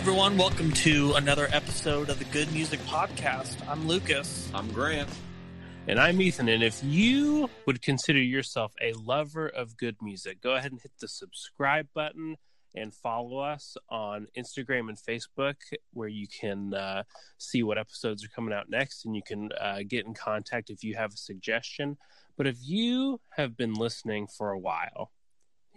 Everyone. Welcome to another episode of the Good Music Podcast. I'm Lucas. I'm Grant. And I'm Ethan. And if you would consider yourself a lover of good music, go ahead and hit the subscribe button and follow us on Instagram and Facebook, where you can uh, see what episodes are coming out next and you can uh, get in contact if you have a suggestion. But if you have been listening for a while,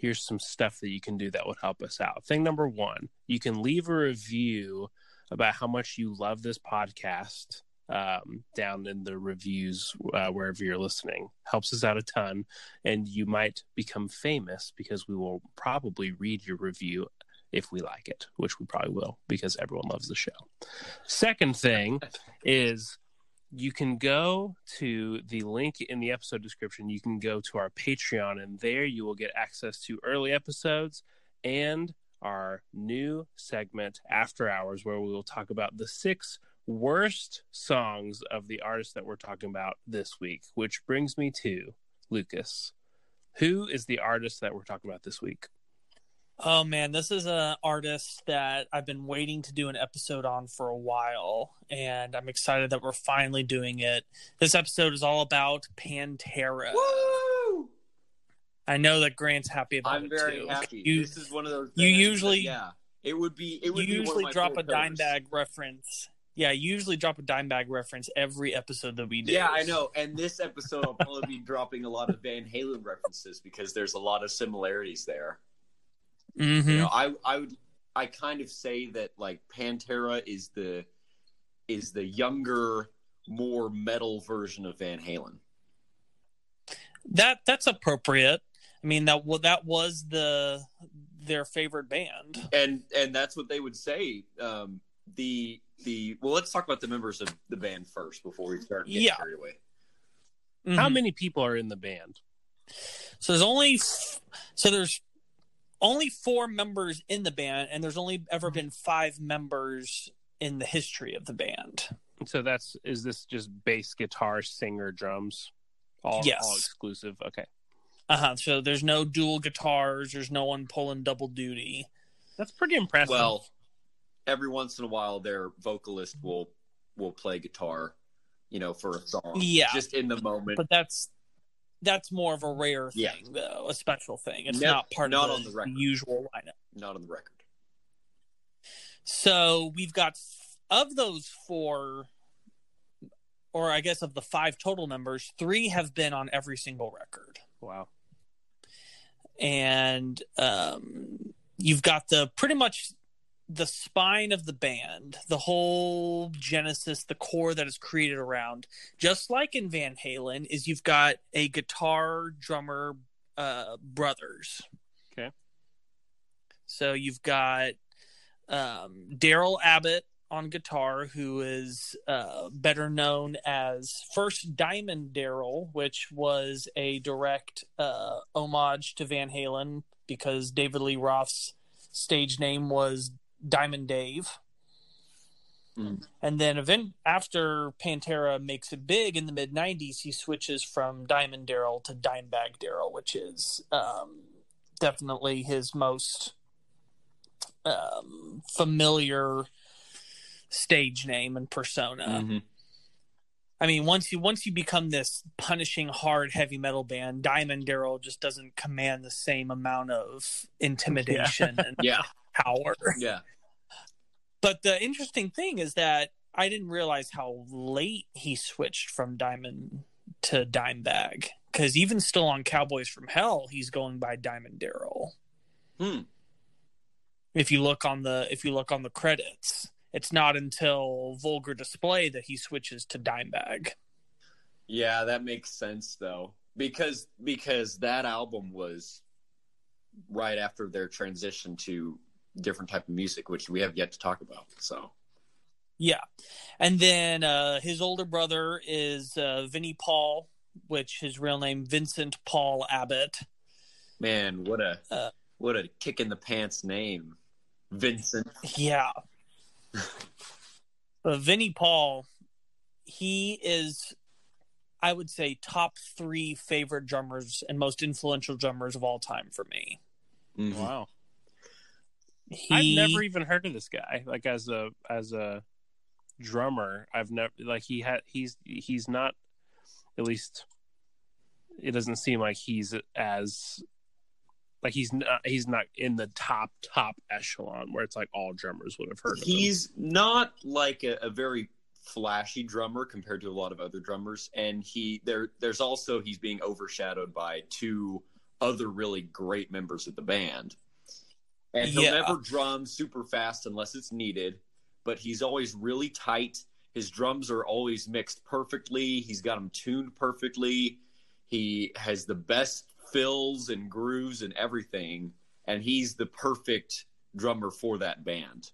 here's some stuff that you can do that would help us out. Thing number one, you can leave a review about how much you love this podcast um, down in the reviews uh, wherever you're listening. Helps us out a ton, and you might become famous because we will probably read your review if we like it, which we probably will because everyone loves the show. Second thing is you can go to the link in the episode description. You can go to our Patreon, and there you will get access to early episodes and our new segment, After Hours, where we will talk about the six worst songs of the artists that we're talking about this week. Which brings me to Lucas. Who is the artist that we're talking about this week? Oh man, this is an artist that I've been waiting to do an episode on for a while, and I'm excited that we're finally doing it. This episode is all about Pantera. Woo! I know that Grant's happy about I'm it very too. happy. You, this is one of those. you usually- that, yeah, it would be. It would you usually drop a dime bag reference. Yeah, you usually drop a dime bag reference every episode that we do. Yeah, I know. And this episode, I'll probably be dropping a lot of Van Halen references because there's a lot of similarities there. Hmm You know, I I would I kind of say that like Pantera is the is the younger, more metal version of Van Halen. That that's appropriate. I mean that well, that was the their favorite band. and and that's what they would say. Um, the the well, let's talk about the members of the band first before we start getting Yeah. carried away. How Mhm. many people are in the band? So there's only so there's only four members in the band, and there's only ever been five members in the history of the band. So that's is this just bass, guitar, singer, drums, all Yes. all exclusive? Okay, Uh huh. So there's no dual guitars. There's no one pulling double duty. that's pretty impressive. Well, every once in a while, their vocalist will will play guitar, you know, for a song. Yeah. just in the moment. But that's that's more of a rare thing, Yeah. though, a special thing. It's Nev- not part not of on the, the record. usual lineup. not on the record. So we've got of those four, or I guess of the five total members, three have been on every single record. wow. and um, you've got the pretty much the spine of the band, the whole genesis, the core that is created around, just like in Van Halen, is you've got a guitar drummer uh, brothers. Okay. So you've got um, Darrell Abbott on guitar, who is uh, better known as First Diamond Darrell, which was a direct uh, homage to Van Halen because David Lee Roth's stage name was Diamond Dave. Mm. And then event after Pantera makes it big in the mid '90s, he switches from Diamond Darrell to Dimebag Darrell, which is um, definitely his most um, familiar stage name and persona. Mhm. I mean, once you once you become this punishing hard heavy metal band, Diamond Darrell just doesn't command the same amount of intimidation and Yeah, power. yeah. But the interesting thing is that I didn't realize how late he switched from Diamond to Dimebag. Because even still on Cowboys from Hell, he's going by Diamond Darrell. Hmm. If you look on the if you look on the credits, it's not until Vulgar Display that he switches to Dimebag. Yeah, that makes sense though. Because because that album was right after their transition to different type of music, which we have yet to talk about. So Yeah. And then uh, his older brother is uh, Vinnie Paul, which his real name Vincent Paul Abbott. man, what a Uh, what a kick in the pants name. Vincent. Yeah. but Vinnie Paul, he is, I would say, top three favorite drummers and most influential drummers of all time for me. Mhm. Wow. He, I've never even heard of this guy. Like as a as a drummer, I've never like he had he's he's not at least it doesn't seem like he's as like he's not he's not in the top top echelon where it's like all drummers would have heard of him. He's not like a, a very flashy drummer compared to a lot of other drummers, and he there there's also he's being overshadowed by two other really great members of the band. And he'll Yeah. never drum super fast unless it's needed, but he's always really tight. His drums are always mixed perfectly. He's got them tuned perfectly. He has the best fills and grooves and everything, and he's the perfect drummer for that band.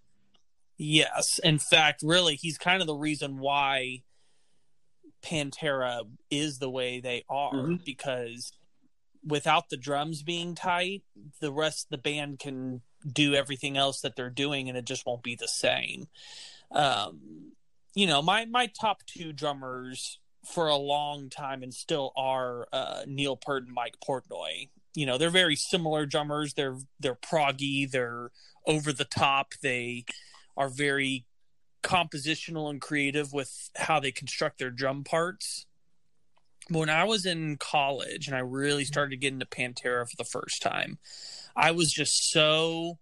Yes. In fact, really, he's kind of the reason why Pantera is the way they are Mhm. because without the drums being tight, the rest of the band can do everything else that they're doing and it just won't be the same. Um, you know, my my top two drummers for a long time and still are uh, Neil Peart and Mike Portnoy. You know, they're very similar drummers. They're they're proggy. They're over the top. They are very compositional and creative with how they construct their drum parts. When I was in college and I really started getting into Pantera for the first time, I was just so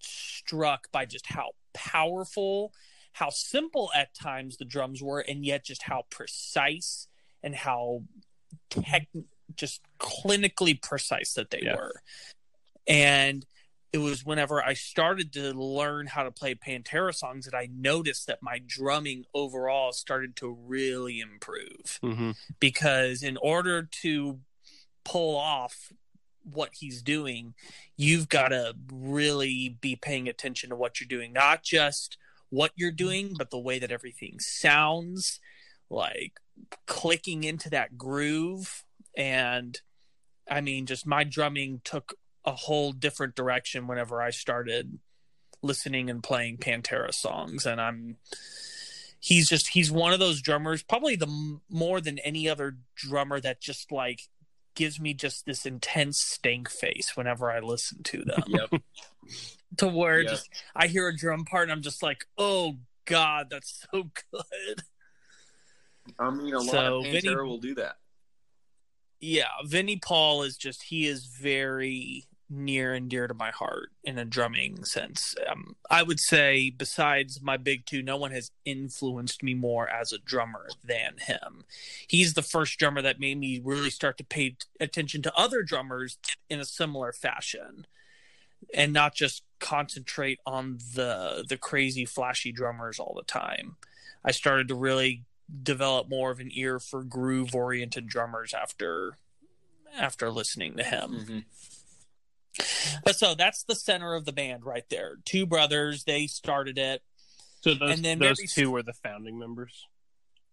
struck by just how powerful, how simple at times the drums were, and yet just how precise and how tech, just clinically precise that they Yeah. were. And it was whenever I started to learn how to play Pantera songs that I noticed that my drumming overall started to really improve hmm because in order to pull off what he's doing, you've got to really be paying attention to what you're doing, not just what you're doing, but the way that everything sounds, like clicking into that groove. And I mean, just my drumming took a whole different direction whenever I started listening and playing Pantera songs. And I'm he's just he's one of those drummers probably the more than any other drummer that just like gives me just this intense stank face whenever i listen to them Yep. to where Yep. just i hear a drum part and i'm just like oh god that's so good I mean, a lot So, of Pantera Vinnie- will do that. yeah vinnie paul is just he is very near and dear to my heart in a drumming sense. Um, i would say besides my big two no one has influenced me more as a drummer than him. He's the first drummer that made me really start to pay attention to other drummers in a similar fashion and not just concentrate on the the crazy flashy drummers all the time. I started to really develop more of an ear for groove oriented drummers after after listening to him. Mhm. But so that's the center of the band right there two brothers they started it So those And then those very- two were the founding members.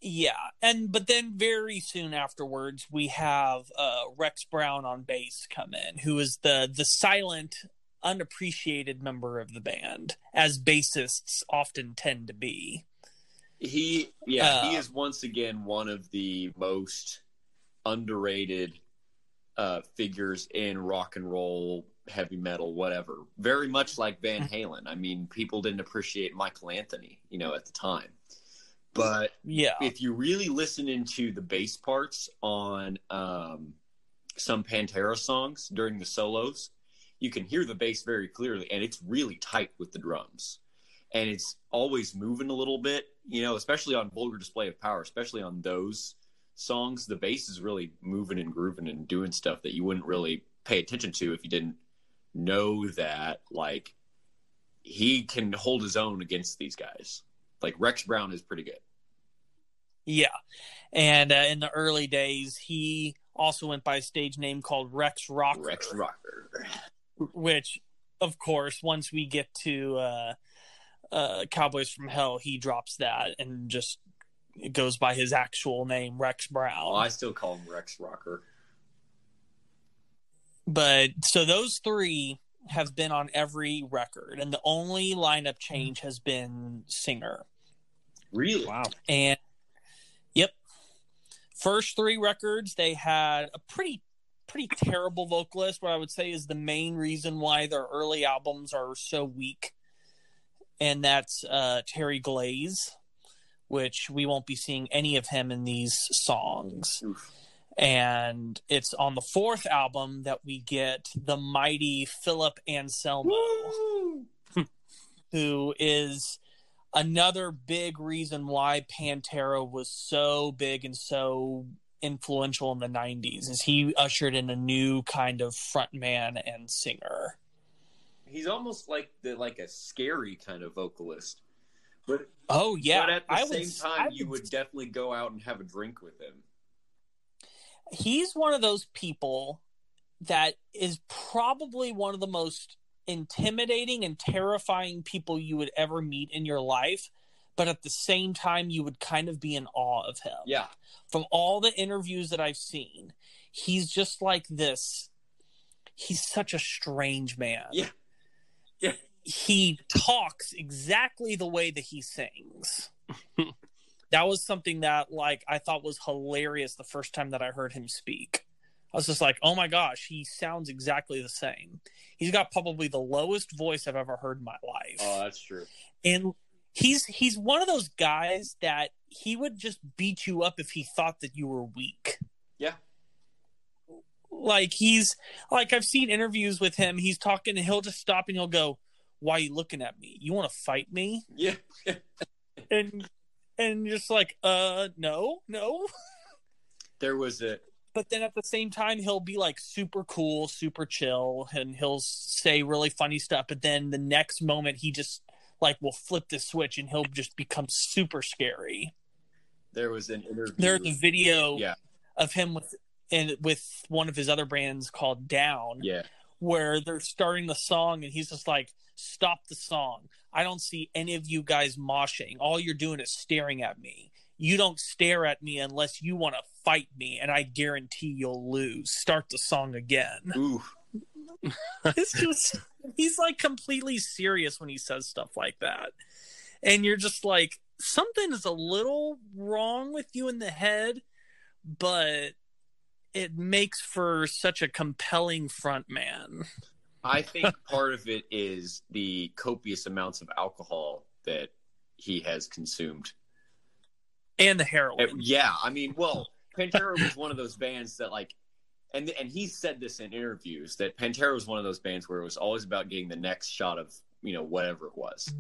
Yeah, and but then very soon afterwards, we have uh, Rex Brown on bass come in, who is the the silent, unappreciated member of the band, as bassists often tend to be. He, yeah, he Uh, is once again one of the most underrated uh, figures in rock and roll, heavy metal, whatever. Very much like Van Mm-hmm. Halen. I mean, people didn't appreciate Michael Anthony, you know, at the time, But Yeah. if you really listen into the bass parts on um, some Pantera songs during the solos, you can hear the bass very clearly, and it's really tight with the drums. And it's always moving a little bit, you know, especially on Vulgar Display of Power, especially on those songs. The bass is really moving and grooving and doing stuff that you wouldn't really pay attention to if you didn't know that, like, he can hold his own against these guys. Like, Rex Brown is pretty good. Yeah. And uh, in the early days, he also went by a stage name called Rex Rocker. Rex Rocker. which of course once we get to uh uh cowboys from hell he drops that and just it goes by his actual name rex brown I still call him Rex Rocker. but so those three have been on every record and the only lineup change has been singer Really? Wow. and yep first three records they had a pretty pretty terrible vocalist what i would say is the main reason why their early albums are so weak and that's uh terry glaze which we won't be seeing any of him in these songs Oof. and it's on the fourth album that we get the mighty philip anselmo who is another big reason why Pantera was so big and so influential in the 90s is he ushered in a new kind of frontman and singer. He's almost like the like a scary kind of vocalist. But Oh yeah, but at the I same would, time, I you would definitely go out and have a drink with him. He's one of those people that is probably one of the most intimidating and terrifying people you would ever meet in your life, but at the same time you would kind of be in awe of him. Yeah. from all the interviews that I've seen, he's just like this. He's such a strange man. Yeah. He talks exactly the way that he sings. that was something that like I thought was hilarious the first time that I heard him speak. I was just like, "Oh my gosh, he sounds exactly the same." He's got probably the lowest voice I've ever heard in my life Oh, that's true. and he's he's one of those guys that he would just beat you up if he thought that you were weak. Yeah. Like he's like I've seen interviews with him. He's talking and he'll just stop and he'll go, "Why are you looking at me? You want to fight me?" Yeah. And and just like, "Uh, no, no." There was a But then at the same time, he'll be like super cool, super chill, and he'll say really funny stuff. But then the next moment, he just like will flip the switch and he'll just become super scary. there was an interview. There's a video Yeah. of him with and with one of his other bands called Down, Yeah. where they're starting the song and he's just like, "Stop the song! I don't see any of you guys moshing. All you're doing is staring at me. You don't stare at me unless you want to fight me, and I guarantee you'll lose. Start the song again." Ooh. it's just he's like completely serious when he says stuff like that and you're just like something is a little wrong with you in the head but it makes for such a compelling front man I think part of it is the copious amounts of alcohol that he has consumed. and the heroin Uh, yeah, I mean, well, Pantera was one of those bands that like, and and he said this in interviews that Pantera was one of those bands where it was always about getting the next shot of you know whatever it was.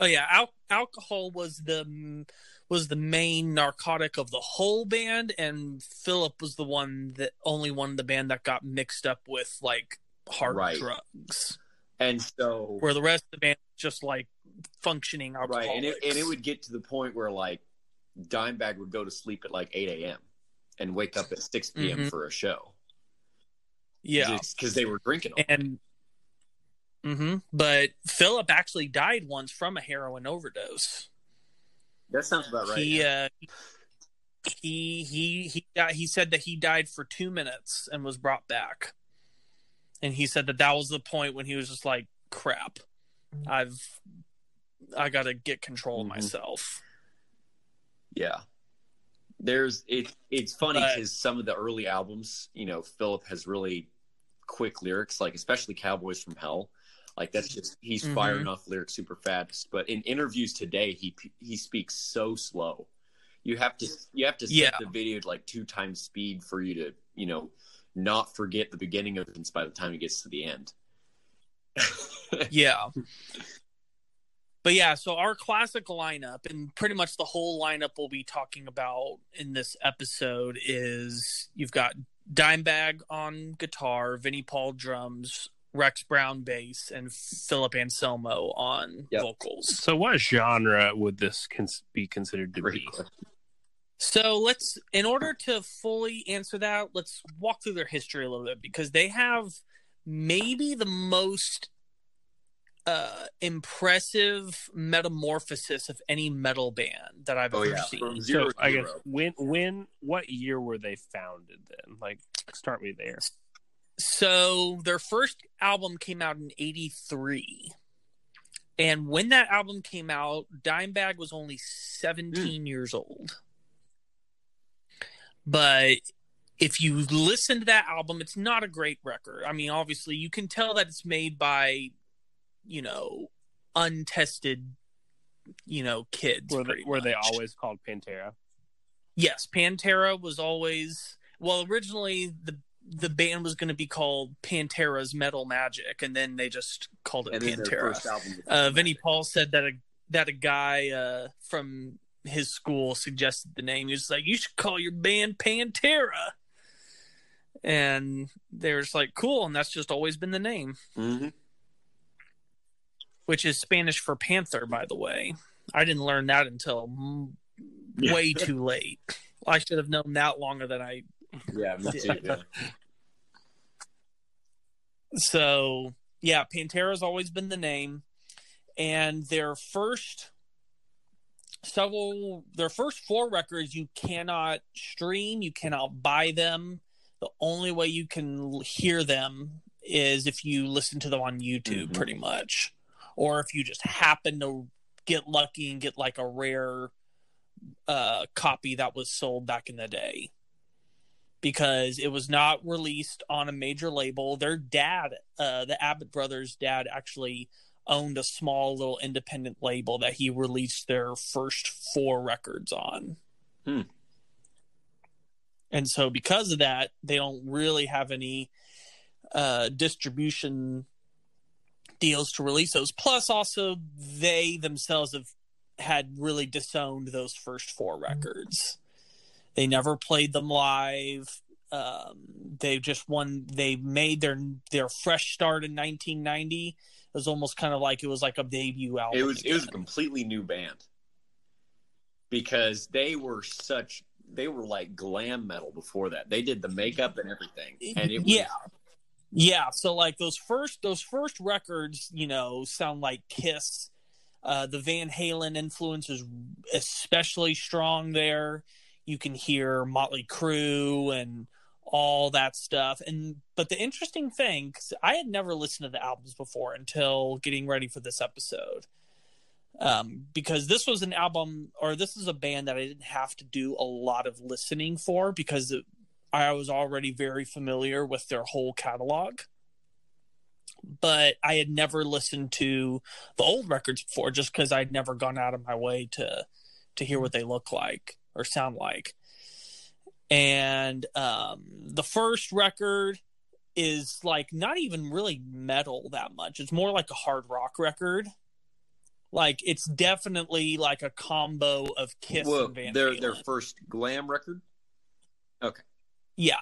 oh yeah al- alcohol was the was the main narcotic of the whole band and philip was the one that only one of the band that got mixed up with like hard Right. drugs And so where the rest of the band just like functioning alcoholics. right, and it and it would get to the point where like Dimebag would go to sleep at like eight a.m. and wake up at six p.m. Mhm. for a show. yeah, because they were drinking. All and hmm but Philip actually died once from a heroin overdose. that sounds about right. he uh, he he he got, he said that he died for two minutes and was brought back, and he said that that was the point when he was just like, "Crap, I've I got to get control of Mhm. myself." Yeah. There's it it's funny because some of the early albums, you know, Philip has really quick lyrics, like especially Cowboys from Hell. Like that's just he's Mhm. firing off lyrics super fast. But in interviews today, he he speaks so slow. You have to you have to set Yeah. the video to like two times speed for you to you know not forget the beginning of it by the time it gets to the end. Yeah. But yeah, so our classic lineup, and pretty much the whole lineup we'll be talking about in this episode is you've got Dimebag on guitar, Vinnie Paul drums, Rex Brown bass, and Philip Anselmo on Yep. vocals. So, what genre would this cons- be considered to Great be? Question. So let's, in order to fully answer that, let's walk through their history a little bit because they have maybe the most uh, impressive metamorphosis of any metal band that I've Oh ever yeah, seen. from zero So, to I guess hero. when, when, what year were they founded? Then, like, start me there. So their first album came out in 83. And when that album came out, Dimebag was only 17 years old. But if you listen to that album, it's not a great record. I mean, obviously, you can tell that it's made by, you know, untested, you know, kids. Were they, were they always called Pantera? Yes, Pantera was always well. Originally, the the band was going to be called Pantera's Metal Magic, and then they just called it and Pantera. first album. Uh, Vinnie Paul said that a that a guy uh, from his school suggested the name. He was like, "You should call your band Pantera," and they're like, "Cool," and that's just always been the name, Mhm. which is Spanish for panther, by the way. I didn't learn that until Yeah. way too late. I should have known that longer than I Yeah, me too. Yeah. so yeah, Pantera's always been the name, and their first several, their first four records you cannot stream, you cannot buy them. The only way you can hear them is if you listen to them on YouTube, Mhm. pretty much, or if you just happen to get lucky and get like a rare uh, copy that was sold back in the day because it was not released on a major label. Their dad, uh, the Abbott brothers' dad, actually owned a small little independent label that he released their first four records on. Hmm. And so, because of that, they don't really have any uh, distribution deals to release those. Plus, also, they themselves have had really disowned those first four records. They never played them live. Um, they just won. They made their their fresh start in 1990. It was almost kind of like it was like a debut album. It was it was a completely new band because they were such they were like glam metal before that. They did the makeup and everything, and it was, yeah, yeah. So like those first those first records, you know, sound like Kiss. Uh, the Van Halen influence is especially strong there. You can hear Motley Crue and all that stuff. And but the interesting thing, I had never listened to the albums before until getting ready for this episode. Um, because this was an album, or this is a band that I didn't have to do a lot of listening for because it, I was already very familiar with their whole catalog. But I had never listened to the old records before just because I'd never gone out of my way to to hear what they look like or sound like. And um, the first record is like not even really metal that much. It's more like a hard rock record. Like it's definitely like a combo of Kiss Well, and Van their Halen. their first glam record. Okay. Yeah.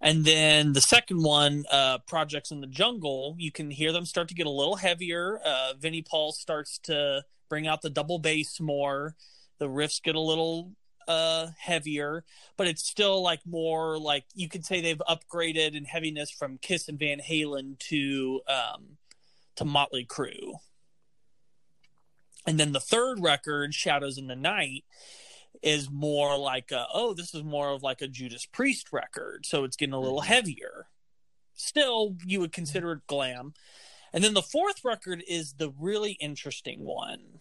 And then the second one, uh, Projects in the Jungle, you can hear them start to get a little heavier. Uh, Vinnie Paul starts to bring out the double bass more. The riffs get a little uh, heavier, but it's still like more like you could say they've upgraded in heaviness from Kiss and Van Halen to um, to Motley Crue. And then the third record, Shadows in the Night, is more like a, oh this is more of like a judas priest record so it's getting a little Mhm. heavier still you would consider it glam and then the fourth record is the really interesting one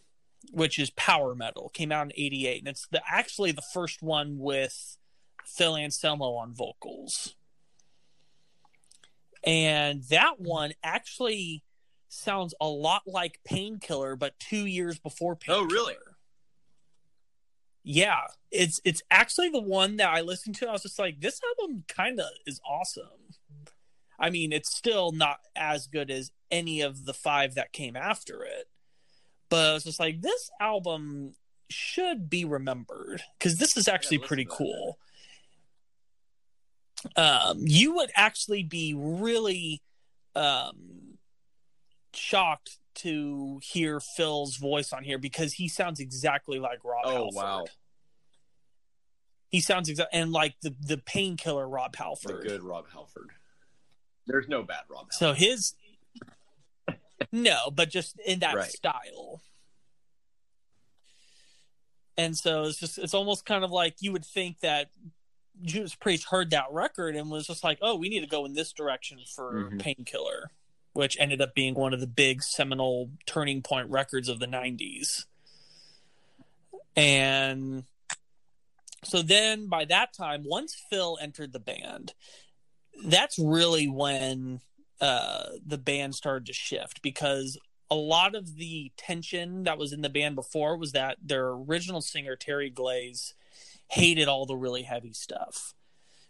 which is power metal came out in 88 and it's the actually the first one with phil anselmo on vocals and that one actually sounds a lot like Painkiller, but two years before Painkiller. Oh, really? Yeah, it's it's actually the one that I listened to. I was just like, this album kind of is awesome. I mean, it's still not as good as any of the five that came after it, but I was just like, this album should be remembered because this is actually pretty cool. Um, you would actually be really um, shocked to hear Phil's voice on here because he sounds exactly like Rob Oh, Halford. wow. He sounds exactly and like the the painkiller Rob Halford. The good Rob Halford. There's no bad Rob Halford. So his no, but just in that Right. style. And so it's just it's almost kind of like you would think that Judas Priest heard that record and was just like, "Oh, we need to go in this direction for Mhm. Painkiller," which ended up being one of the big seminal turning point records of the '90s. And so then by that time, once Phil entered the band, that's really when uh, the band started to shift because a lot of the tension that was in the band before was that their original singer Terry Glaze hated all the really heavy stuff.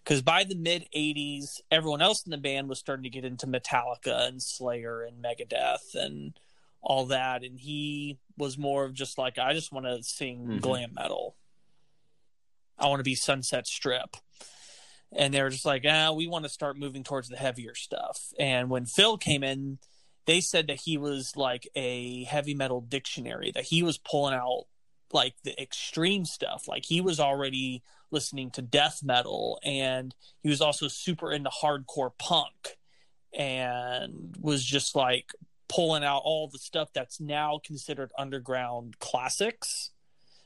Because by the mid '80s, everyone else in the band was starting to get into Metallica and Slayer and Megadeth and all that, and he was more of just like, I just want to sing Mhm. glam metal. I want to be Sunset Strip and they were just like, ah, we want to start moving towards the heavier stuff. And when Phil came in, they said that he was like a heavy metal dictionary, that he was pulling out like the extreme stuff. Like he was already listening to death metal and he was also super into hardcore punk and was just like pulling out all the stuff that's now considered underground classics.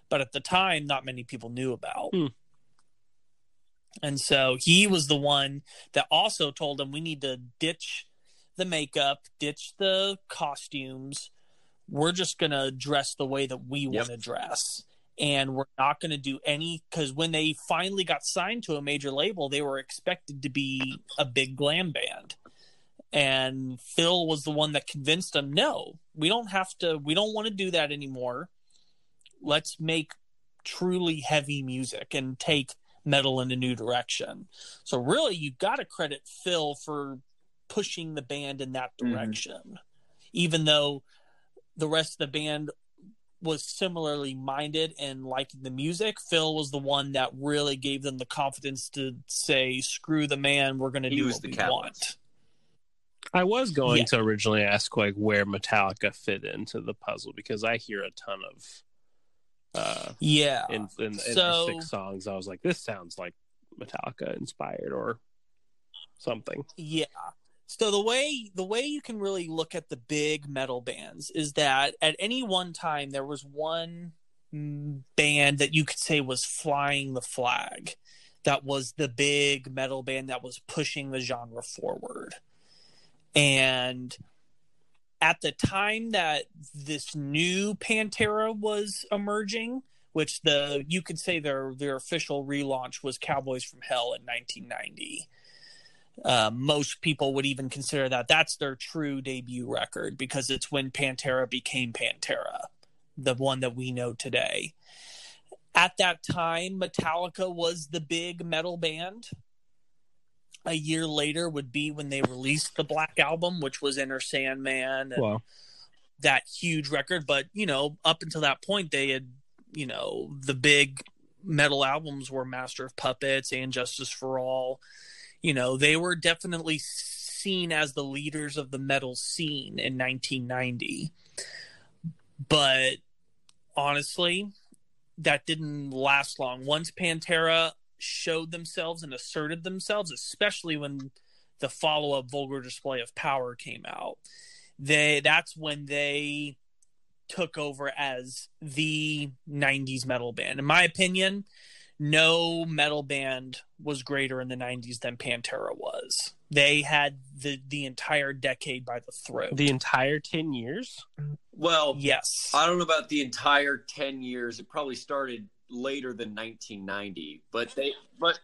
But at the time, not many people knew about. Hmm. And so he was the one that also told him we need to ditch the makeup, ditch the costumes. We're just going to dress the way that we Yep. want to dress. And we're not going to do any because when they finally got signed to a major label, they were expected to be a big glam band. And Phil was the one that convinced them, no, we don't have to, we don't want to do that anymore. Let's make truly heavy music and take metal in a new direction. So really, you got to credit Phil for pushing the band in that Mhm. direction, even though the rest of the band was similarly minded and liking the music. Phil was the one that really gave them the confidence to say, "Screw the man, we're going to do what the we catalyst. want." I was going Yeah. to originally ask like where Metallica fit into the puzzle because I hear a ton of uh Yeah. in in, in So- six songs. I was like, this sounds like Metallica inspired or something. Yeah. So the way the way you can really look at the big metal bands is that at any one time there was one band that you could say was flying the flag that was the big metal band that was pushing the genre forward. And at the time that this new Pantera was emerging, which the you could say their their official relaunch was Cowboys from Hell in 1990 uh, most people would even consider that that's their true debut record because it's when Pantera became Pantera, the one that we know today. At that time, Metallica was the big metal band. A year later would be when they released the Black Album, which was Enter Sandman and Well, that huge record. But, you know, up until that point, they had, you know, the big metal albums were Master of Puppets and Justice for All. You know, they were definitely seen as the leaders of the metal scene in 1990. But honestly, that didn't last long. Once Pantera showed themselves and asserted themselves, especially when the follow-up Vulgar Display of Power came out, they that's when they took over as the 90s metal band. In my opinion, no metal band was greater in the 90s than Pantera was. They had the the entire decade by the throat. the entire ten years. Well, yes. I don't know about the entire 10 years. It probably started later than 1990, but they but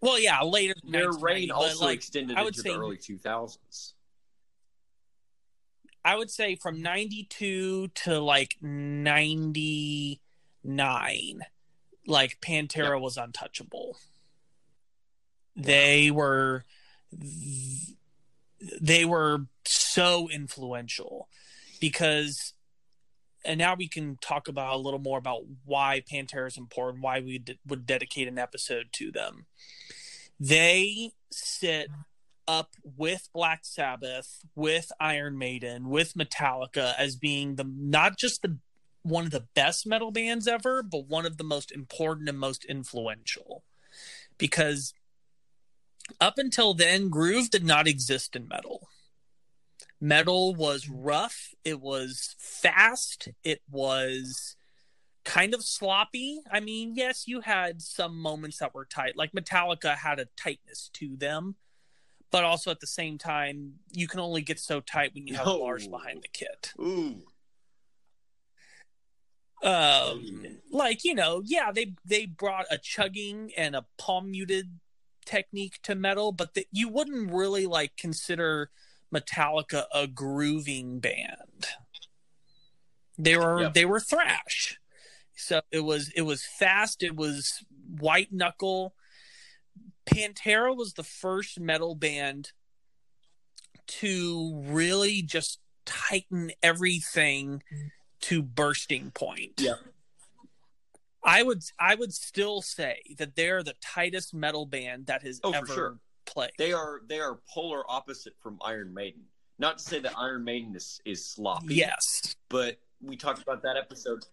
well, yeah, later than their 1990, reign also like, extended I would into say the early 2000s. I would say from 92 to like 99 like Pantera was untouchable. They were they were so influential because and now we can talk about a little more about why Pantera is important, why we d- would dedicate an episode to them. They sit up with Black Sabbath, with Iron Maiden, with Metallica as being the not just the one of the best metal bands ever, but one of the most important and most influential. Because up until then, groove did not exist in metal. Metal was rough, it was fast, it was kind of sloppy. I mean, yes, you had some moments that were tight. Like Metallica had a tightness to them, but also at the same time, you can only get so tight when you have No. Lars behind the kit. Ooh. Um, like you know, yeah, they they brought a chugging and a palm muted technique to metal, but that you wouldn't really like consider Metallica a grooving band. They were Yep. they were thrash. So it was it was fast, it was white knuckle. Pantera was the first metal band to really just tighten everything to bursting point. Yeah. I would I would still say that they're the tightest metal band that has Oh, ever sure. Played. They are they are polar opposite from Iron Maiden. Not to say that Iron Maiden is, is sloppy. yes. But we talked about that episode.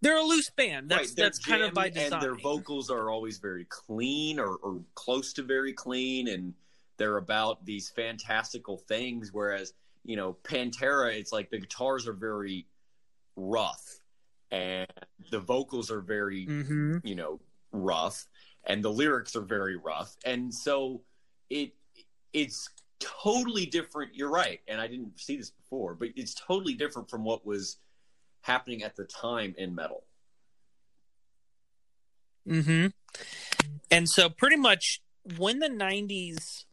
They're a loose band. That's right, that's kind of by design. And their vocals are always very clean or, or close to very clean, and they're about these fantastical things. Whereas, you know, Pantera, it's like the guitars are very rough, and the vocals are very, hmm you know, rough, and the lyrics are very rough, and so it it's totally different. You're right, and I didn't see this before, but it's totally different from what was happening at the time in metal. hmm And so, pretty much, when the '90s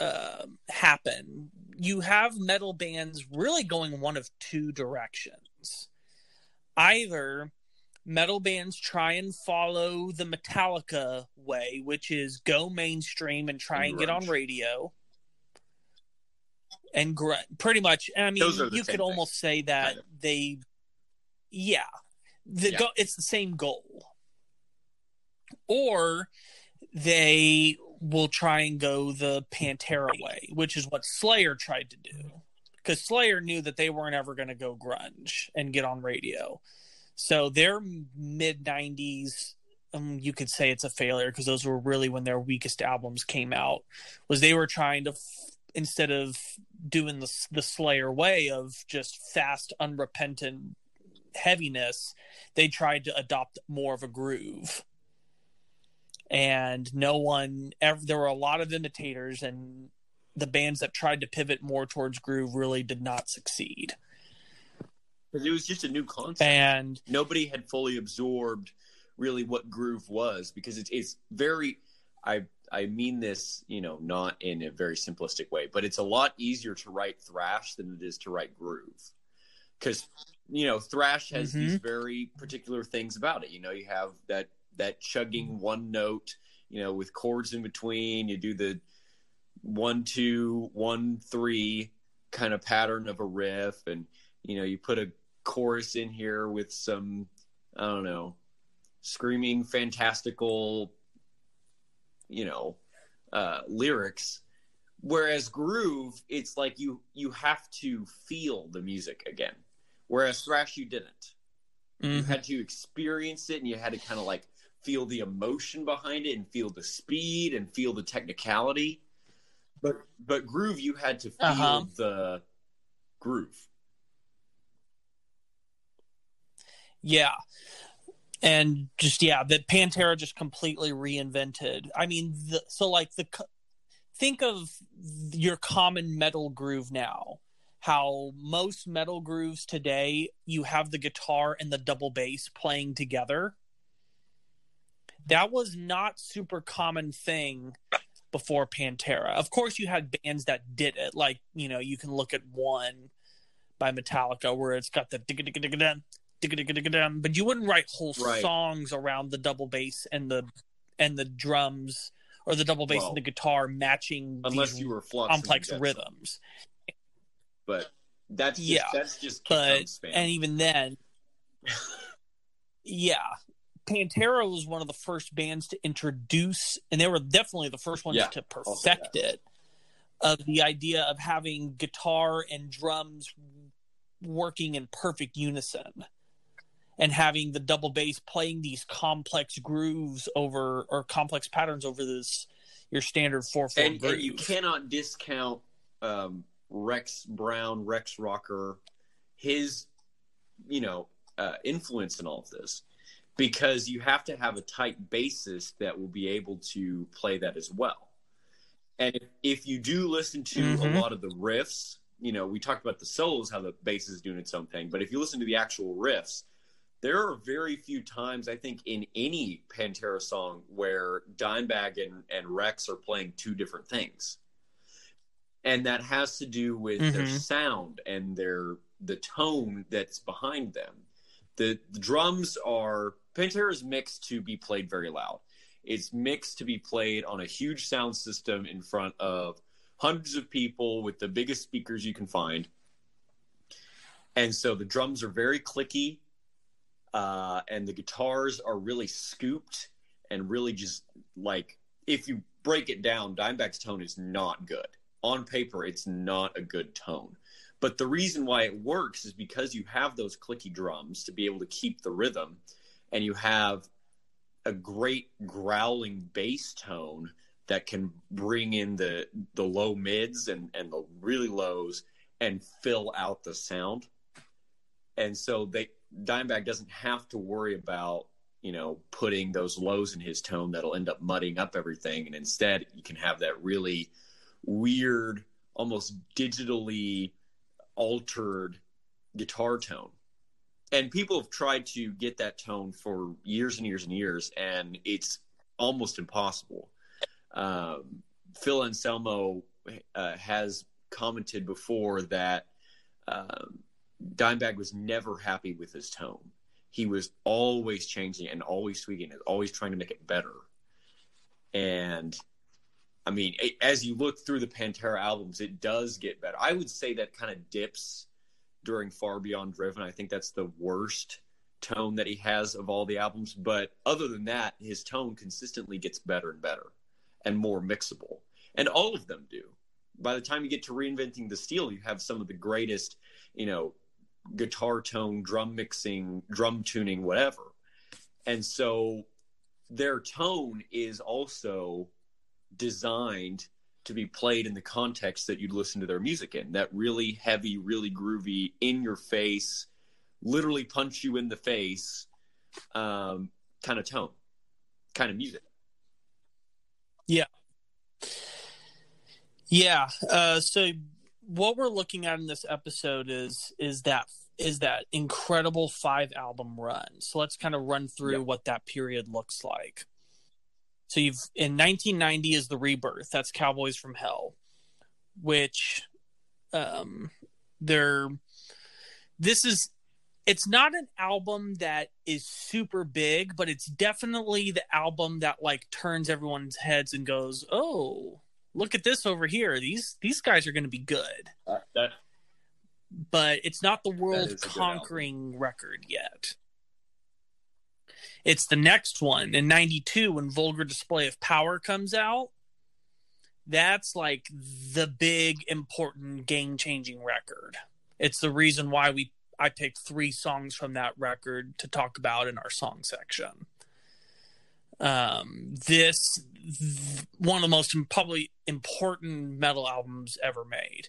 uh, happen, you have metal bands really going one of two directions. Either metal bands try and follow the Metallica way, which is go mainstream and try and, And get on radio. And gr- pretty much, I mean, Those are the you could thing, almost say that kind of. they, yeah, the Yeah. go- it's the same goal or they will try and go the Pantera way, which is what Slayer tried to do. Because Slayer knew that they weren't ever going to go grunge and get on radio. So their mid 90s, um, you could say it's a failure because those were really when their weakest albums came out. Was they were trying to, f- instead of doing the, the Slayer way of just fast, unrepentant heaviness, they tried to adopt more of a groove and no one ever there were a lot of imitators and the bands that tried to pivot more towards groove really did not succeed Because it was just a new concept. and Nobody had fully absorbed really what groove was because it's it's very I I mean this, you know, not in a very simplistic way, but it's a lot easier to write thrash than it is to write groove. Cuz you know, thrash has Mhm. these very particular things about it. You know, you have that that chugging one note, you know, with chords in between, you do the one two one three kind of pattern of a riff and you know you put a chorus in here with some i don't know screaming fantastical you know uh lyrics. Whereas groove it's like you you have to feel the music again. Whereas thrash you didn't. You had to experience it and you had to kind of like feel the emotion behind it and feel the speed and feel the technicality. But but groove you had to feel Uh-huh. the groove yeah and just yeah that pantera just completely reinvented i mean the, so like the think of your common metal groove now how most metal grooves today you have the guitar and the double bass playing together that was not super common thing before Pantera. Of course, you had bands that did it. Like you know, you can look at one by Metallica where it's got the but you wouldn't write whole Right. songs around the double bass and the and the drums or the double bass Well, and the guitar matching Unless these you were complex rhythms. but that's just, Yeah, that's just But and even then, yeah, Pantera was one of the first bands to introduce, and they were definitely the first ones Yeah, to perfect it. Of the idea of having guitar and drums working in perfect unison, and having the double bass playing these complex grooves over or complex patterns over this your standard four four and, and you cannot discount um, Rex Brown, Rex Rocker, his you know uh, influence in all of this, because you have to have a tight bassist that will be able to play that as well. And if, you do listen to Mhm. a lot of the riffs, you know we talked about the solos, how the bass is doing its own thing, but if you listen to the actual riffs. There are very few times, I think, in any Pantera song where Dimebag and, and Rex are playing two different things and that has to do with their Mhm. sound and their the tone that's behind them. The, the drums are Pantera is mixed to be played very loud. It's mixed to be played on a huge sound system in front of hundreds of people with the biggest speakers you can find. And so the drums are very clicky, uh, and the guitars are really scooped and really just like if you break it down, Dimebag's tone is not good. On paper, it's not a good tone. But the reason why it works is because you have those clicky drums to be able to keep the rhythm, and you have a great growling bass tone that can bring in the the low mids and, and the really lows and fill out the sound. And so they Dimebag doesn't have to worry about you know, putting those lows in his tone that'll end up mudding up everything. And instead, you can have that really weird, almost digitally altered guitar tone. And people have tried to get that tone for years and years and years, and it's almost impossible. Um, Phil Anselmo uh, has commented before that um, Dimebag was never happy with his tone he was always changing and always tweaking it, always trying to make it better. And I mean, it, as you look through the Pantera albums, it does get better. I would say that kind of dips during Far Beyond Driven. I think that's the worst tone that he has of all the albums. But other than that, his tone consistently gets better and better and more mixable. And all of them do. By the time you get to reinventing the steel, you have some of the greatest, you know, guitar tone, drum mixing, drum tuning, whatever. And so their tone is also designed to be played in the context that you'd listen to their music in. That really heavy, really groovy, in your face, literally punch you in the face um, kind of tone, kind of music. Yeah. Yeah. Uh, so what we're looking at in this episode is is that is that incredible five album run. So let's kind of run through Yeah. what that period looks like. So you've in 1990 is the rebirth. That's Cowboys from Hell, which um they're this is it's not an album that is super big, but it's definitely the album that like turns everyone's heads and goes, "Oh, look at this over here. These these guys are going to be good." Uh, that But it's not the world conquering record yet. It's the next one in 92 when Vulgar Display of Power comes out. That's like the big important game-changing record. It's the reason why we I picked 3 songs from that record to talk about in our song section. Um this th- one of the most probably important metal albums ever made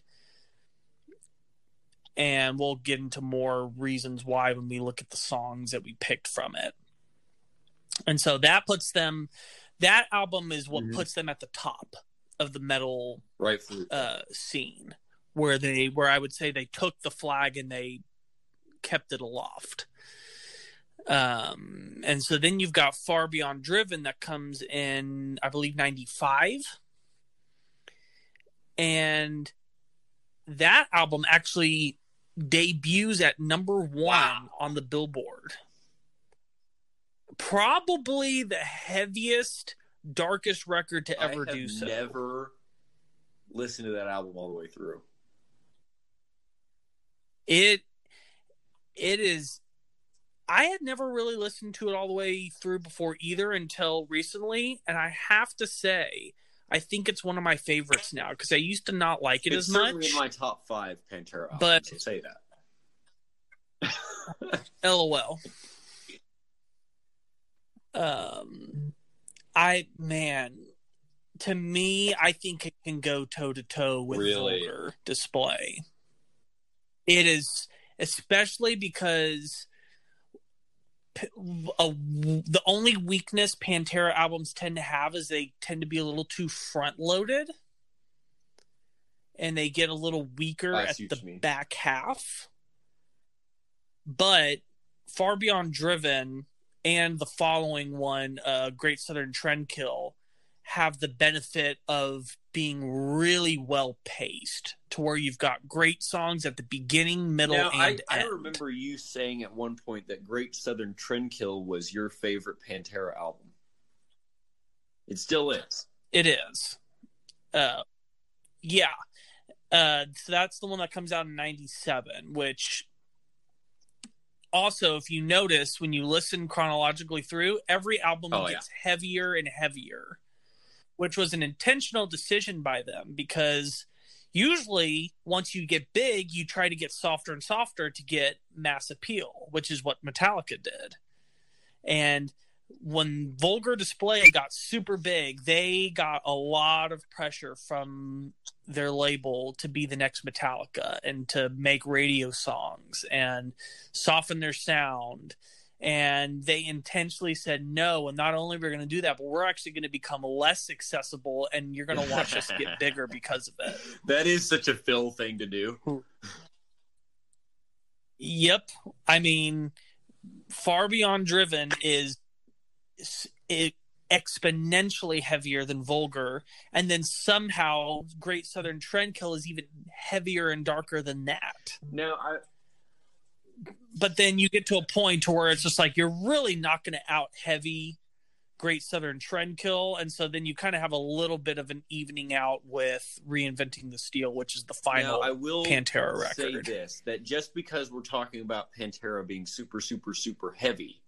and we'll get into more reasons why when we look at the songs that we picked from it. And so that puts them that album is what Mhm. puts them at the top of the metal rightfully. uh scene where they where I would say they took the flag and they kept it aloft. Um and so then you've got Far Beyond Driven that comes in I believe 95 and that album actually debuts at number one Wow. on the Billboard. Probably the heaviest, darkest record to ever do so. Never listened to that album all the way through. It it is I had never really listened to it all the way through before either until recently, and I have to say, I think it's one of my favorites now because I used to not like it it's as much. in my top five Pantera albums. But- I'll say that. LOL. Um, I man, to me, I think it can go toe to toe with Really? Vulgar Display. It is especially because a, the only weakness Pantera albums tend to have is they tend to be a little too front loaded, and they get a little weaker at the back half. But Far Beyond Driven and the following one, uh, Great Southern Trendkill, have the benefit of being really well paced to where you've got great songs at the beginning, middle, Now, I, and I end. remember you saying at one point that Great Southern Trendkill was your favorite Pantera album. It still is. It is. Uh, yeah. Uh, so that's the one that comes out in 97, which also, if you notice, when you listen chronologically through, every album Oh, gets heavier and heavier, which was an intentional decision by them because usually once you get big, you try to get softer and softer to get mass appeal, which is what Metallica did. And when Vulgar Display got super big, they got a lot of pressure from their label to be the next Metallica and to make radio songs and soften their sound. And they intentionally said no. And not only we're going to do that, but we're actually going to become less accessible, and you're going to watch us get bigger because of it. That is such a Phil thing to do. Yep. I mean, Far Beyond Driven is it exponentially heavier than Vulgar, and then somehow Great Southern Trendkill is even heavier and darker than that. Now, I, But then you get to a point to where it's just like you're really not going to out heavy Great Southern Trendkill, and so then you kind of have a little bit of an evening out with Reinventing the Steel, which is the final. now I will Pantera say record. this: that just because we're talking about Pantera being super, super, super heavy,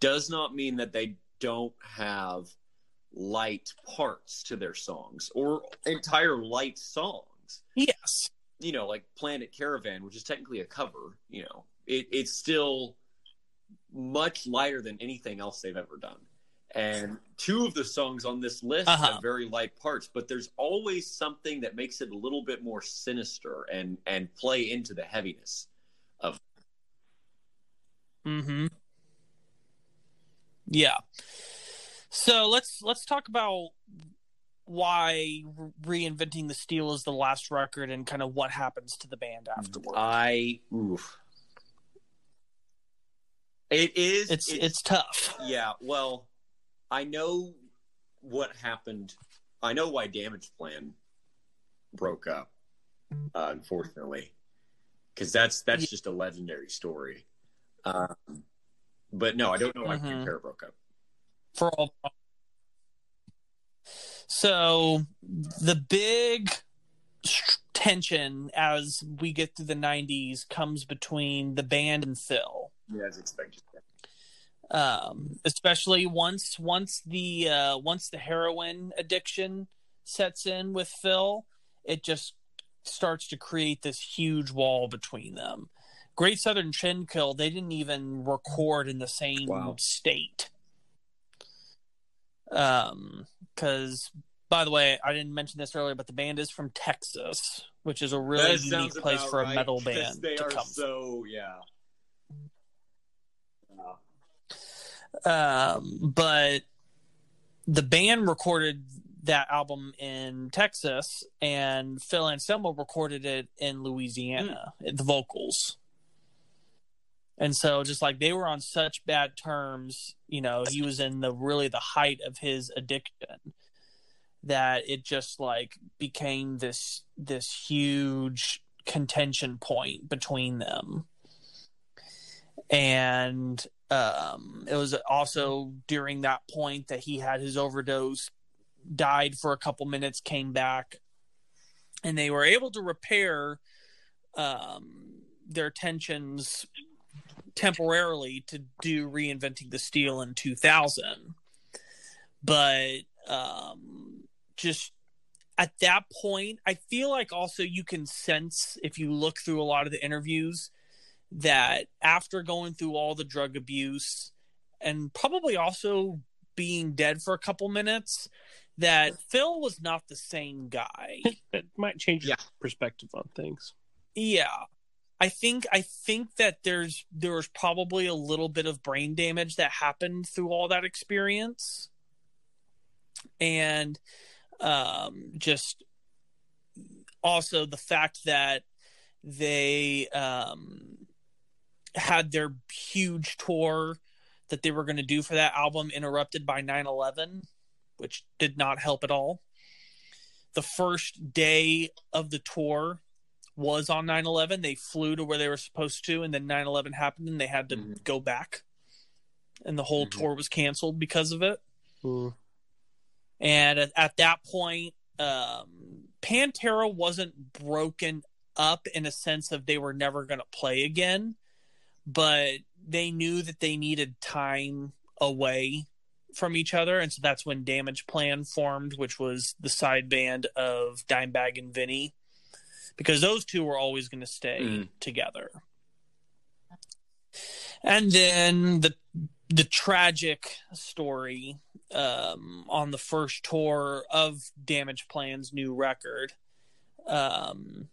does not mean that they don't have light parts to their songs or entire light songs. yes. you know, like Planet Caravan, which is technically a cover, you know, it, it's still much lighter than anything else they've ever done. And two of the songs on this list Uh-huh. have very light parts, but there's always something that makes it a little bit more sinister and and play into the heaviness. Of. Mm-hmm. Yeah. So let's let's talk about why reinventing the steel is the last record and kind of what happens to the band afterward. I oof. It is it's it's tough. Yeah, well, I know what happened. I know why Damage Plan broke up, uh, unfortunately, because that's that's Yeah. just a legendary story. Um, but no, I don't know why Mhm. Pantera broke up. for all. So the big tension as we get through the '90s comes between the band and Phil. Yeah, as expected. um, especially once once the uh, once the heroin addiction sets in with Phil, it just starts to create this huge wall between them. Great Southern Trendkill, they didn't even record in the same Wow. state. Um, because by the way, I didn't mention this earlier, but the band is from Texas, which is a really unique place for a right, metal band They to are come so yeah. Um, but the band recorded that album in Texas, and Phil Anselmo recorded it in Louisiana, the vocals. And so, just like they were on such bad terms, you know, he was in the really the height of his addiction. that it just like became this this huge contention point between them and um, it was also during that point that he had his overdose died for a couple minutes came back and they were able to repair um, their tensions temporarily to do reinventing the steel in 2000 but um, just at that point i feel like also you can sense if you look through a lot of the interviews that after going through all the drug abuse and probably also being dead for a couple minutes that phil was not the same guy It might change your Yeah. perspective on things. yeah i think i think that there's there was probably a little bit of brain damage that happened through all that experience and um just also the fact that they um had their huge tour that they were going to do for that album interrupted by 9/11 which did not help at all the first day of the tour was on 9/11 they flew to where they were supposed to and then 9/11 happened and they had to Mhm. go back and the whole Mhm. tour was canceled because of it Mm. and at, at that point um, pantera wasn't broken up in a sense of they were never going to play again but they knew that they needed time away from each other and so that's when damage plan formed which was the side band of dimebag and Vinnie because those two were always going to stay Mhm. together and then the the tragic story um, on the first tour of Damage Plan's new record. Um,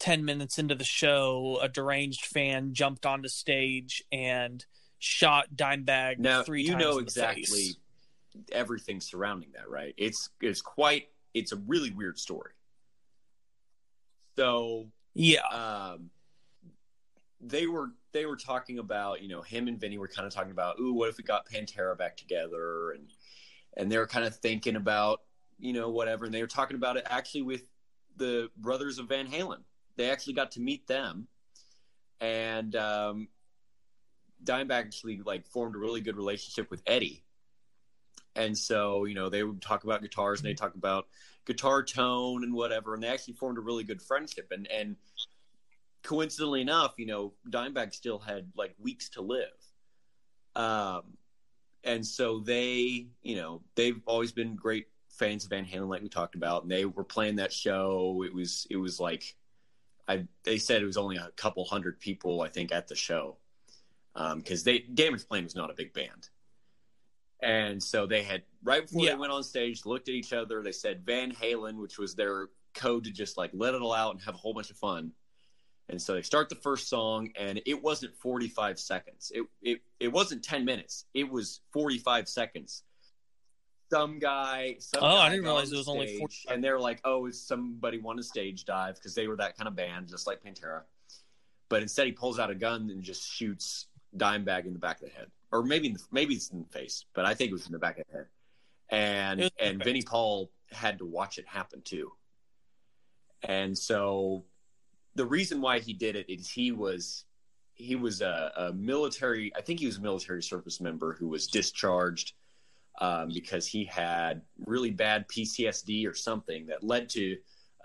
10 minutes into the show, a deranged fan jumped onto stage and shot Dimebag Now three you know exactly face. everything surrounding that, right? It's it's quite it's a really weird story. So Yeah. um, they were they were talking about you know him and Vinny were kind of talking about ooh what if we got Pantera back together and and they were kind of thinking about you know whatever and they were talking about it actually with the brothers of Van Halen they actually got to meet them. And um, Dimebag actually like formed a really good relationship with Eddie. And so you know they would talk about guitars and they talk about guitar tone and whatever. And they actually formed a really good friendship. And and coincidentally enough you know dimebag still had like weeks to live. Um and so they you know they've always been great fans of van halen like we talked about. And they were playing that show. It was it was like i they said it was only a couple hundred people i think at the show um, because they damage plan was not a big band and so they had right before Yeah. they went on stage, looked at each other. They said Van Halen, which was their code to just like let it all out and have a whole bunch of fun. And so they start the first song, and it wasn't 45 seconds. It it it wasn't 10 minutes. It was 45 seconds. Some guy, some Oh, I didn't realize it was only four. And they're like, "Oh, is somebody want to stage dive?" Because they were that kind of band, just like Pantera. But instead, he pulls out a gun and just shoots Dimebag in the back of the head, or maybe in the, maybe it's in the face, but I think it was in the back of the head. And It was in the and. Vinnie Paul had to watch it happen too. And so, the reason why he did it is he was he was a, a military. I think he was a military service member who was discharged um, because he had really bad PTSD or something that led to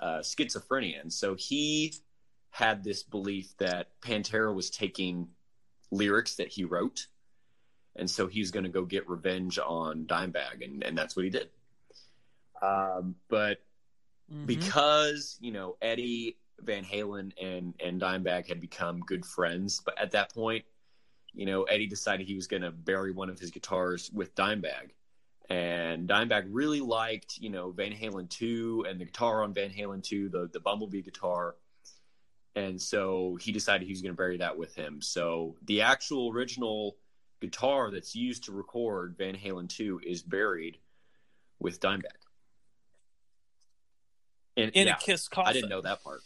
uh, schizophrenia, and so he had this belief that Pantera was taking lyrics that he wrote, and so he's going to go get revenge on Dimebag, and, and that's what he did. Um, but Mhm. because you know Eddie Van Halen and and Dimebag had become good friends, but at that point, you know Eddie decided he was going to bury one of his guitars with Dimebag, and Dimebag really liked you know Van Halen two and the guitar on Van Halen two, the the Bumblebee guitar, and so he decided he was going to bury that with him. So the actual original guitar that's used to record Van Halen two is buried with Dimebag. And, in yeah, a kiss coffin. I didn't know that part.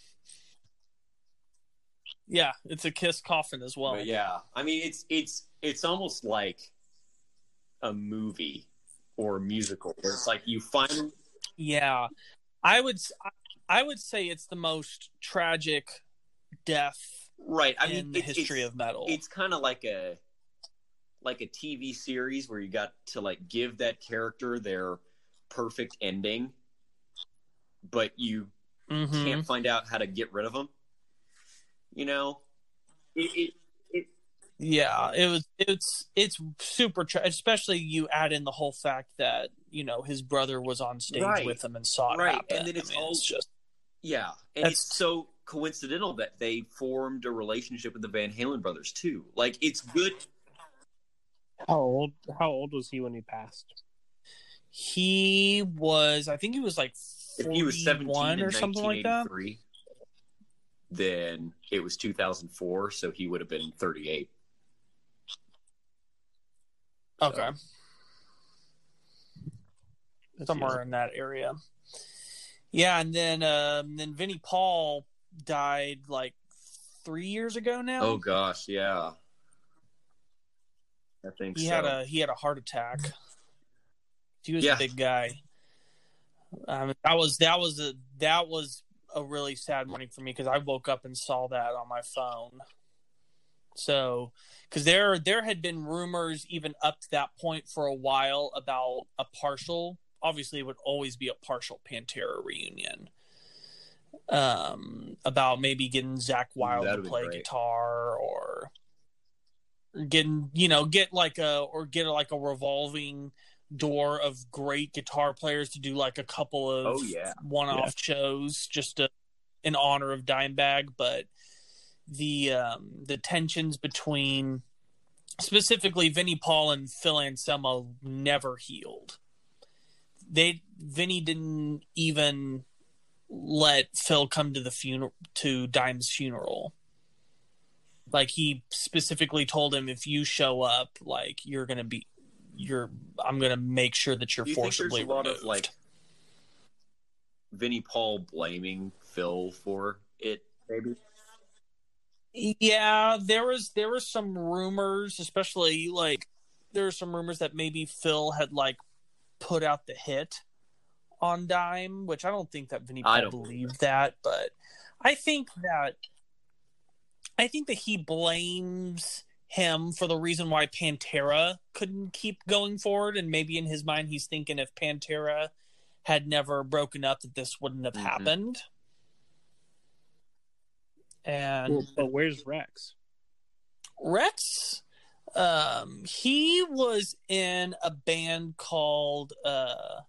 Yeah, it's a kiss coffin as well. But yeah, I mean, it's it's it's almost like a movie or musical where it's like you find Yeah, I would i would say it's the most tragic death Right. I in mean, the it's- history of metal. it's kind of like a like a TV series where you got to like give that character their perfect ending, but you Mhm. can't find out how to get rid of them. You know, it, it, it Yeah, it was. It's it's super, tra- especially you add in the whole fact that you know his brother was on stage Right. with him and saw it Right, happen. and then it's I mean, all- just yeah, and it's so coincidental that they formed a relationship with the Van Halen brothers too. Like it's good. How old? How old was he when he passed? he was. I think he was like If he was seventeen one in or something like that. 1983, then it was 2004, so he would have been 38. Okay, somewhere in that area. Yeah, and then um, then Vinnie Paul died like three years ago now. Oh gosh, yeah. I think he so. had a he had a heart attack. He was Yeah. a big guy. Um, that was that was a that was a really sad morning for me because I woke up and saw that on my phone. So, because there there had been rumors even up to that point for a while about a partial. Obviously, it would always be a partial Pantera reunion. Um, about maybe getting Zakk Wylde That'd to play guitar or getting you know get like a or get like a revolving door of great guitar players to do like a couple of Oh, yeah. one-off shows just to, in honor of Dimebag but the um the tensions between specifically Vinnie Paul and Phil Anselmo never healed they Vinnie didn't even let Phil come to the funeral to Dime's funeral like he specifically told him if you show up like you're gonna be you're i'm gonna make sure that you're you think there's forcibly a lot removed of like Vinnie Paul blaming Phil for it? Maybe. Yeah there was there was some rumors especially like there were some rumors that maybe phil had like put out the hit on dime which i don't think that vinnie I don't believed that but i think that i think that he blames him for the reason why pantera couldn't keep going forward and maybe in his mind he's thinking if pantera had never broken up that this wouldn't have Mhm. happened and Well, but where's Rex? Rex, um, he was in a band called uh,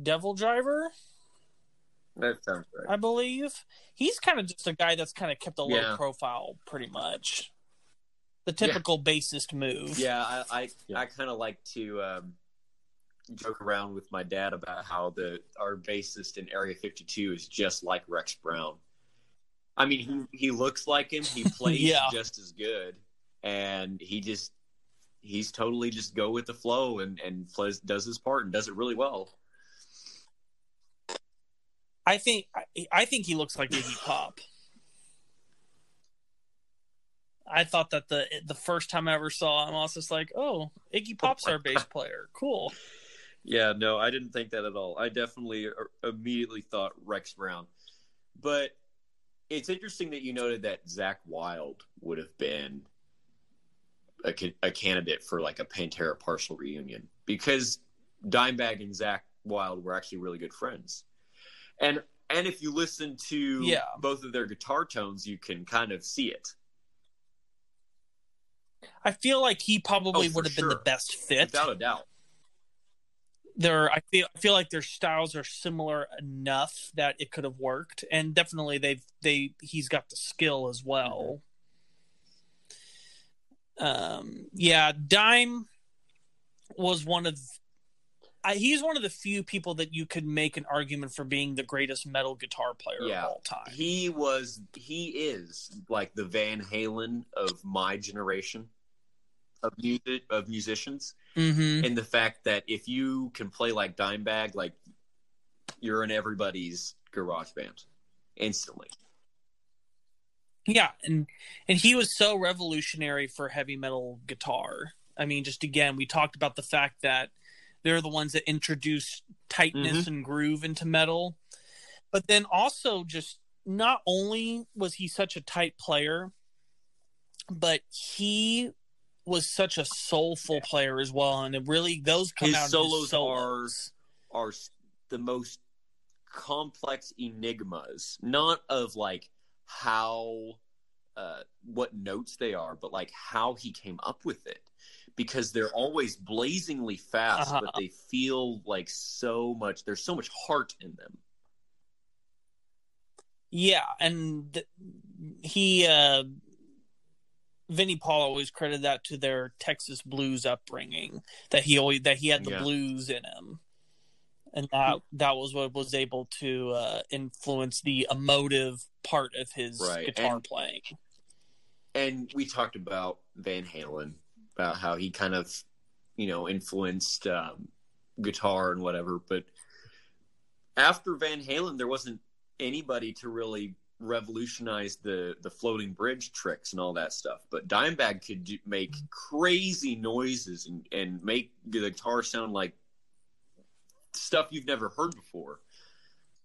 Devil Driver, That sounds right. I believe. He's kind of just a guy that's kind of kept a low Yeah. profile, pretty much. The typical bassist move. Yeah, I I, Yeah. I kind of like to um, joke around with my dad about how the our bassist in Area 52 is just like Rex Brown. I mean, he he looks like him. He plays Yeah. just as good, and he just he's totally just go with the flow and and plays does his part and does it really well. I think I, I think he looks like Iggy Pop. I thought that the the first time I ever saw him, I was just like, "Oh, Iggy Pop's our bass player. Cool." Yeah, no, I didn't think that at all. I definitely uh, immediately thought Rex Brown. But it's interesting that you noted that Zakk Wylde would have been a, a candidate for like a Pantera partial reunion because Dimebag and Zakk Wylde were actually really good friends. And and if you listen to Yeah. both of their guitar tones, you can kind of see it. I feel like he probably Oh, would have been the best fit. Without a doubt. They're, I feel, I feel like their styles are similar enough that it could have worked, and definitely they've they he's got the skill as well. Um, yeah, Dime was one of. I, he's one of the few people that you could make an argument for being the greatest metal guitar player Yeah. of all time. He was he is like the Van Halen of my generation of music of musicians. hmm And the fact that if you can play like Dimebag, like you're in everybody's garage band instantly. Yeah, and and he was so revolutionary for heavy metal guitar. I mean, just again, we talked about the fact that they're the ones that introduced tightness Mhm. and groove into metal. But then also just not only was he such a tight player, but he was such a soulful player as well. And it really those come His out solos his solos. are s- the most complex enigmas, not of like how uh, what notes they are, but like how he came up with it. Because they're always blazingly fast, Uh-huh. but they feel like so much. There's so much heart in them. Yeah, and he uh Vinnie Paul always credited that to their Texas blues upbringing that he always that he had the Yeah. blues in him. And that that was what was able to uh influence the emotive part of his Right, guitar and- playing. and we talked about Van Halen about how he kind of you know influenced um, guitar and whatever, but after Van Halen, there wasn't anybody to really revolutionize the the floating bridge tricks and all that stuff. But Dimebag could do, make crazy noises and and make the guitar sound like stuff you've never heard before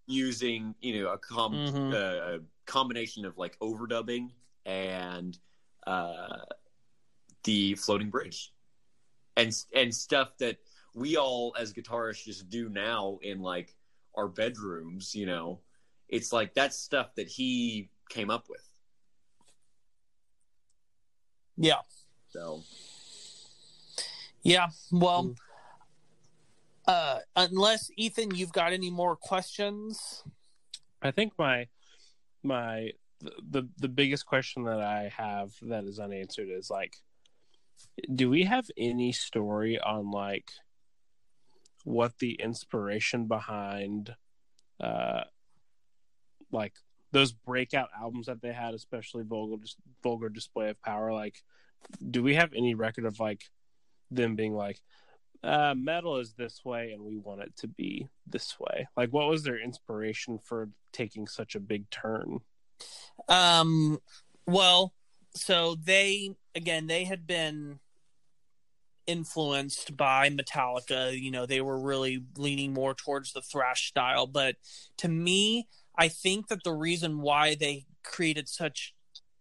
using you know a com- Mhm. uh, a combination of like overdubbing and uh, the floating bridge and and stuff that we all as guitarists just do now in like our bedrooms you know it's like that's stuff that he came up with Yeah. so Yeah. Well, Mm. uh unless Ethan you've got any more questions? I think my my the the biggest question that I have that is unanswered is like do we have any story on like what the inspiration behind uh like those breakout albums that they had especially vulgar vulgar display of power like do we have any record of like them being like uh, metal is this way and we want it to be this way like what was their inspiration for taking such a big turn Um, well, so they again they had been influenced by Metallica. You know, they were really leaning more towards the thrash style. But to me, I think that the reason why they created such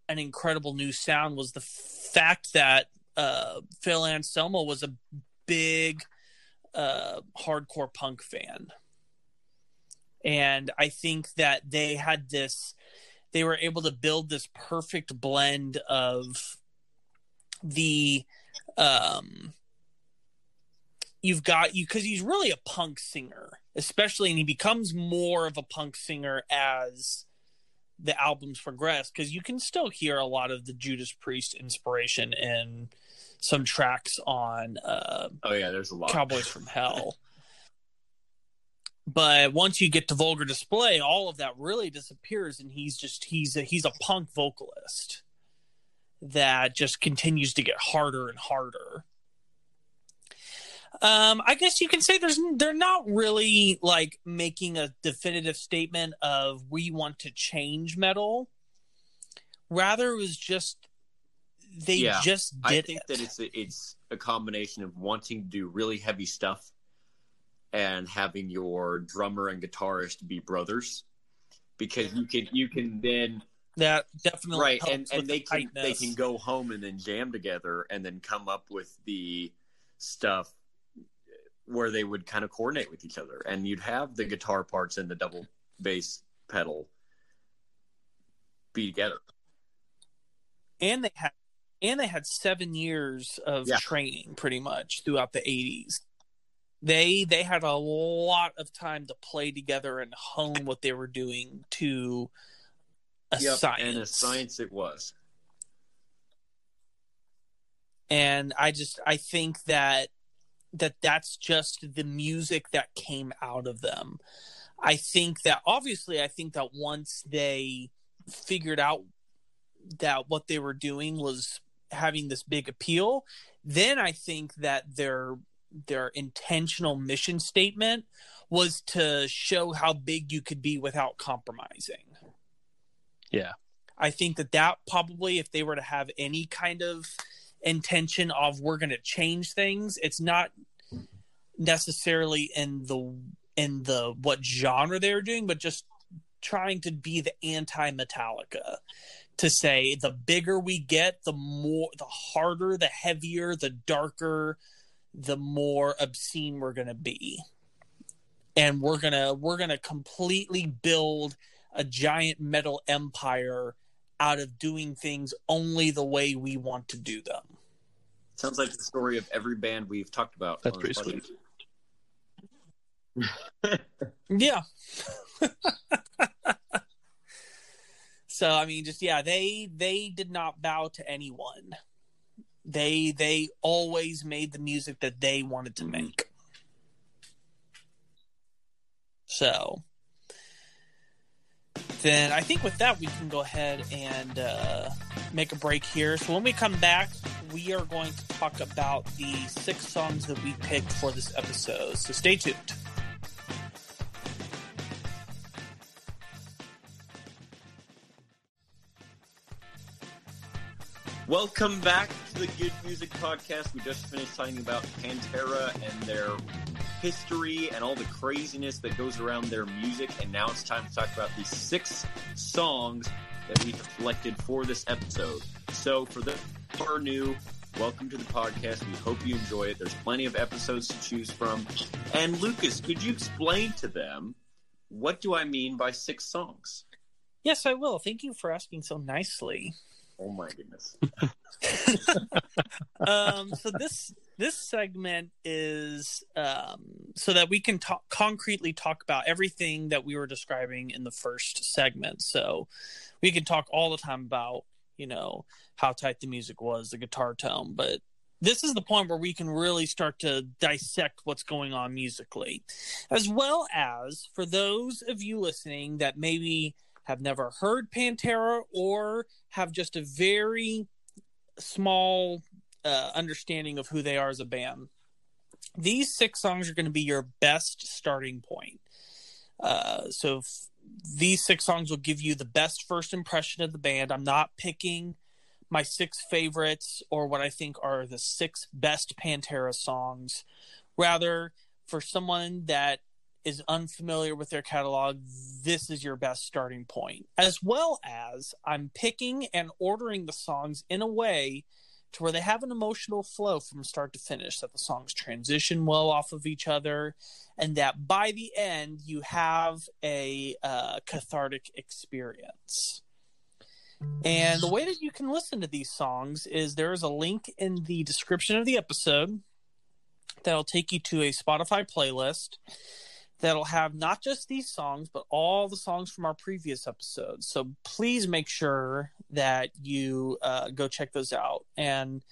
an incredible new sound was the fact that uh, Phil Anselmo was a big uh, hardcore punk fan. And I think that they had this they were able to build this perfect blend of the um you've got you because he's really a punk singer especially and he becomes more of a punk singer as the albums progress because you can still hear a lot of the judas priest inspiration in some tracks on uh oh yeah there's a lot Cowboys from Hell. But once you get to Vulgar Display, all of that really disappears, and he's just he's a, he's a punk vocalist that just continues to get harder and harder. Um, I guess you can say there's they're not really like making a definitive statement of we want to change metal. Rather, it was just they Yeah, just did I think it. that it's a, it's a combination of wanting to do really heavy stuff and having your drummer and guitarist be brothers because you can you can then that definitely right and and they the can they can go home and then jam together and then come up with the stuff where they would kind of coordinate with each other. And you'd have the guitar parts and the double bass pedal be together. And they had and they had seven years of Yeah. training pretty much throughout the 80s they they had a lot of time to play together and hone what they were doing to a Yep, science and a science it was. And i just i think that that that's just the music that came out of them i think that obviously i think that once they figured out that what they were doing was having this big appeal then i think that their their intentional mission statement was to show how big you could be without compromising Yeah. I think that that probably, if they were to have any kind of intention of we're going to change things, it's not necessarily in the in the what genre they're doing, but just trying to be the anti Metallica to say the bigger we get, the more, the harder, the heavier, the darker, the more obscene we're going to be. And we're going to, we're going to completely build a giant metal empire out of doing things only the way we want to do them. Sounds like the story of every band we've talked about. That's pretty sweet. yeah. so I mean, just yeah, they they did not bow to anyone. They they always made the music that they wanted to make. So then I think with that we can go ahead and uh, make a break here. So when we come back, we are going to talk about the six songs that we picked for this episode. So stay tuned. Welcome back to the Good Music Podcast. We just finished talking about Pantera and their history and all the craziness that goes around their music, and now it's time to talk about the six songs that we have selected for this episode. So, for who are new, welcome to the podcast. We hope you enjoy it. There's plenty of episodes to choose from. And Lucas, could you explain to them what do I mean by six songs? Yes, I will. Thank you for asking so nicely. Oh my goodness. um, so this this segment is um, so that we can talk concretely talk about everything that we were describing in the first segment. So we can talk all the time about you know how tight the music was, the guitar tone, but this is the point where we can really start to dissect what's going on musically, as well as for those of you listening that maybe have never heard Pantera or have just a very small uh, understanding of who they are as a band. These six songs are going to be your best starting point. Uh, so these six songs will give you the best first impression of the band. I'm not picking my six favorites or what I think are the six best Pantera songs. Rather, for someone that is unfamiliar with their catalog, this is your best starting point. As well as I'm picking and ordering the songs in a way to where they have an emotional flow from start to finish, that the songs transition well off of each other, and that by the end you have a uh, cathartic experience. And the way that you can listen to these songs is there is a link in the description of the episode that'll take you to a Spotify playlist that'll have not just these songs, but all the songs from our previous episodes. So please make sure that you uh, go check those out. And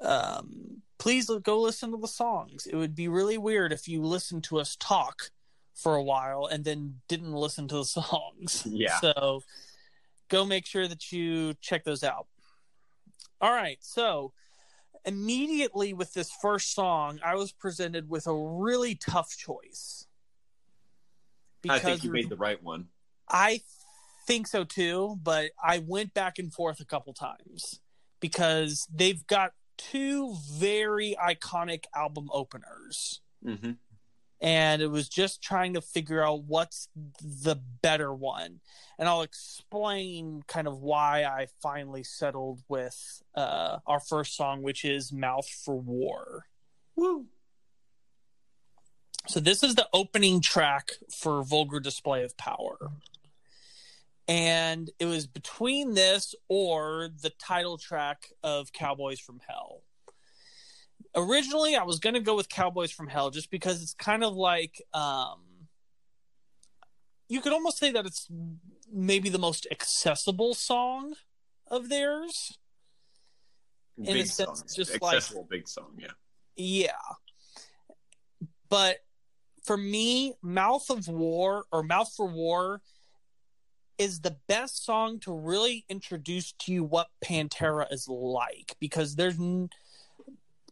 um, please go listen to the songs. It would be really weird if you listened to us talk for a while and then didn't listen to the songs. Yeah. So go make sure that you check those out. All right. So immediately with this first song, I was presented with a really tough choice I think you made the right one. I think so too, but I went back and forth a couple times because they've got two very iconic album openers. Mm-hmm. And it was just trying to figure out what's the better one. And I'll explain kind of why I finally settled with uh, our first song, which is Mouth for War. Woo. So this is the opening track for Vulgar Display of Power. And it was between this or the title track of Cowboys from Hell. Originally, I was going to go with Cowboys from Hell just because it's kind of like um, you could almost say that it's maybe the most accessible song of theirs. In big a sense, song. just accessible like, big song, yeah. Yeah. But for me, Mouth of War or Mouth for War is the best song to really introduce to you what Pantera is like because there's n-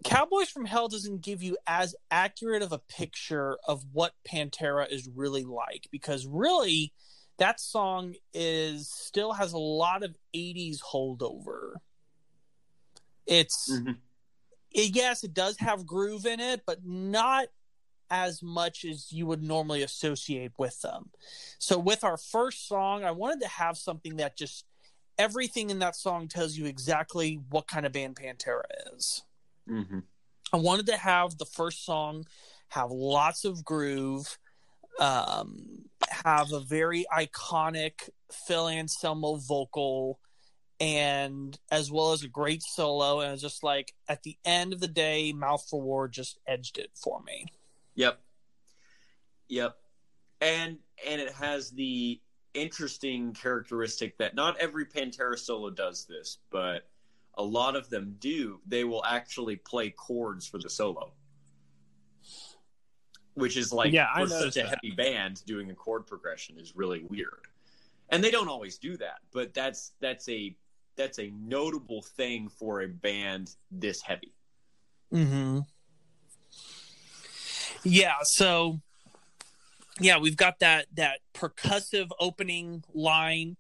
Cowboys from Hell doesn't give you as accurate of a picture of what Pantera is really like because really that song is still has a lot of 80s holdover. It's mm-hmm. it, yes, it does have groove in it, but not as much as you would normally associate with them. So with our first song, I wanted to have something that just everything in that song tells you exactly what kind of band Pantera is. Mm-hmm. I wanted to have the first song have lots of groove, um, have a very iconic Phil Anselmo vocal, and as well as a great solo. And it's just like at the end of the day, Mouth for War just edged it for me. Yep. Yep. And and it has the interesting characteristic that not every Pantera solo does this, but a lot of them do. They will actually play chords for the solo. Which is like Yeah, I for such noticed a that. heavy band doing a chord progression is really weird. And they don't always do that, but that's that's a that's a notable thing for a band this heavy. Mm-hmm. Yeah, so yeah, we've got that that percussive opening line,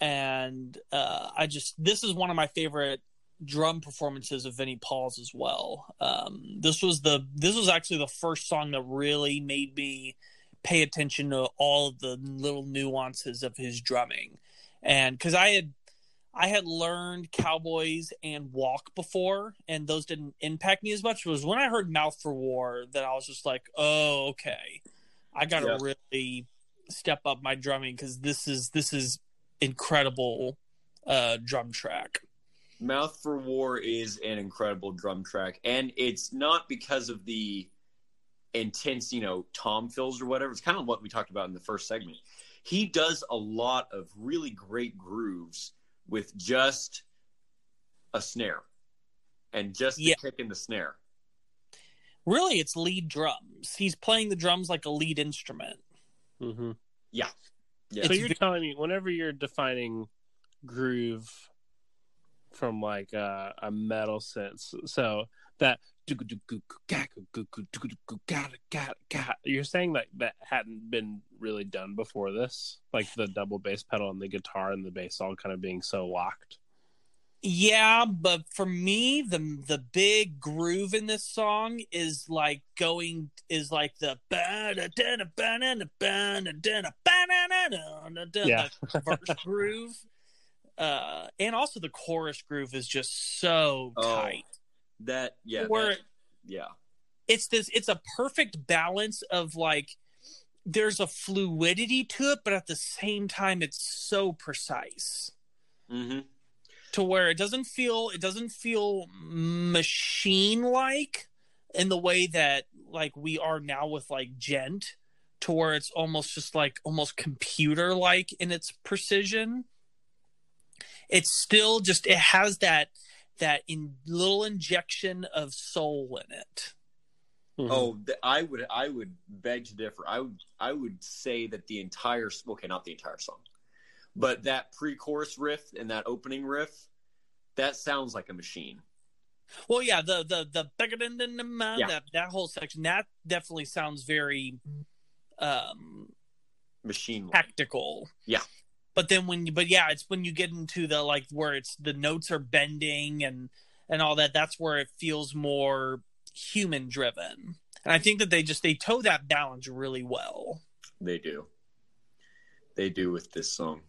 and uh, I just this is one of my favorite drum performances of Vinnie Paul's as well. Um, this was the this was actually the first song that really made me pay attention to all of the little nuances of his drumming, and because I had I had learned Cowboys and Walk before, and those didn't impact me as much. It was when I heard Mouth for War that I was just like, oh, okay, I got to Yeah. really step up my drumming because this is this is incredible uh, drum track. Mouth for War is an incredible drum track, and it's not because of the intense, you know, tom fills or whatever. It's kind of what we talked about in the first segment. He does a lot of really great grooves with just a snare and just the kick in the snare. Really, it's lead drums. He's playing the drums like a lead instrument. Mm-hmm. Yeah. So It's you're ve- telling me whenever you're defining groove from like uh, a metal sense, so that you're saying that that hadn't been really done before this, like the double bass pedal and the guitar and the bass all kind of being so locked. Yeah, but for me, the the big groove in this song is like going is like the Yeah. verse groove, uh, and also the chorus groove is just so tight. That yeah, that- yeah. it's this, it's a perfect balance of like there's a fluidity to it, but at the same time, it's so precise. Mm-hmm. to where it doesn't feel it doesn't feel machine like in the way that like we are now with like djent to where it's almost just like almost computer like in its precision it's still just it has that that in little injection of soul in it Mhm. Oh, I would I would beg to differ. I would I would say that the entire okay, not the entire song, but that pre-chorus riff and that opening riff, that sounds like a machine. well yeah the the the Yeah. that that whole section that definitely sounds very um Machine like. tactical. Yeah. But then when you, but yeah, it's when you get into the like where it's the notes are bending and and all that. That's where it feels more human driven. And I think that they just they toe that balance really well. They do. They do with this song.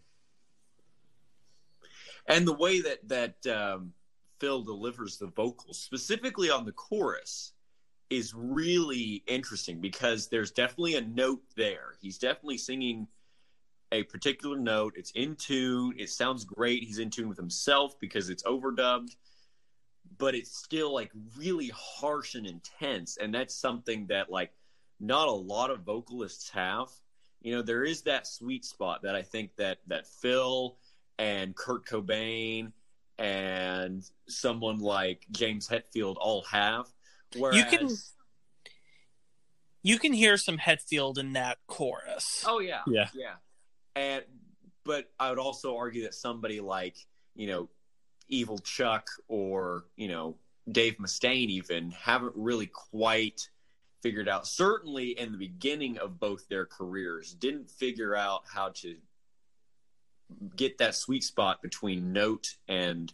And the way that that um, Phil delivers the vocals, specifically on the chorus, is really interesting because there's definitely a note there. He's definitely singing a particular note. It's in tune. It sounds great. He's in tune with himself because it's overdubbed, but it's still like really harsh and intense. And that's something that like not a lot of vocalists have. You know, there is that sweet spot that I think that that Phil and Kurt Cobain and someone like James Hetfield all have. Whereas, You can you can hear some Hetfield in that chorus. Oh yeah, Yeah. yeah. And but I would also argue that somebody like you know Evil Chuck or you know Dave Mustaine even haven't really quite figured out. Certainly in the beginning of both their careers, didn't figure out how to get that sweet spot between note and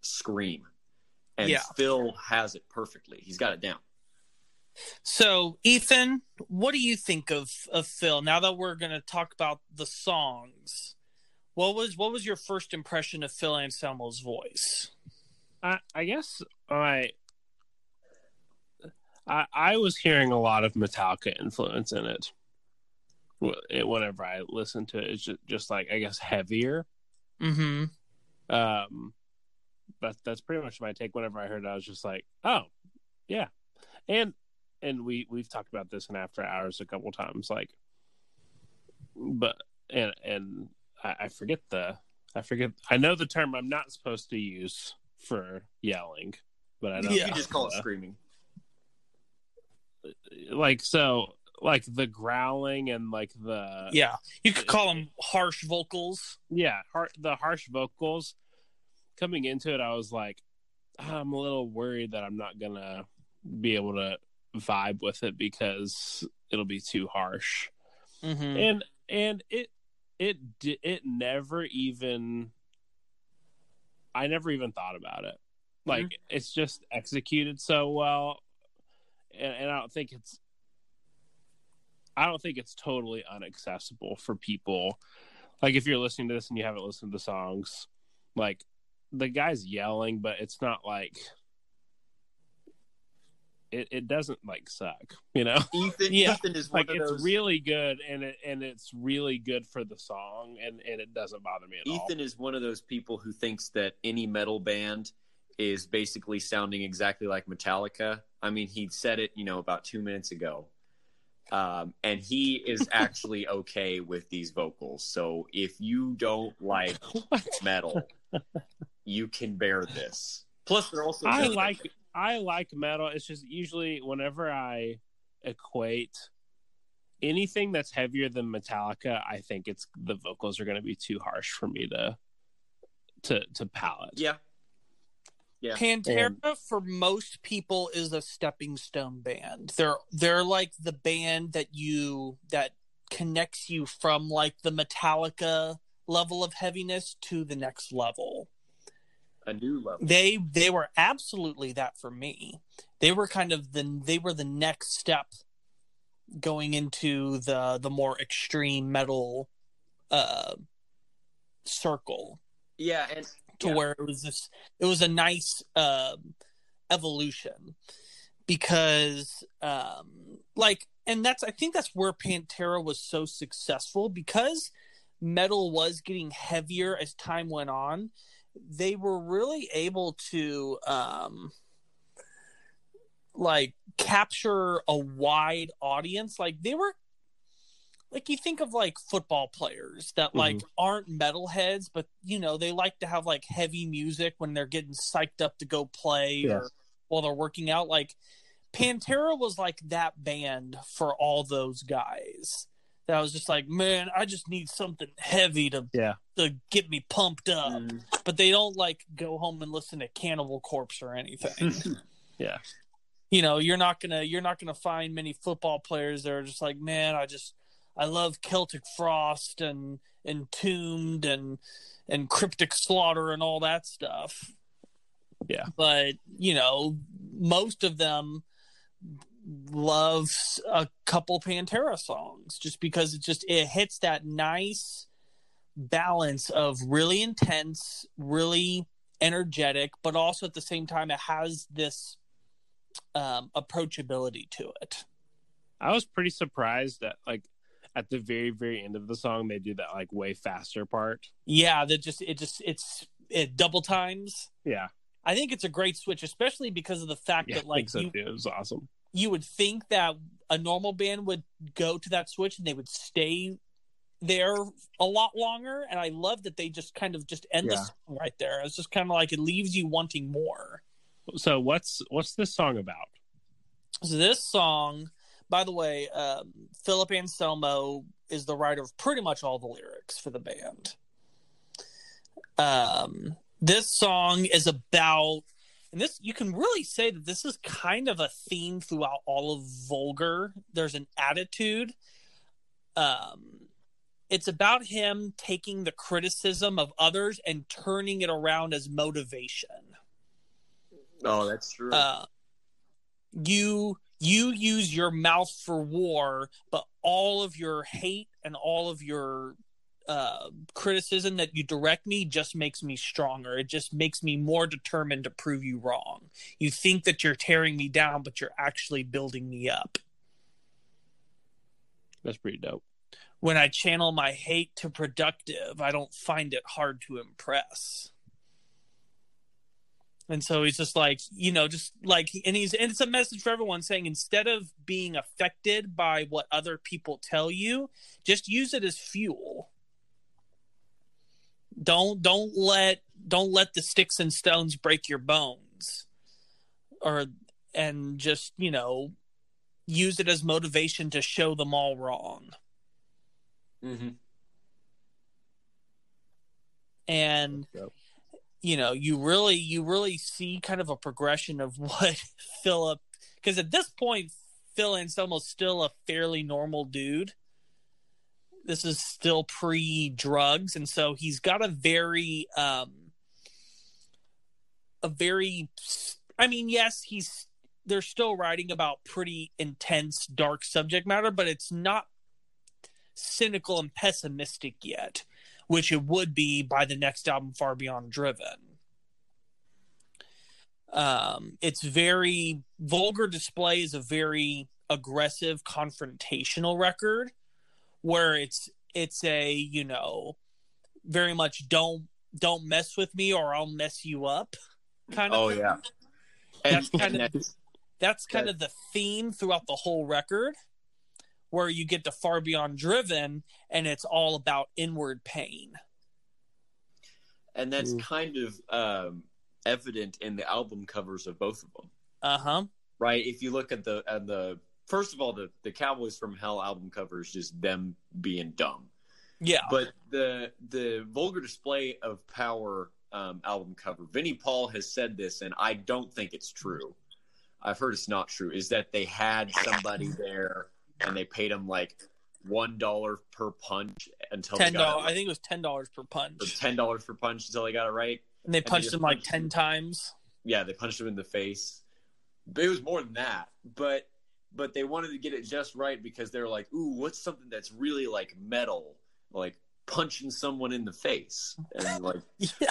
scream. And Yeah. Phil has it perfectly. He's got it down. So, Ethan, what do you think of of Phil? Now that we're going to talk about the songs, what was what was your first impression of Phil Anselmo's voice? I, I guess I, I I was hearing a lot of Metallica influence in it. Whenever I listen to it, it's just, just like I guess heavier. Mm-hmm. Um, but that's pretty much my take. Whenever I heard it, I was just like, oh, yeah, and and we we've talked about this in After Hours a couple times, like, but and and I, I forget the I forget I know the term I'm not supposed to use for yelling, but I know yeah. you just call it uh, screaming. Like so, like the growling and like the yeah, you could call them harsh vocals. Yeah, har- the harsh vocals. Coming into it, I was like, ah, I'm a little worried that I'm not gonna be able to vibe with it because it'll be too harsh. Mm-hmm. And and it it it never even I never even thought about it. Like mm-hmm. it's just executed so well, and, and, I don't think it's I don't think it's totally unaccessible for people. Like if you're listening to this and you haven't listened to the songs, like the guy's yelling, but it's not like it, it doesn't like suck, you know. Ethan, yeah. Ethan is like it's those... really good, and it and it's really good for the song, and and it doesn't bother me at Ethan all. Ethan is one of those people who thinks that any metal band is basically sounding exactly like Metallica. I mean, he said it, you know, about two minutes ago. Um, and he is actually okay with these vocals. So if you don't like metal, you can bear this. Plus, they're also. I like I like metal. It's just usually whenever I equate anything that's heavier than Metallica, I think it's the vocals are going to be too harsh for me to to to palate. Yeah. Yeah. Pantera and, for most people is a stepping stone band. They're they're like the band that you that connects you from like the Metallica level of heaviness to the next level a new level. They they were absolutely that for me. They were kind of the they were the next step going into the the more extreme metal uh circle. Yeah, and to yeah. where it was this it was a nice uh, evolution because um like and that's I think that's where Pantera was so successful because metal was getting heavier as time went on they were really able to um like capture a wide audience like they were like you think of like football players that like mm-hmm. aren't metalheads but you know they like to have like heavy music when they're getting psyched up to go play yes. or while they're working out like pantera was like that band for all those guys that I was just like, man, I just need something heavy to yeah to get me pumped up. Mm. But they don't like go home and listen to Cannibal Corpse or anything. yeah. You know, you're not gonna you're not gonna find many football players that are just like, man, I just I love Celtic Frost and Entombed and and Cryptic Slaughter and all that stuff. Yeah. But, you know, most of them loves a couple Pantera songs just because it just it hits that nice balance of really intense, really energetic, but also at the same time it has this um, approachability to it. I was pretty surprised that like at the very very end of the song they do that like way faster part. Yeah, that just it just it's it double times. Yeah. I think it's a great switch, especially because of the fact yeah, that like so you, it was awesome you would think that a normal band would go to that switch and they would stay there a lot longer and i love that they just kind of just end yeah. the song right there. It's just kind of like it leaves you wanting more. So what's what's this song about? So this song by the way um, philip anselmo is the writer of pretty much all the lyrics for the band. Um, this song is about and this you can really say that this is kind of a theme throughout all of vulgar. There's an attitude. Um it's about him taking the criticism of others and turning it around as motivation. Oh that's true. Uh, you you use your mouth for war, but all of your hate and all of your uh, criticism that you direct me just makes me stronger. It just makes me more determined to prove you wrong. You think that you're tearing me down, but you're actually building me up. That's pretty dope. When I channel my hate to productive, I don't find it hard to impress. And so he's just like, you know, just like, and he's, and it's a message for everyone saying instead of being affected by what other people tell you, just use it as fuel. Don't, don't let, don't let the sticks and stones break your bones or, and just, you know, use it as motivation to show them all wrong. Mm-hmm. And, you know you really you really see kind of a progression of what philip because at this point phil anselmo's still a fairly normal dude this is still pre drugs and so he's got a very um a very i mean yes he's they're still writing about pretty intense dark subject matter but it's not cynical and pessimistic yet which it would be by the next album, Far Beyond Driven. Um, it's very vulgar display is a very aggressive confrontational record where it's it's a you know very much don't don't mess with me or I'll mess you up kind of Oh yeah. And, That's kind and of- that's- that's kind That- of the theme throughout the whole record where you get to far beyond driven and it's all about inward pain and that's Mm. kind of um, evident in the album covers of both of them, uh-huh right? If you look at the at the first of all, the the Cowboys from Hell album cover is just them being dumb, yeah but the the vulgar display of power um, album cover, Vinnie Paul has said this, and I don't think it's true. I've heard it's not true. Is that they had somebody there and they paid him like one dollar per punch until ten dollars i think it was ten dollars per or punch ten dollars per punch until they got it right. and they punched him like 10 him. times yeah, they punched him in the face. But it was more than that. But but they wanted to get it just right because they're like, ooh, what's something that's really like metal, like punching someone in the face, and like, yeah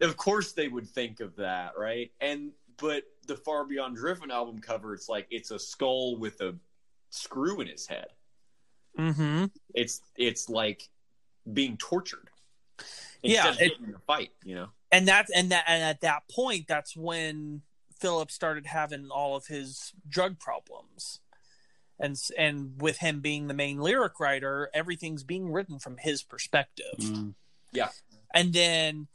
of course they would think of that, right? And but the Far Beyond Driven album cover, it's like it's a skull with a screw in his head. mm-hmm It's it's like being tortured. Yeah, Instead of it- a fight, you know. and that's and that and at that point that's when philip started having all of his drug problems. And and with him being the main lyric writer everything's being written from his perspective. Mm. and then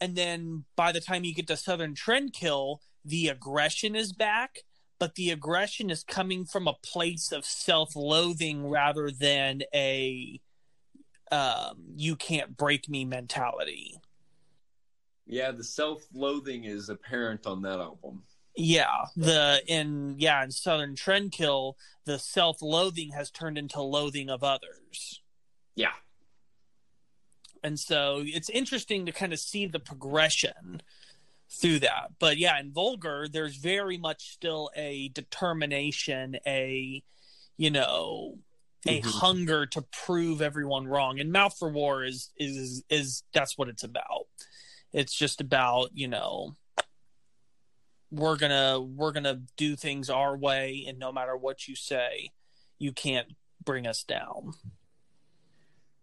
and then by the time you get to southern Trendkill, the aggression is back but the aggression is coming from a place of self-loathing rather than a um, you can't break me mentality Yeah, the self-loathing is apparent on that album. yeah the in yeah in southern Trendkill, the self-loathing has turned into loathing of others Yeah. and so it's interesting to kind of see the progression through that but yeah in vulgar there's very much still a determination a you know a Mhm. hunger to prove everyone wrong and mouth for war is is is that's what it's about it's just about you know we're gonna we're gonna do things our way and no matter what you say you can't bring us down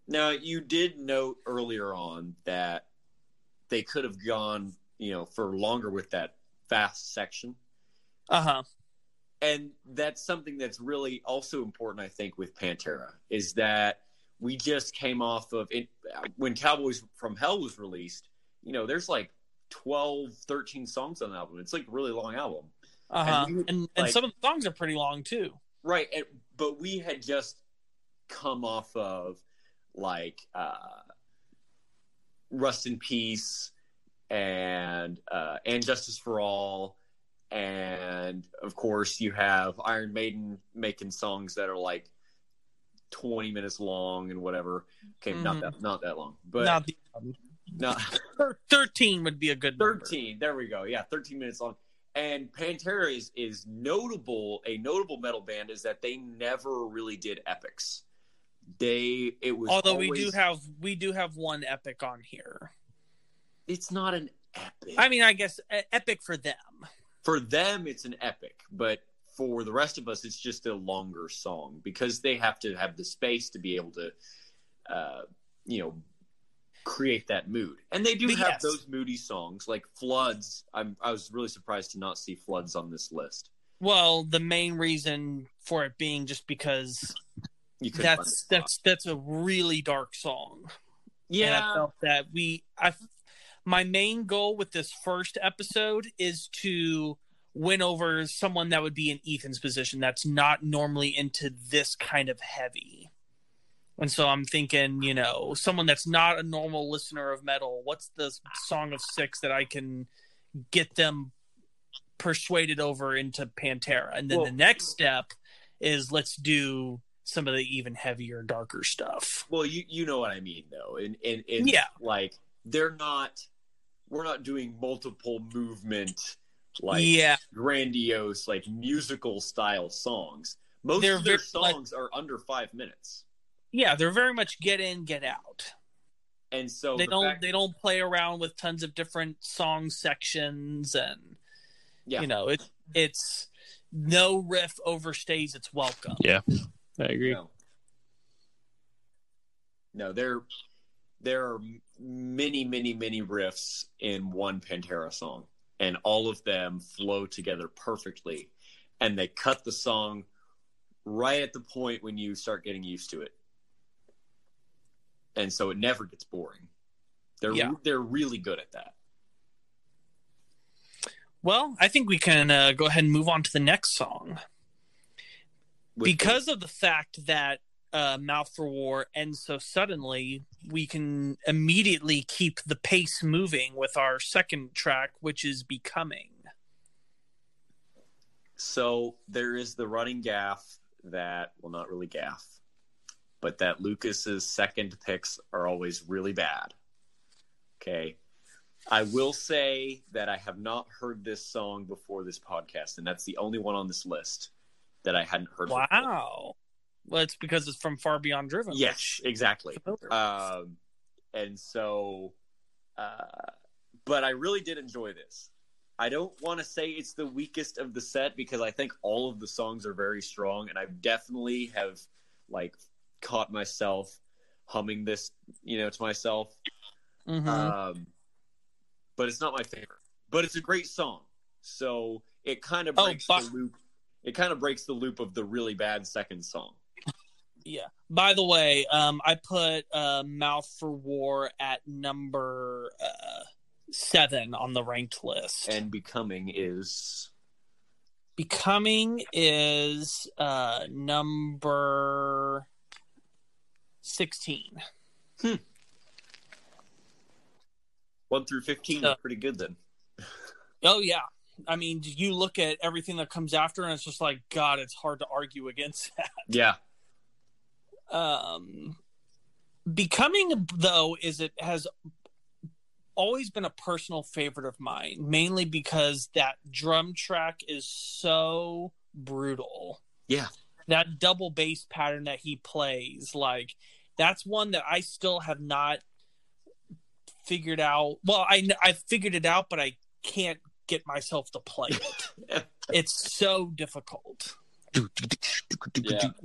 Now, you did note earlier on that they could have gone, you know, for longer with that fast section. uh-huh And that's something that's really also important, I think, with Pantera is that we just came off of it when Cowboys from Hell was released. You know, there's like 12, 13 songs on the album. It's like a really long album. uh-huh And we- and and some of the songs are pretty long too Right. And, but we had just come off of like uh, Rust in Peace and uh, and Justice for All. And of course, you have Iron Maiden making songs that are like 20 minutes long and whatever. Okay, not Mhm. that not that long, but Not the, not thir- 13 would be a good number. 13 there we go yeah 13 minutes long And Pantera is is notable. A notable metal band is that they never really did epics. They it was Although we do have we do have one epic on here. it's not an epic. I mean, I guess epic for them. for them it's an epic, but for the rest of us it's just a longer song because they have to have the space to be able to uh you know create that mood. And they do But have yes. those moody songs like Floods. I'm I was really surprised to not see Floods on this list. Well, the main reason for it being just because You that's that's that's a really dark song. And I felt that we I my main goal with this first episode is to win over someone that would be in Ethan's position that's not normally into this kind of heavy. And so I'm thinking, you know, someone that's not a normal listener of metal, what's the song of six that I can get them persuaded over into Pantera? And then Well- the next step is let's do some of the even heavier, darker stuff. Well, you you know what I mean though. And and, and Yeah. like they're not we're not doing multiple movement like yeah. grandiose like musical style songs. Most They're of their very, like- songs are under 5 minutes. Yeah, they're very much get in, get out. And so they the don't fact- they don't play around with tons of different song sections and Yeah. you know, it it's no riff overstays its welcome. Yeah, I agree. No. No, there there are many, many, many riffs in one Pantera song, and all of them flow together perfectly. And they cut the song right at the point when you start getting used to it, and so it never gets boring. They're Yeah. they're really good at that. Well, I think we can uh, go ahead and move on to the next song. With because of the fact that uh, Mouth for War ends so suddenly, we can immediately keep the pace moving with our second track, which is Becoming. So there is the running gaff that, well, not really gaff, but that Lucas's second picks are always really bad. Okay. I will say that I have not heard this song before this podcast, and that's the only one on this list that I hadn't heard. before. Wow. Well, it's because it's from Far Beyond Driven. Yes, exactly. Um, and so, uh, but I really did enjoy this. I don't want to say it's the weakest of the set because I think all of the songs are very strong, and I definitely have like caught myself humming this, you know, to myself. Mhm. Um, but it's not my favorite. But it's a great song, so it kind of Oh, breaks but- the loop. It kind of breaks the loop of the really bad second song. Yeah. By the way, um, I put uh, Mouth for War at number uh, seven on the ranked list. And becoming is Becoming is uh, number 16. one through fifteen. So- are pretty good then. Oh, yeah. I mean, you look at everything that comes after, and it's just like, God, it's hard to argue against that. Yeah. um becoming though is it has always been a personal favorite of mine mainly because that drum track is so brutal Yeah. that double bass pattern that he plays like that's one that i still have not figured out well i i figured it out but i can't get myself to play it it's so difficult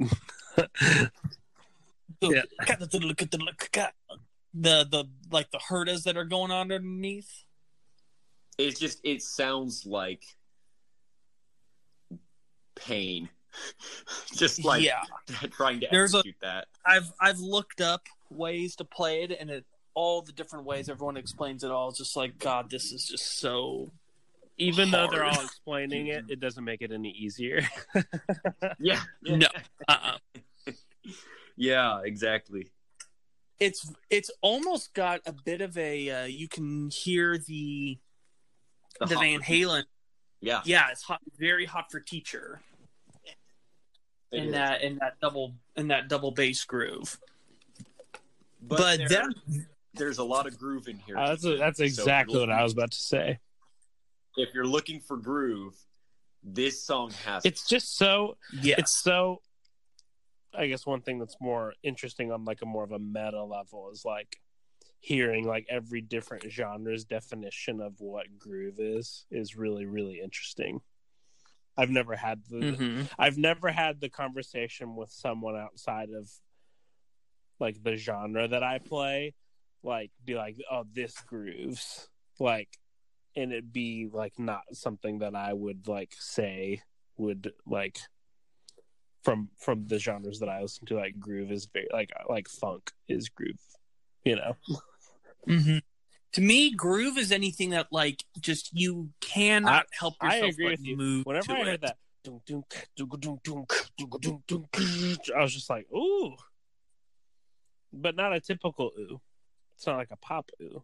Yeah. Yeah. the the like the herders that are going on underneath. It's just it sounds like pain. just like yeah, trying to There's a- execute that. I've I've looked up ways to play it, and it all the different ways everyone explains it all. It's just like God, this is just so. Even though they're all explaining it, it doesn't make it any easier. Yeah. No. Uh-uh. Yeah, exactly. It's it's almost got a bit of a. Uh, you can hear the the, hot- Van Halen. Yeah. Yeah, it's hot, very hot for teacher it in is. that in that double in that double bass groove. But, But, there- then there's a lot of groove in here. Uh, that's too. that's exactly it'll- what I was about to say. if you're looking for groove, this song has It's just so Yeah. it's so I guess one thing that's more interesting on like a more of a meta level is like hearing like every different genre's definition of what groove is is really really interesting. I've never had the Mhm. I've never had the conversation with someone outside of like the genre that I play, like be like, "Oh, this grooves," like, and it be like not something that I would like say would like from from the genres that I listen to. Like groove is very like like funk is groove, you know. Mhm to me, groove is anything that like just you cannot I, help yourself I agree with you. move. Whenever I heard that, I was just like, ooh, but not a typical ooh. It's not like a pop ooh.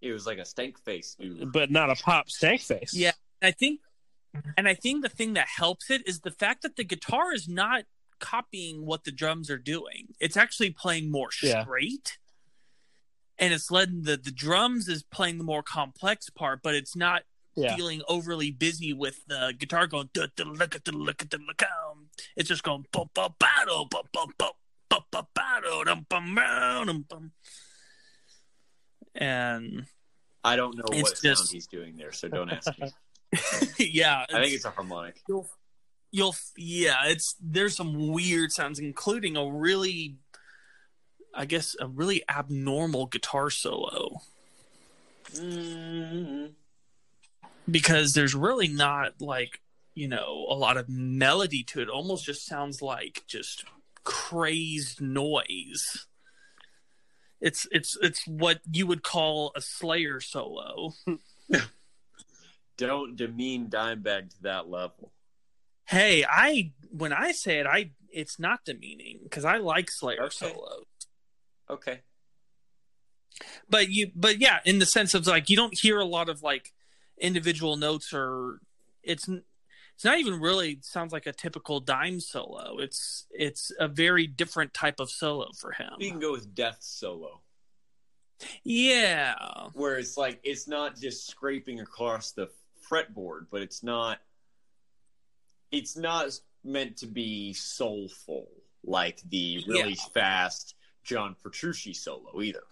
It was like a stank face ooh, but not a pop stank face. Yeah, I think, and I think the thing that helps it is the fact that the guitar is not copying what the drums are doing. It's actually playing more straight. Yeah straight. And it's letting the, the drums is playing the more complex part, but it's not yeah. feeling overly busy with the guitar going duh, duh, look at the look at the look. It's just going bum bum battle bum bum bum bum bum battle dum bum bum dum, bum. And I don't know It's what sound just- he's doing there, so don't ask me. yeah, I think it's a harmonic. you'll you'll yeah it's there's some weird sounds including a really i guess a really abnormal guitar solo Mm-hmm. because there's really not like you know a lot of melody to it. it almost just sounds like just crazed noise it's it's it's what you would call a slayer solo Don't demean Dimebag to that level. hey i when i say it i it's not demeaning because i like slayer Okay. solos Okay. but you but yeah in the sense of like you don't hear a lot of like individual notes or it's it's not even really sounds like a typical dime solo it's it's a very different type of solo for him We can go with Death Solo, yeah where it's like it's not just scraping across the fretboard, but it's not. It's not meant to be soulful like the really fast John Petrucci solo either.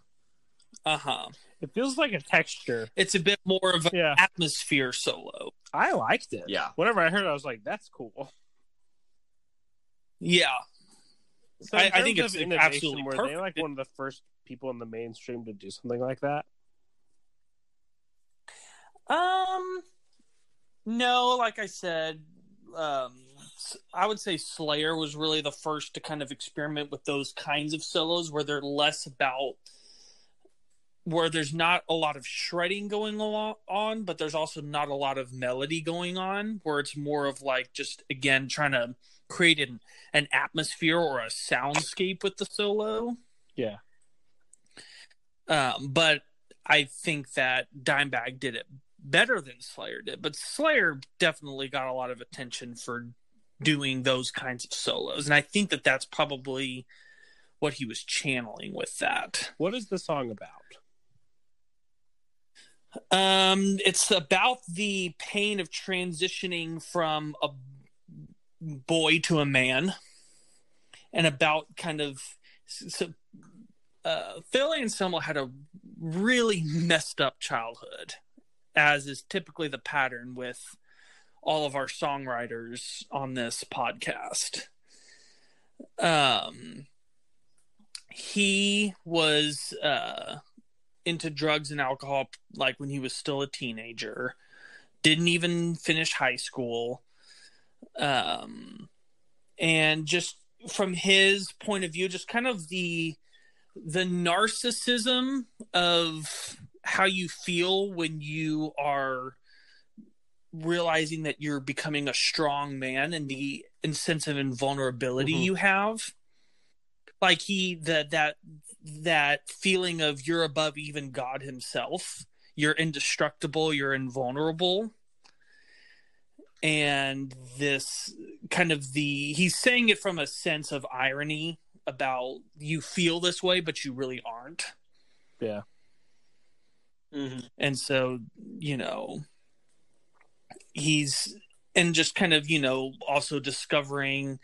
uh-huh It feels like a texture. it's a bit more of an Yeah, atmosphere solo I liked it. Yeah. Whenever I heard it, I was like, "That's cool." yeah So I- in I think terms it's of innovation, absolutely were they perfect. like one of the first people in the mainstream to do something like that? Um, no, like I said, um, I would say Slayer was really the first to kind of experiment with those kinds of solos where they're less about where there's not a lot of shredding going along on, but there's also not a lot of melody going on, where it's more of like just again trying to create an, an atmosphere or a soundscape with the solo. Yeah. Um, but I think that Dimebag did it better than Slayer did. But Slayer definitely got a lot of attention for doing those kinds of solos, and I think that that's probably what he was channeling with that. What is the song about? Um, it's about the pain of transitioning from a boy to a man, and about kind of so. Uh, Phil Anselmo had a really messed up childhood, as is typically the pattern with all of our songwriters on this podcast. Um, he was uh into drugs and alcohol like when he was still a teenager didn't even finish high school um and just from his point of view just kind of the the narcissism of how you feel when you are realizing that you're becoming a strong man and the and sense of invulnerability Mhm. you have like he that that that feeling of you're above even god himself you're indestructible you're invulnerable and this kind of the he's saying it from a sense of irony about you feel this way but you really aren't Yeah. Mm-hmm. and so you know he's and just kind of you know also discovering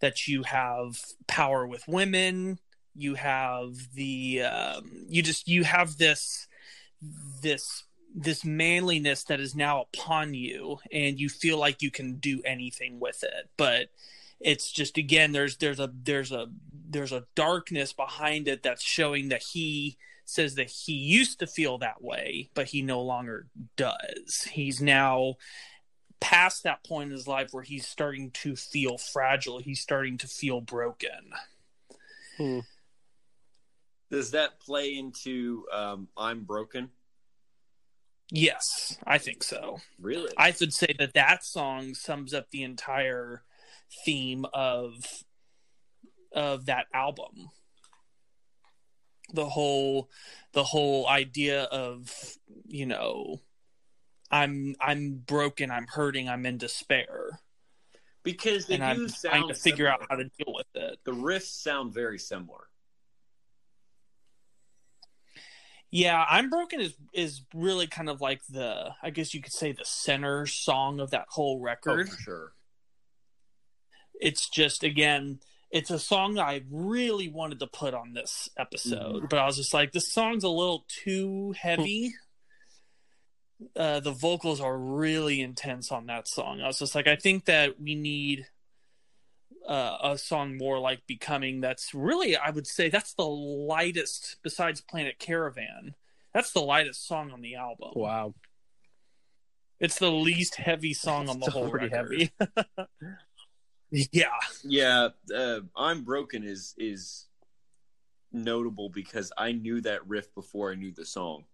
that you have power with women. You have the um, you just you have this this this manliness that is now upon you and you feel like you can do anything with it. But it's just again there's there's a there's a there's a darkness behind it that's showing that he says that he used to feel that way but he no longer does. He's now past that point in his life where he's starting to feel fragile he's starting to feel broken Hmm. Does that play into um, I'm broken? yes i think so Really? I would say that that song sums up the entire theme of of that album. The whole the whole idea of, you know, I'm I'm broken, I'm hurting, I'm in despair. because they and do I'm sound trying to figure similar. out how to deal with it. the riffs sound very similar. Yeah, I'm broken is is really kind of like the I guess you could say the center song of that whole Oh, record. for sure. it's just again it's a song i really wanted to put on this episode mm-hmm. but i was just like this song's a little too heavy uh, the vocals are really intense on that song i was just like i think that we need uh, a song more like becoming that's really i would say that's the lightest besides planet caravan that's the lightest song on the album Wow. it's the least heavy song on the whole pretty record. heavy. yeah Yeah, uh, I'm broken is is notable because I knew that riff before I knew the song.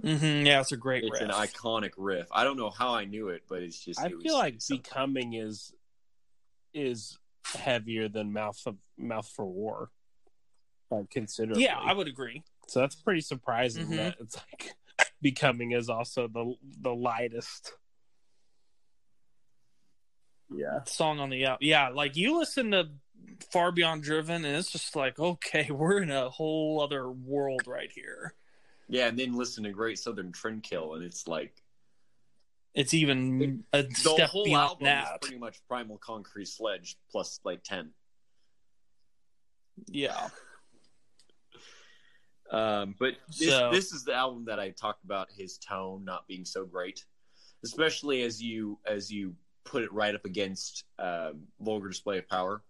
Hmm yeah it's a great It's riff. an iconic riff. I don't know how I knew it, but it's just. I it was feel like something. becoming is is heavier than mouth of mouth for war. Uh, considerably. Yeah, I would agree. So that's pretty surprising Mhm. that it's like becoming is also the the lightest. Yeah. Song on the out. Yeah, like you listen to Far Beyond Driven, and it's just like, okay, we're in a whole other world right here. Yeah, and then listen to Great Southern Trendkill, and it's like It's even a the step whole beyond album that. is pretty much Primal Concrete Sledge plus like ten. Yeah. Um, but this, So- this is the album that I talked about his tone not being so great, especially as you as you put it right up against um, Vulgar Display of Power.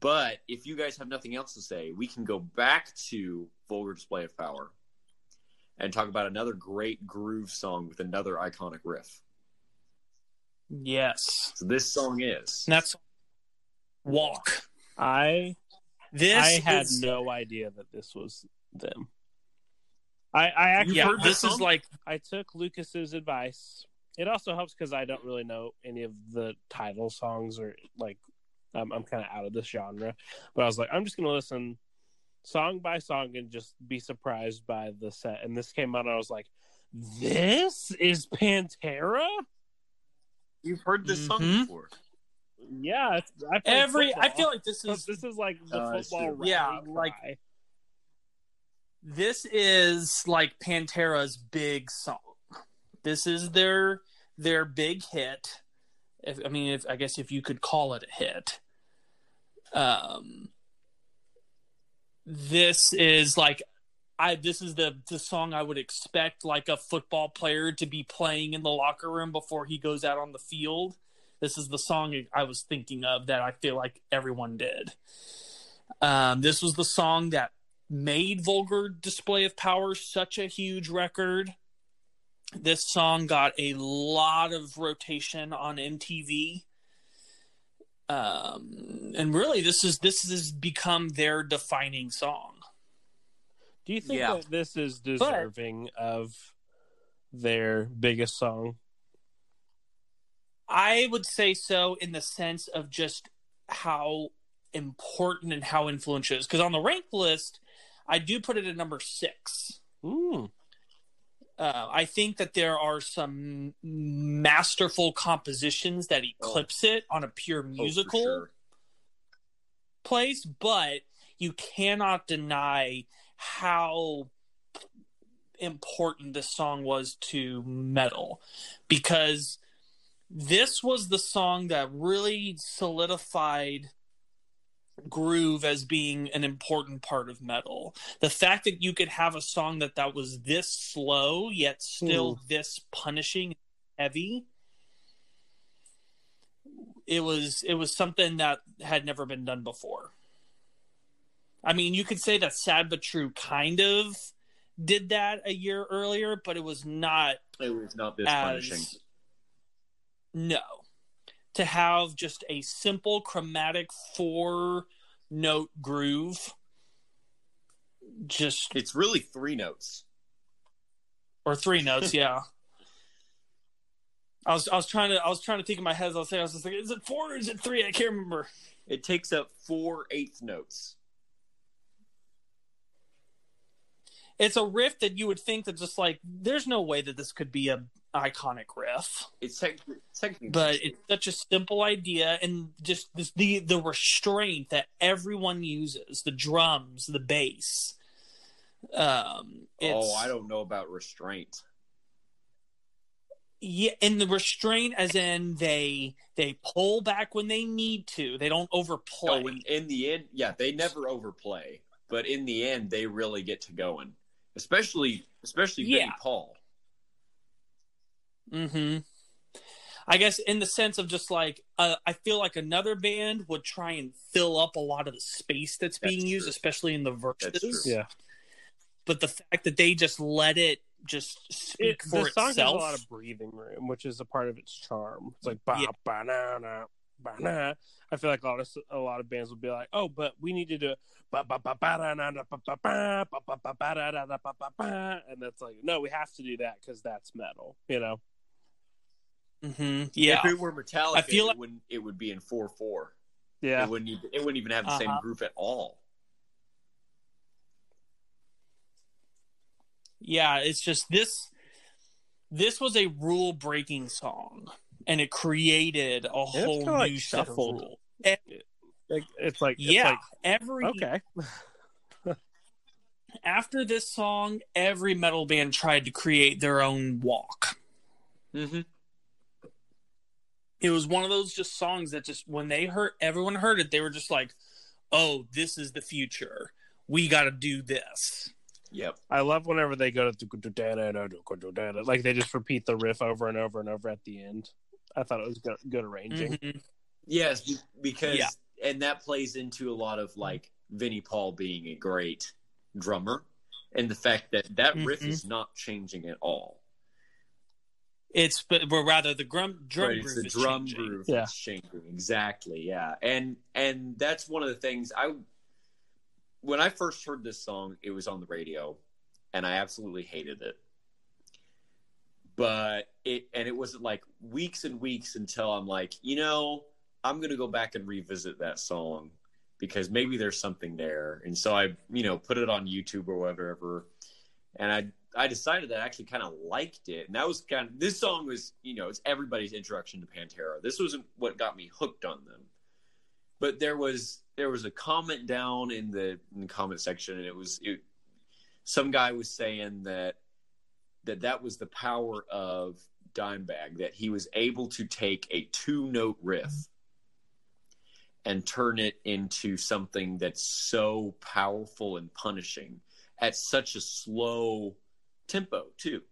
But if you guys have nothing else to say, we can go back to Vulgar Display of Power and talk about another great groove song with another iconic riff. Yes. So this song is And that's Walk. I This I had is, no idea that this was them. I I actually yeah, this this is like I took Lucas's advice. It also helps because I don't really know any of the title songs or like I'm I'm kind of out of this genre. But I was like, I'm just gonna listen song by song and just be surprised by the set. And this came out, and I was like, this is Pantera. you've heard this song Mhm. before. Yeah, it's, I played every I feel like this is this is like the that's football rally Yeah, like- cry. this is like Pantera's big song. This is their their big hit. If, I mean, if I guess if you could call it a hit. Um, this is like I. This is the the song I would expect like a football player to be playing in the locker room before he goes out on the field. This is the song I was thinking of that I feel like everyone did. Um, this was the song that made Vulgar Display of Power such a huge record. This song got a lot of rotation on MTV. Um, and really this is this has become their defining song. Do you think Yeah. that this is deserving of their biggest song? I would say so in the sense of just how important and how influential it is. Because on the ranked list, I do put it at number six. Mm. Uh, I think that there are some masterful compositions that eclipse it on a pure Oh, musical sure. place, but you cannot deny how important this song was to metal because this was the song that really solidified groove as being an important part of metal. The fact that you could have a song that that was this slow yet still Hmm. this punishing heavy it was it was something that had never been done before. I mean, you could say that Sad but True kind of did that a year earlier, but it was not It was not this as punishing. no to have just a simple chromatic four note groove just It's really three notes. or three notes yeah I was I was trying to I was trying to think in my head as I was saying I was just like is it four or is it three I can't remember It takes up four eighth notes. It's a riff that you would think that just like there's no way that this could be a iconic riff. It's tech- technically, but it's such a simple idea and just this, the the restraint that everyone uses the drums the bass um it's, oh, I don't know about restraint. yeah and the restraint as in they they pull back when they need to. They don't overplay. In, in the end, yeah, they never overplay, but in the end, they really get to going. Especially, especially Vinnie Yeah. Paul. hmm I guess in the sense of just like uh, I feel like another band would try and fill up a lot of the space that's, That's being used, especially in the That's verses. true. Yeah. But the fact that they just let it just speak It, for the song has a lot of breathing room, which is a part of its charm. It's like ba Yeah. ba na na ba na. I feel like a lot of a lot of bands will be like, oh, but we need to do ba ba ba ba na na ba ba ba ba ba ba ba da da da ba ba ba, and that's like, no, we have to do that because that's metal, you know. hmm Yeah, If it were Metallica, I feel it like- wouldn't. It would be in four four. Yeah, It wouldn't. Even, it wouldn't even have the same Uh-huh. groove at all. yeah. It's just this. This was a rule breaking song, and it created a whole kinda like new like, it's like, it's Yeah, like, every okay, after this song, every metal band tried to create their own walk. Mm-hmm. it was one of those just songs that just when they heard everyone heard it they were just like oh this is the future we got to do this Yep. I love whenever they go to like they just repeat the riff over and over and over at the end. I thought it was good, good arranging. Mhm. Yes, because Yeah. and that plays into a lot of like Vinnie Paul being a great drummer, and the fact that that riff Mhm. is not changing at all. it's but, but rather the drum drum Right, groove it's the is drum changing. groove Yeah. that's changing exactly. Yeah, and and that's one of the things I when I first heard this song, it was on the radio, and I absolutely hated it. But it and it wasn't like weeks and weeks until I'm like, you know, I'm gonna go back and revisit that song because maybe there's something there. And so I, you know, put it on YouTube or whatever, and I I decided that I actually kind of liked it, and that was kind of this song was you know it's everybody's introduction to Pantera. This wasn't what got me hooked on them, but there was there was a comment down in the, in the comment section, and it was it, some guy was saying that that that was the power of Dimebag that he was able to take a two note riff and turn it into something that's so powerful and punishing at such a slow tempo too.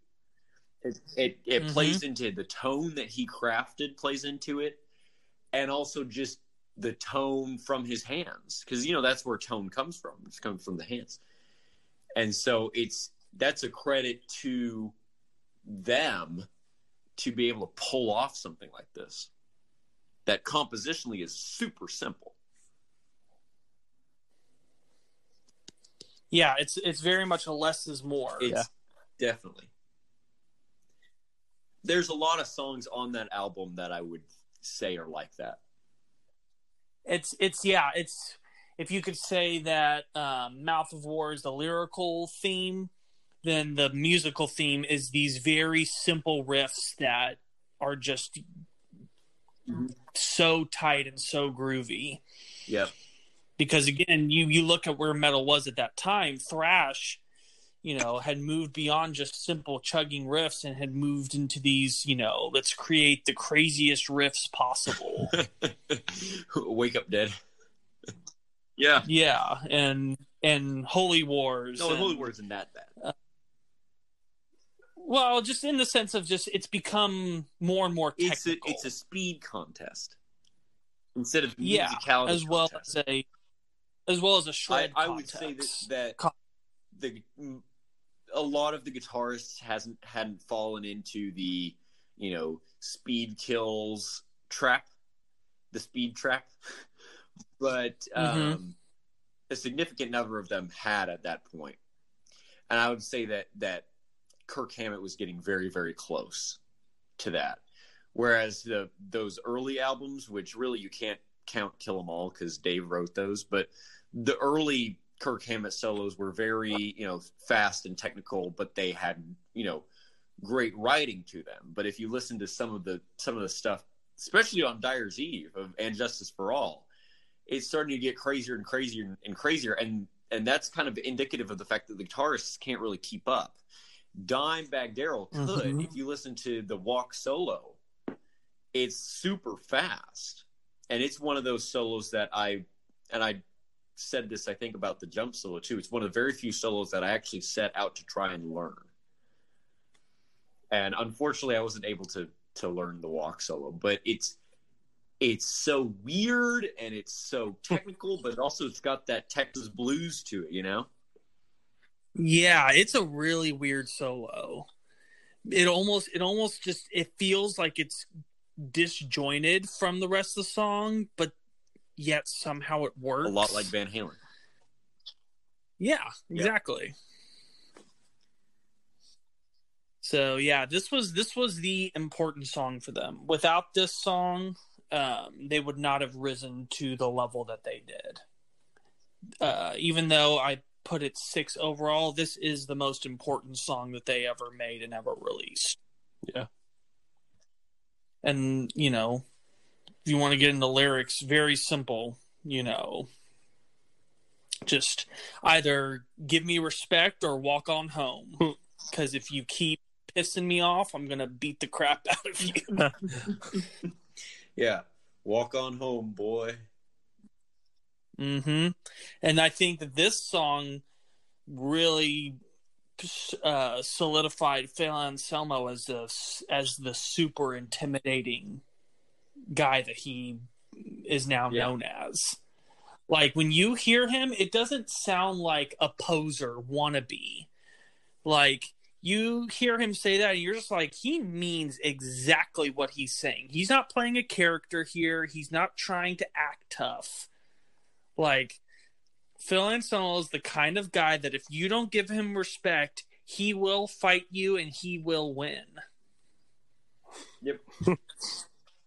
It it, it Mhm. plays into the tone that he crafted plays into it, and also just the tone from his hands because you know that's where tone comes from. It comes from the hands, and so it's that's a credit to them to be able to pull off something like this. That compositionally is super simple. yeah it's it's very much a less is more It's definitely. There's a lot of songs on that album that I would say are like that. it's it's yeah it's if you could say that um, Mouth for War is the lyrical theme then the musical theme is these very simple riffs that are just Mhm. so tight and so groovy Yep. because again you you look at where metal was at that time thrash you know, had moved beyond just simple chugging riffs and had moved into these, you know, let's create the craziest riffs possible. Wake up dead. yeah. yeah, and and Holy Wars. No, and, Holy Wars isn't that bad. Well, just in the sense of just it's become more and more It's a, it's a speed contest instead of yeah, musicality as well contest. as a as well as a shred. I would say that that the a lot of the guitarists hasn't hadn't fallen into the you know speed kills trap, the speed trap, but um, Mhm. a significant number of them had at that point, and I would say that that Kirk Hammett was getting very very close to that, whereas the those early albums, which really you can't count Kill 'Em All because Dave wrote those, but the early Kirk Hammett solos were very, you know, fast and technical, but they had, you know, great writing to them. But if you listen to some of the some of the stuff, especially on Dyer's Eve of And Justice for All, it's starting to get crazier and crazier and crazier, and and that's kind of indicative of the fact that the guitarists can't really keep up. Dimebag Darrell could, Mhm. if you listen to the Walk solo, it's super fast, and it's one of those solos that I and I said this I think about the jump solo too. It's one of the very few solos that I actually set out to try and learn. And unfortunately I wasn't able to to learn the walk solo, but it's it's so weird and it's so technical, but also it's got that Texas blues to it, you know? Yeah, it's a really weird solo. It almost it almost just it feels like it's disjointed from the rest of the song, but yet somehow it works. A lot like Van Halen. Yeah, exactly. So yeah, this was this was the important song for them. Without this song, um, they would not have risen to the level that they did. Uh, even though I put it six overall, this is the most important song that they ever made and ever released. Yeah. And you know, if you want to get into lyrics, very simple. You know, just either give me respect or walk on home. Hmm. Because if you keep pissing me off, I'm gonna beat the crap out of you. Yeah. Walk on home, boy. Hmm And I think that this song really uh, solidified Phil Anselmo as the as the super intimidating guy that he is now Yeah. known as. Like when you hear him, it doesn't sound like a poser wannabe. Like you hear him say that, and you're just like, he means exactly what he's saying. He's not playing a character here. He's not trying to act tough. Like Phil Anselmo is the kind of guy that if you don't give him respect, he will fight you and he will win. Yep.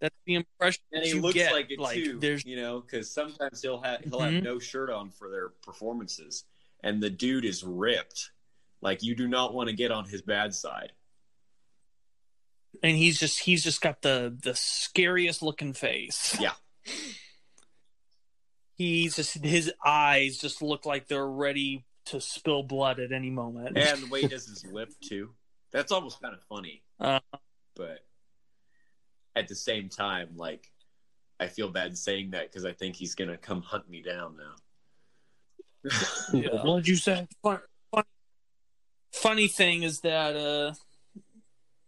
That's the impression And he looks get. like it too, There's you know, because sometimes he'll have he'll Mhm. have no shirt on for their performances, and the dude is ripped. Like you do not want to get on his bad side. and he's just he's just got the the scariest looking face. Yeah. He's just his eyes just look like they're ready to spill blood at any moment. And the way he does his lip too. That's almost kind of funny. Uh. but at the same time, like I feel bad saying that because I think he's gonna come hunt me down now. Yeah. What did you say? fun, fun, funny thing is that uh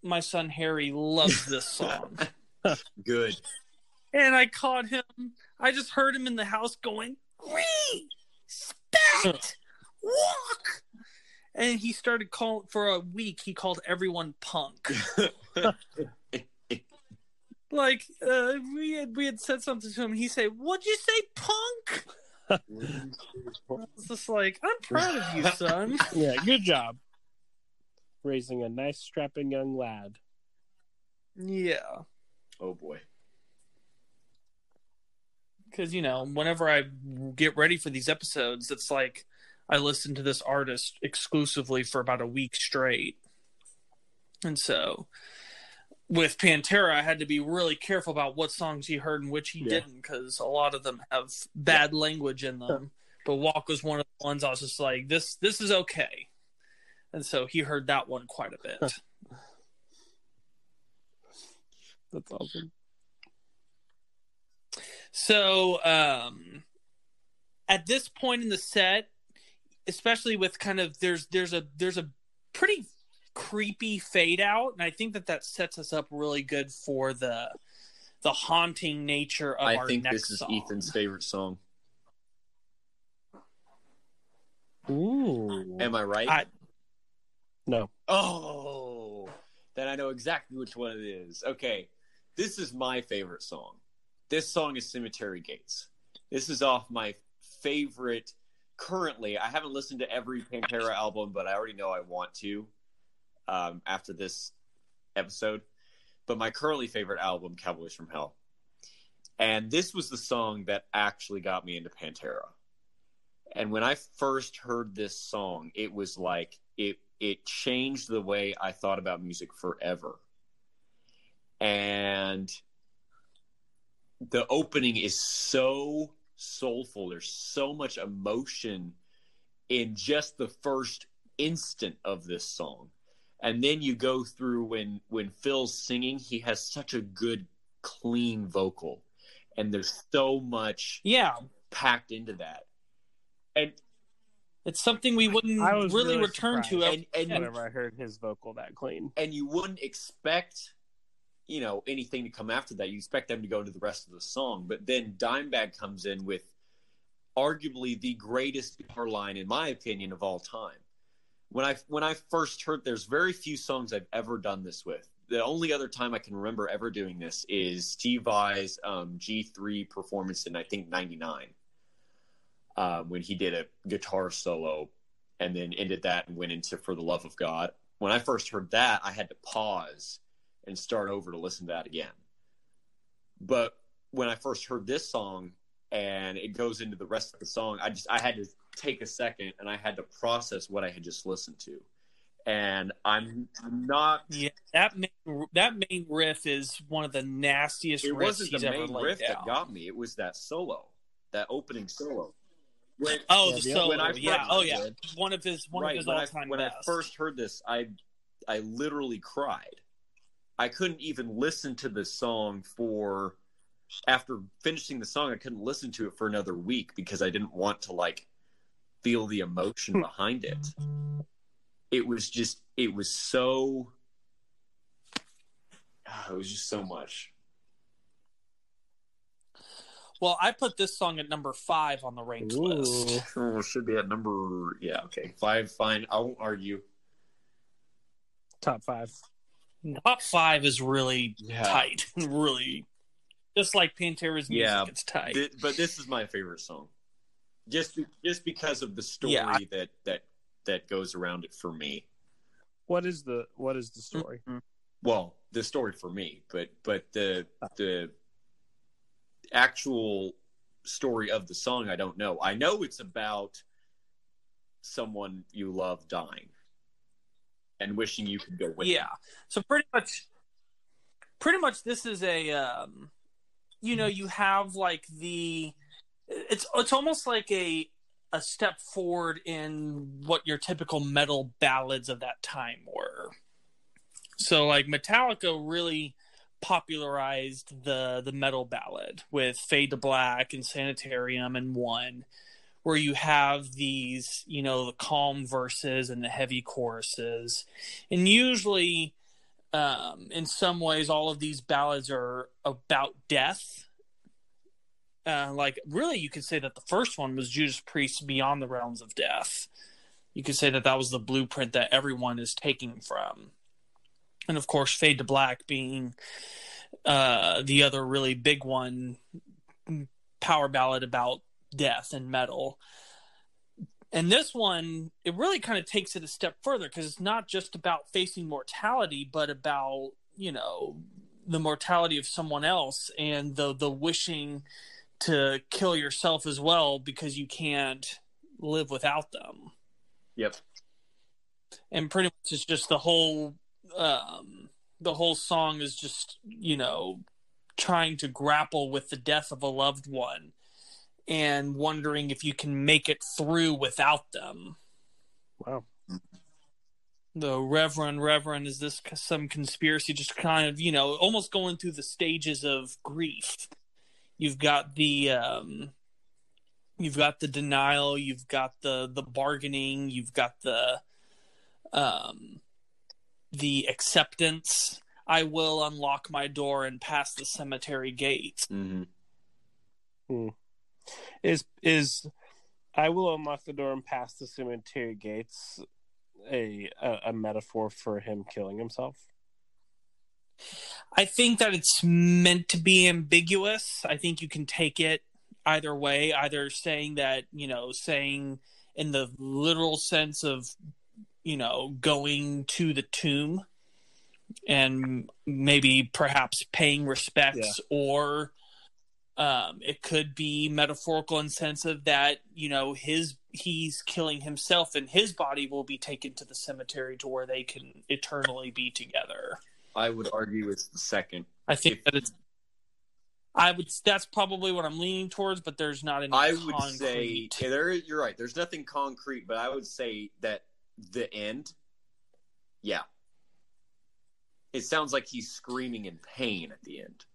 my son Harry loves this song. Good. and I caught him I just heard him in the house going, Respect walk and he started calling for a week he called everyone punk. Like uh, we had we had said something to him and he said, What'd you say, punk? I was just like, I'm proud of you, son. Yeah, good job. Raising a nice, strapping young lad. yeah. oh boy. Because you know whenever i get ready for these episodes it's like i listen to this artist exclusively for about a week straight and so with pantera i had to be really careful about what songs he heard and which he Yeah. didn't because a lot of them have bad language in them but walk was one of the ones i was just like this this is okay and so he heard that one quite a bit. That's awesome. So, um, at this point in the set, especially with kind of there's there's a there's a pretty creepy fade out, and I think that that sets us up really good for the the haunting nature of I our think next this is song. Ethan's favorite song. Ooh. Am I right? I- no. Oh, then I know exactly which one it is. Okay, this is my favorite song. This song is Cemetery Gates. This is off my favorite. Currently, I haven't listened to every Pantera album, but I already know I want to um, after this episode. But my currently favorite album, Cowboys from Hell. And this was the song that actually got me into Pantera. And when I first heard this song, it was like it it changed the way I thought about music forever. And the opening is so soulful. There's so much emotion in just the first instant of this song. And then you go through when when Phil's singing, he has such a good clean vocal. And there's so much yeah, packed into that. And it's something we wouldn't I was really, really return to. and, and Whenever I heard his vocal that clean. and you wouldn't expect you know anything to come after that. You expect them to go into the rest of the song. But then dimebag comes in with arguably the greatest guitar line in my opinion of all time. When i when i first heard there's very few songs i've ever done this with. The only other time i can remember ever doing this is steve vai's um, g3 performance in i think 99 um, when he did a guitar solo and then ended that and went into for the love of god. When I first heard that, I had to pause and start over to listen to that again. But when I first heard this song and it goes into the rest of the song, I just I had to take a second and I had to process what I had just listened to. And I'm not Yeah, that main that main riff is one of the nastiest it riffs wasn't the main riff down. that got me, it was that solo, that opening solo. When, Oh, Yeah, the the- solo. when I yeah. Oh, yeah. One of his one right, of his when, all I, time when best. I first heard this, I I literally cried. I couldn't even listen to the song for after finishing the song. I couldn't listen to it for another week because I didn't want to like feel the emotion behind it. It was just it was so Ah, it was just so much. Well, I put this song at number five on the ranked list. Oh, should be at number yeah okay five. Fine, I won't argue. Top five. Top five is really Yeah. tight. really, just like Pantera's music, Yeah, it's tight. Thi- but this is my favorite song, just be- just because of the story Yeah. that that that goes around it for me. What is the what is the story? Mm-hmm. Well, the story for me, but but the the actual story of the song, I don't know. I know it's about someone you love dying and wishing you could go with. yeah. them. So pretty much, pretty much, this is a, um, you know, you have like the, it's it's almost like a a step forward in what your typical metal ballads of that time were. So like Metallica really popularized the the metal ballad with Fade to Black and Sanitarium and One where you have these, you know, the calm verses and the heavy choruses. And usually um in some ways all of these ballads are about death. Uh, like really you could say that the first one was Judas Priest Beyond the Realms of Death. You could say that that was the blueprint that everyone is taking from and of course fade to black being uh the other really big one power ballad about death and metal. And this one it really kind of takes it a step further because it's not just about facing mortality but about you know the mortality of someone else and the the wishing to kill yourself as well because you can't live without them. Yep. and pretty much it's just the whole um the whole song is just you know trying to grapple with the death of a loved one and wondering if you can make it through without them Wow. the Reverend Reverend is this some conspiracy? Just kind of you know almost going through the stages of grief. You've got the um, you've got the denial, you've got the the bargaining, you've got the um, the acceptance. I will unlock my door and pass the cemetery gate. Mm-hmm. Hmm. Is is I will unlock the door and pass the cemetery gates a, a, a metaphor for him killing himself? I think that it's meant to be ambiguous. I think you can take it either way, either saying that, you know, saying in the literal sense of, you know, going to the tomb and maybe perhaps paying respects yeah. or um, it could be metaphorical in sense of that you know his he's killing himself and his body will be taken to the cemetery to where they can eternally be together. I would argue it's the second. I think if, that it's. I would. That's probably what I'm leaning towards, but there's not any. I would say yeah, there. You're right. There's nothing concrete, but I would say that the end. Yeah. It sounds like he's screaming in pain at the end.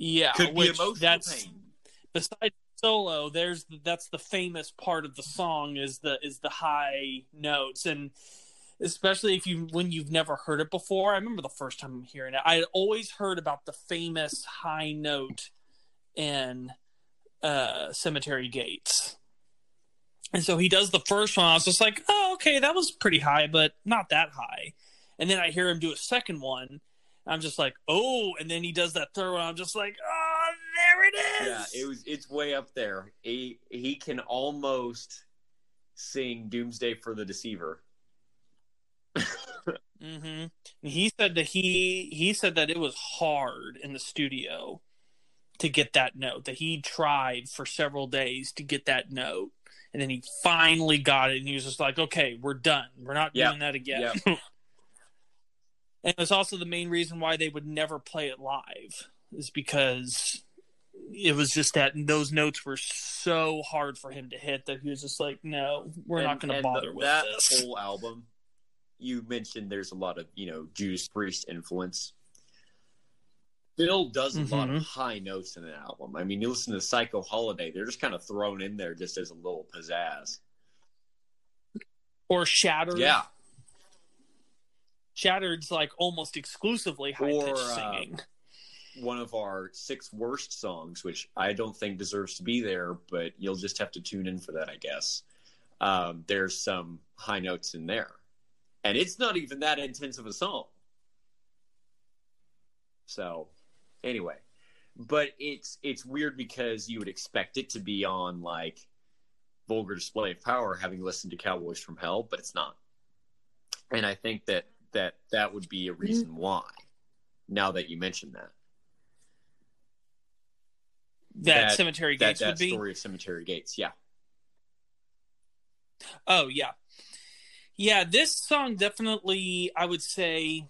Yeah, could be emotional that's, pain. Besides solo, there's that's the famous part of the song is the is the high notes and especially if you when you've never heard it before. I remember the first time I'm hearing it. I had always heard about the famous high note in uh, Cemetery Gates. And so he does the first one. I was just like, oh, okay, that was pretty high, but not that high. And then I hear him do a second one, I'm just like, oh, and then he does that third one. I'm just like, oh, there it is. Yeah, it was. It's way up there. He he can almost sing "Doomsday for the Deceiver." mm-hmm. He said that he he said that it was hard in the studio to get that note. That he tried for several days to get that note, and then he finally got it. And he was just like, "Okay, we're done. We're not yep. doing that again." Yep. and it's also the main reason why they would never play it live is because it was just that those notes were so hard for him to hit that he was just like, no, we're and, not going to bother the, with that this. whole album. You mentioned there's a lot of you know Judas Priest influence. Phil does a mm-hmm. lot of mm-hmm. high notes in an album. I mean, you listen to Psycho Holiday; they're just kind of thrown in there just as a little pizzazz. Or Shattered. Yeah, Shattered's like almost exclusively high pitched uh, singing. one of our six worst songs, which I don't think deserves to be there, but you'll just have to tune in for that, I guess. Um, there's some high notes in there, and it's not even that intense of a song. So, anyway, but it's it's weird because you would expect it to be on like vulgar display of power, having listened to Cowboys from Hell, but it's not. And I think that that that would be a mm-hmm. reason why. Now that you mention that, that, that cemetery gates that, that would be story of cemetery gates. Yeah. Oh yeah, yeah. This song definitely, I would say,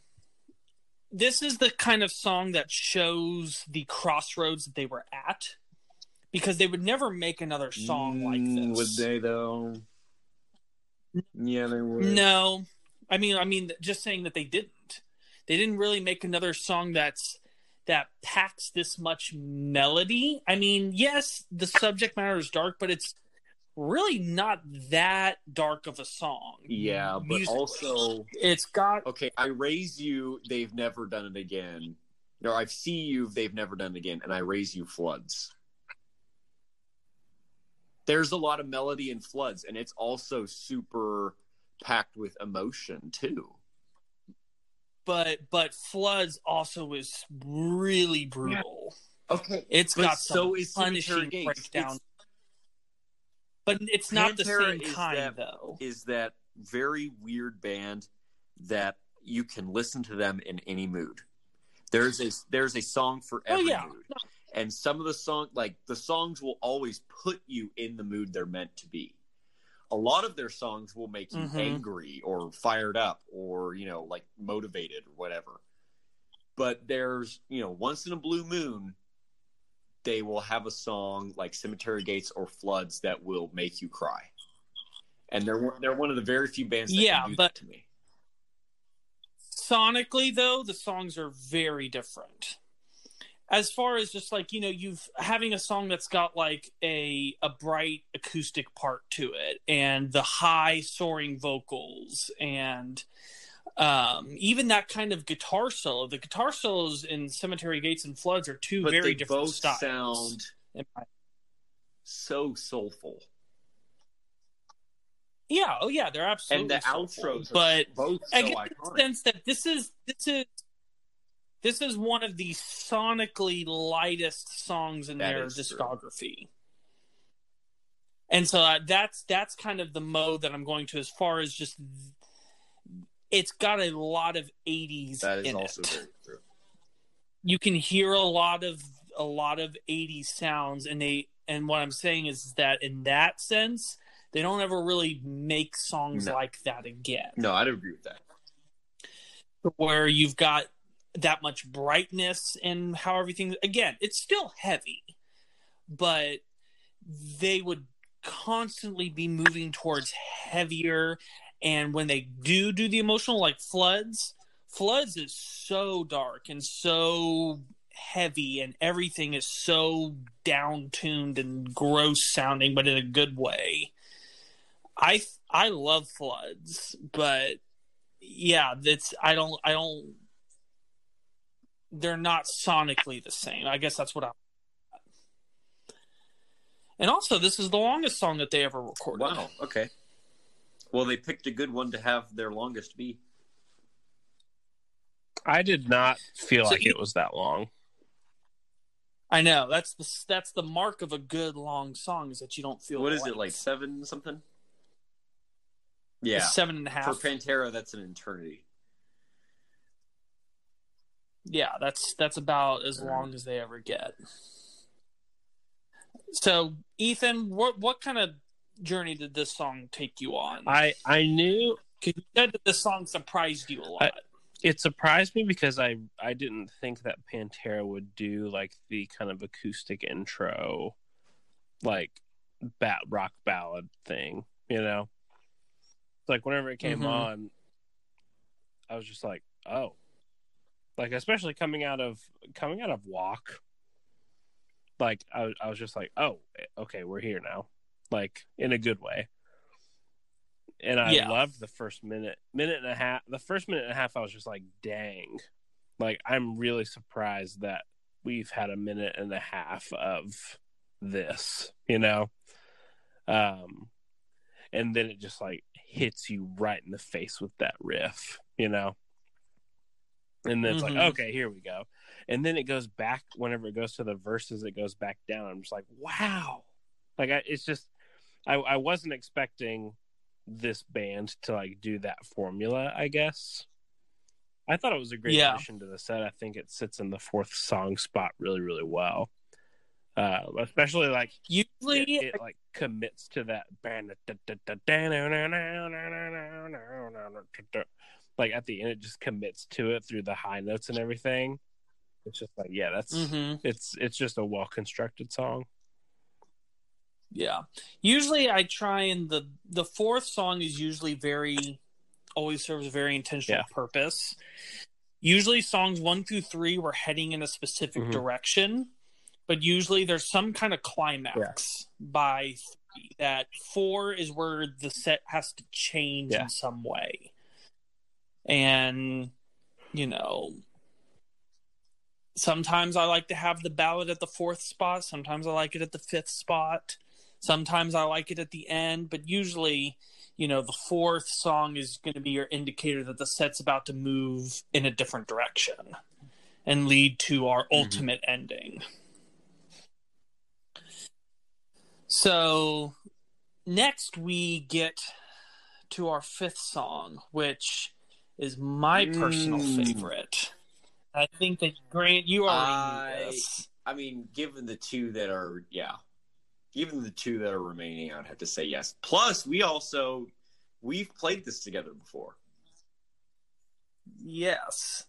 this is the kind of song that shows the crossroads that they were at, because they would never make another song mm, like this. Would they though? Yeah, they would. No, I mean, I mean, just saying that they didn't. They didn't really make another song that's that packs this much melody. I mean, yes, the subject matter is dark, but it's really not that dark of a song. Yeah, but Musically. also it's got okay. I raise you. They've never done it again. No, I see you. They've never done it again, and I raise you. Floods. There's a lot of melody in floods, and it's also super packed with emotion too. But but floods also is really brutal. Yeah. Okay, it's got so is punishing breakdown. It's, but it's not the same kind that, though. Is that very weird band that you can listen to them in any mood. There's a there's a song for oh, every oh, yeah. mood. And some of the song like the songs will always put you in the mood they're meant to be a lot of their songs will make you mm-hmm. angry or fired up or you know like motivated or whatever but there's you know once in a blue moon they will have a song like cemetery gates or floods that will make you cry and they're one- they're one of the very few bands. That Yeah, can do but- that to me. sonically though the songs are very different as far as just like you know you've having a song that's got like a a bright acoustic part to it and the high soaring vocals and um even that kind of guitar solo. The guitar solos in cemetery gates and floods are two But very they different both styles. sound my- so soulful, yeah. Oh yeah. They're absolutely and the soulful, outros, but both I so get the iconic. sense that this is this is this is one of the sonically lightest songs in That their is true. discography. And so uh, that's that's kind of the mode that I'm going to as far as just it's got a lot of 80s That is also it. very true. You can hear a lot of a lot of 80s sounds and they and what I'm saying is that in that sense they don't ever really make songs No. like that again. No, I'd agree with that. where you've got that much brightness and how everything again it's still heavy but they would constantly be moving towards heavier. And when they do do the emotional like floods floods is so dark and so heavy and everything is so down tuned and gross sounding but in a good way. I i love floods but yeah that's i don't i don't they're not sonically the same i guess that's what I'm. and also this is the longest song that they ever recorded Wow. Okay. Well, they picked a good one to have their longest be. I did not feel So like you- it was that long. i know that's the that's the mark of a good long song is that you don't feel What is the is it like seven something? Yeah. It's seven and a half For Pantera, that's an eternity. Yeah, that's that's about as long as they ever get. So, Ethan, what what kind of journey did this song take you on? I I knew 'Cause you said that this song surprised you a lot. it surprised me because I I didn't think that Pantera would do like the kind of acoustic intro, like bat rock ballad thing, you know. Like whenever it came Mhm. on, I was just like, oh, like especially coming out of coming out of Walk. Like I, I was just like, oh, okay, we're here now, like in a good way and I Yeah. loved the first minute, minute and a half. The first minute and a half, I was just like, "Dang!" Like I'm really surprised that we've had a minute and a half of this, you know. Um, and then it just like hits you right in the face with that riff, you know. And then it's Mhm. like, okay, here we go. And then it goes back whenever it goes to the verses, it goes back down. I'm just like, wow. Like I, it's just, I, I wasn't expecting this band to like do that formula, I guess. I thought it was a great Yeah. addition to the set. I think it sits in the fourth song spot really, really well. Uh, especially like Usually, it, it like commits to that like at the end it just commits to it through the high notes and everything. It's just like yeah, that's Mhm. it's it's just a well constructed song. yeah. Usually, I try and the the fourth song is usually very always serves a very intentional Yeah. purpose. Usually, songs one through three were heading in a specific Mhm. direction, but usually there's some kind of climax by three. That four is where the set has to change Yeah. in some way, and you know. Sometimes I like to have the ballad at the fourth spot. Sometimes I like it at the fifth spot. Sometimes I like it at the end, but usually, you know, the fourth song is going to be your indicator that the set's about to move in a different direction and lead to our mm-hmm. ultimate ending. So, next we get to our fifth song, which is my personal Mm. favorite. I think that Grant, you already I- knew this. I mean, given the two that are, yeah, given the two that are remaining, I'd have to say yes. Plus, we also we've played this together before. Yes.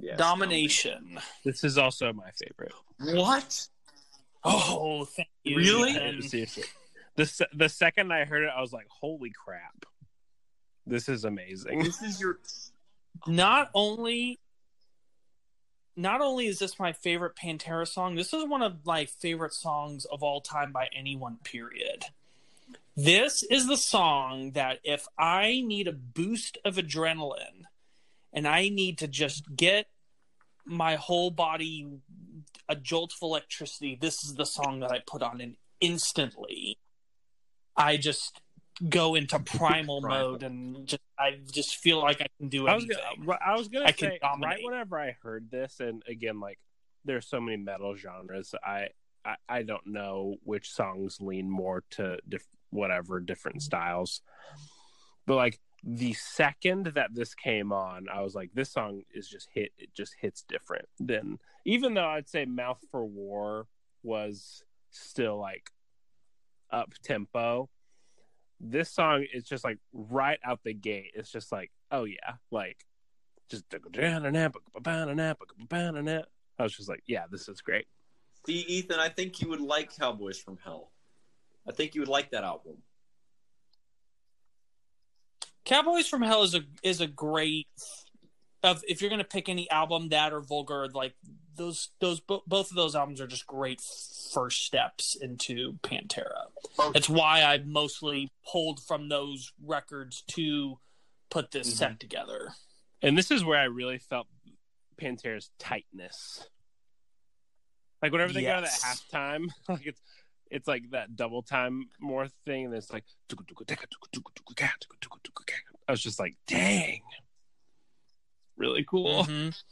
Yes, Domination. This is also my favorite. What? Oh, thank you. Really? Ethan. Seriously. The se- the second I heard it, I was like, "Holy crap, this is amazing!" This is your not only not only is this my favorite Pantera song, this is one of my favorite songs of all time by anyone, period. This is the song that if I need a boost of adrenaline and I need to just get my whole body a jolt of electricity, this is the song that I put on and instantly I just go into primal, Primal. mode and just I just feel like I can do I was anything. gonna, I was gonna I say right whenever I heard this, and again, like there's so many metal genres. I I, I don't know which songs lean more to diff- whatever different styles, but like the second that this came on, I was like, this song is just hit. It just hits different than even though I'd say Mouth for War was still like up tempo. This song is just like right out the gate. It's just like, oh yeah, like just I was just like, yeah, this is great. See, Ethan, I think you would like Cowboys from Hell. I think you would like that album. Cowboys from Hell is a is a great of if you're gonna pick any album that or Vulgar like those those bo- both of those albums are just great first steps into Pantera. It's why I mostly pulled from those records to put this Mhm. set together. And this is where I really felt Pantera's tightness. Like whenever they go to that Yes. halftime, like it's it's like that double time more thing, and it's like I was just like, dang, really cool. Mhm.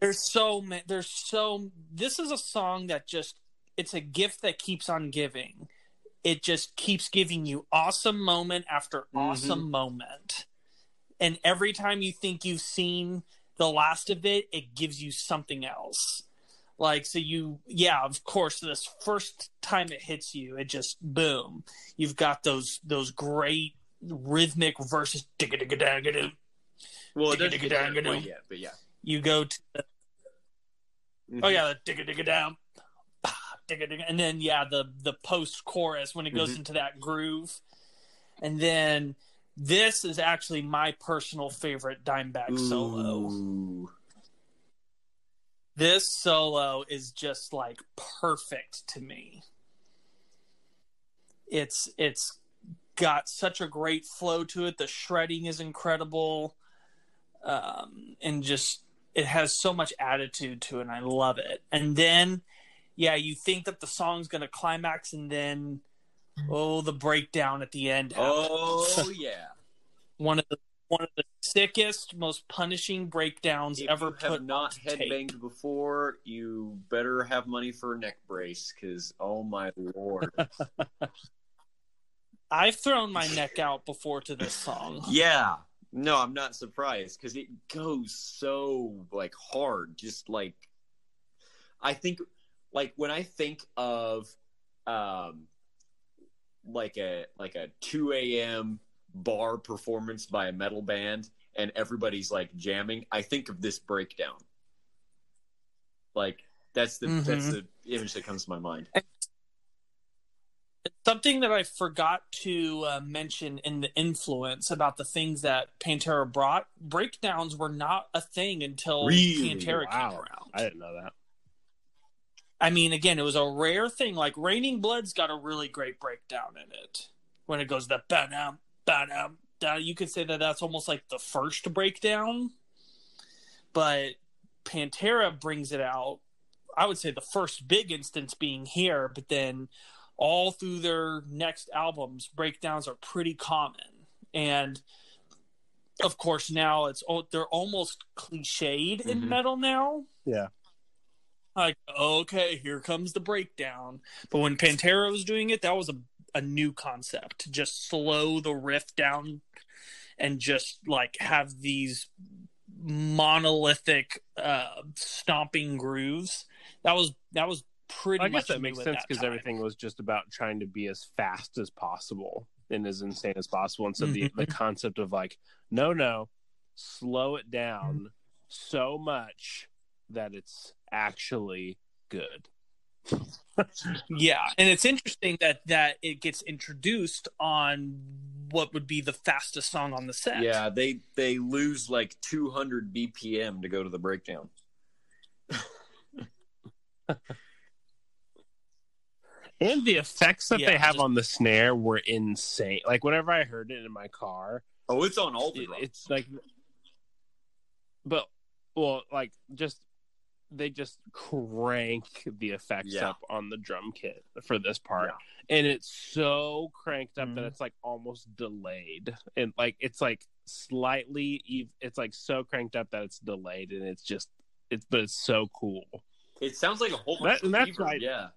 There's so many. There's so. This is a song that just. It's a gift that keeps on giving. It just keeps giving you awesome moment after awesome mm-hmm. moment, and every time you think you've seen the last of it, it gives you something else. Like so, you yeah, of course, this first time it hits you, it just boom. You've got those those great rhythmic verses. digga digga dagga doo. Well, it doesn't get dagga, yet, but yeah. You go to the Oh yeah, the digga digga down, bah, digga digga, and then yeah, the the post chorus when it goes Mhm. into that groove, and then this is actually my personal favorite Dimebag solo. This solo is just like perfect to me. It's it's got such a great flow to it. The shredding is incredible, um, and just it has so much attitude to it. and I love it. And then, yeah, you think that the song's going to climax, and then oh, the breakdown at the end. happens. Oh yeah. one of the one of the sickest, most punishing breakdowns If ever you put have not on tape. headbanged before, you better have money for a neck brace, because oh my lord. I've thrown my neck out before to this song. yeah. No, I'm not surprised because it goes so like hard. Just like I think, like when I think of um like a like a 2 a.m. bar performance by a metal band and everybody's like jamming, I think of this breakdown. Like that's the that's Mhm. the image that comes to my mind. Something that I forgot to uh, mention in the influence about the things that Pantera brought, breakdowns were not a thing until Really? Pantera came around. I didn't know that. I mean, again, it was a rare thing. Like Raining Blood's got a really great breakdown in it when it goes the ba-dum, ba-dum. You could say that that's almost like the first breakdown, but Pantera brings it out. I would say the first big instance being here, but then all through their next albums, breakdowns are pretty common, and of course now it's they're almost cliched in Mhm. metal now Yeah. like okay here comes the breakdown but when pantera was doing it that was a, a new concept to just slow the riff down and just like have these monolithic uh stomping grooves that was that was pretty I guess much that makes sense because everything was just about trying to be as fast as possible and as insane as possible. And so the, Mhm. the concept of like, no, no, slow it down so much that it's actually good. yeah, and it's interesting that that it gets introduced on what would be the fastest song on the set. Yeah, they they lose like 200 BPM to go to the breakdown. and the effects that Yeah, they have just- on the snare were insane. Like whenever I heard it in my car, Oh, it's on all the it- drums. it's like, but well, like just they just crank the effects Yeah. up on the drum kit for this part, and it's so cranked up that Mhm. it's like almost delayed, and like it's like slightly, ev- it's like so cranked up that it's delayed, and it's just it's but it's so cool. It sounds like a whole bunch and of that's right. Yeah.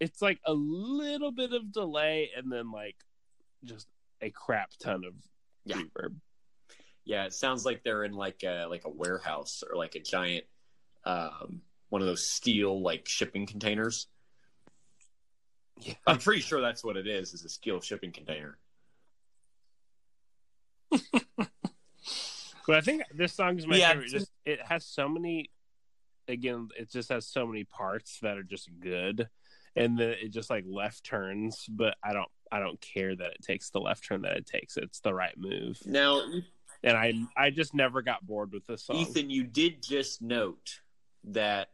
It's like a little bit of delay, and then like just a crap ton of Yeah. reverb. Yeah, it sounds like they're in like a like a warehouse or like a giant um one of those steel like shipping containers. Yeah. I'm pretty sure that's what it is, is a steel shipping container. But I think this song is my Yeah, favorite. Just it has so many. Again, it just has so many parts that are just good, and then it just like left turns. But I don't, I don't care that it takes the left turn that it takes. It's the right move, Now, and I, I just never got bored with this song. Ethan, you did just note that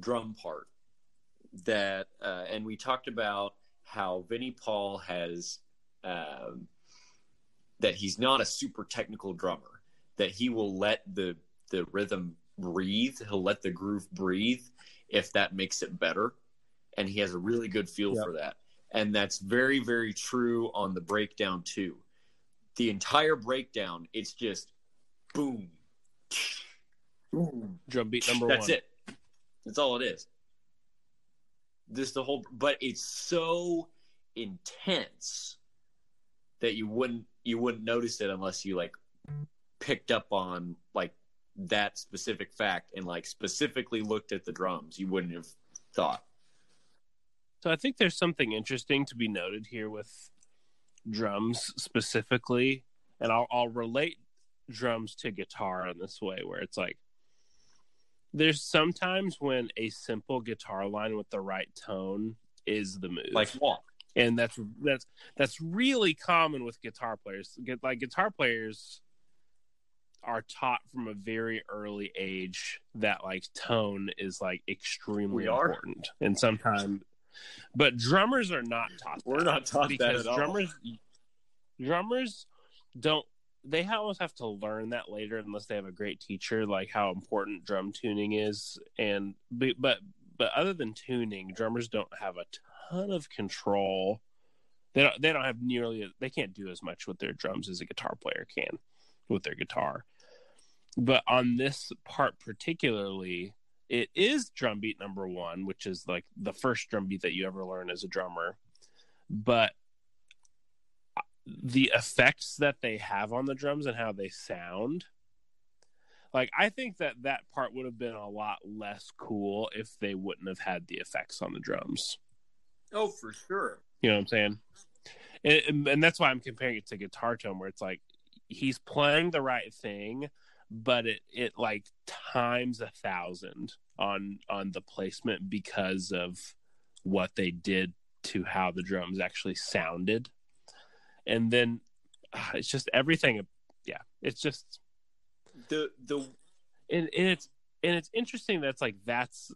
drum part that, uh, and we talked about how Vinnie Paul has um, that he's not a super technical drummer. That he will let the the rhythm breathe. He'll let the groove breathe if that makes it better, and he has a really good feel Yep. for that. And that's very very true on the breakdown too. The entire breakdown, it's just boom, boom. Drum beat number That's one. That's it. That's all it is. This the whole, but it's so intense that you wouldn't you wouldn't notice it unless you like picked up on like that specific fact and like specifically looked at the drums. You wouldn't have thought. So I think there's something interesting to be noted here with drums specifically, and I'll, I'll relate drums to guitar in this way, where it's like there's sometimes when a simple guitar line with the right tone is the move, Like what? and that's that's that's really common with guitar players. Like guitar players are taught from a very early age that like tone is like extremely We are. important, and sometimes, but drummers are not taught. We're not taught that because at all. drummers drummers don't they almost have to learn that later unless they have a great teacher like how important drum tuning is and but but, but other than tuning drummers don't have a ton of control they don't they don't have nearly they can't do as much with their drums as a guitar player can with their guitar but on this part particularly it is drum beat number one which is like the first drum beat that you ever learn as a drummer. But the effects that they have on the drums and how they sound like i think that that part would have been a lot less cool if they wouldn't have had the effects on the drums. Oh, for sure. you know what i'm saying? And, and that's why i'm comparing it to guitar tone where it's like he's playing the right thing but it it like times a thousand on on the placement because of what they did to how the drums actually sounded. And then ah, it's just everything yeah it's just The the and, and it's and it's interesting that's like that's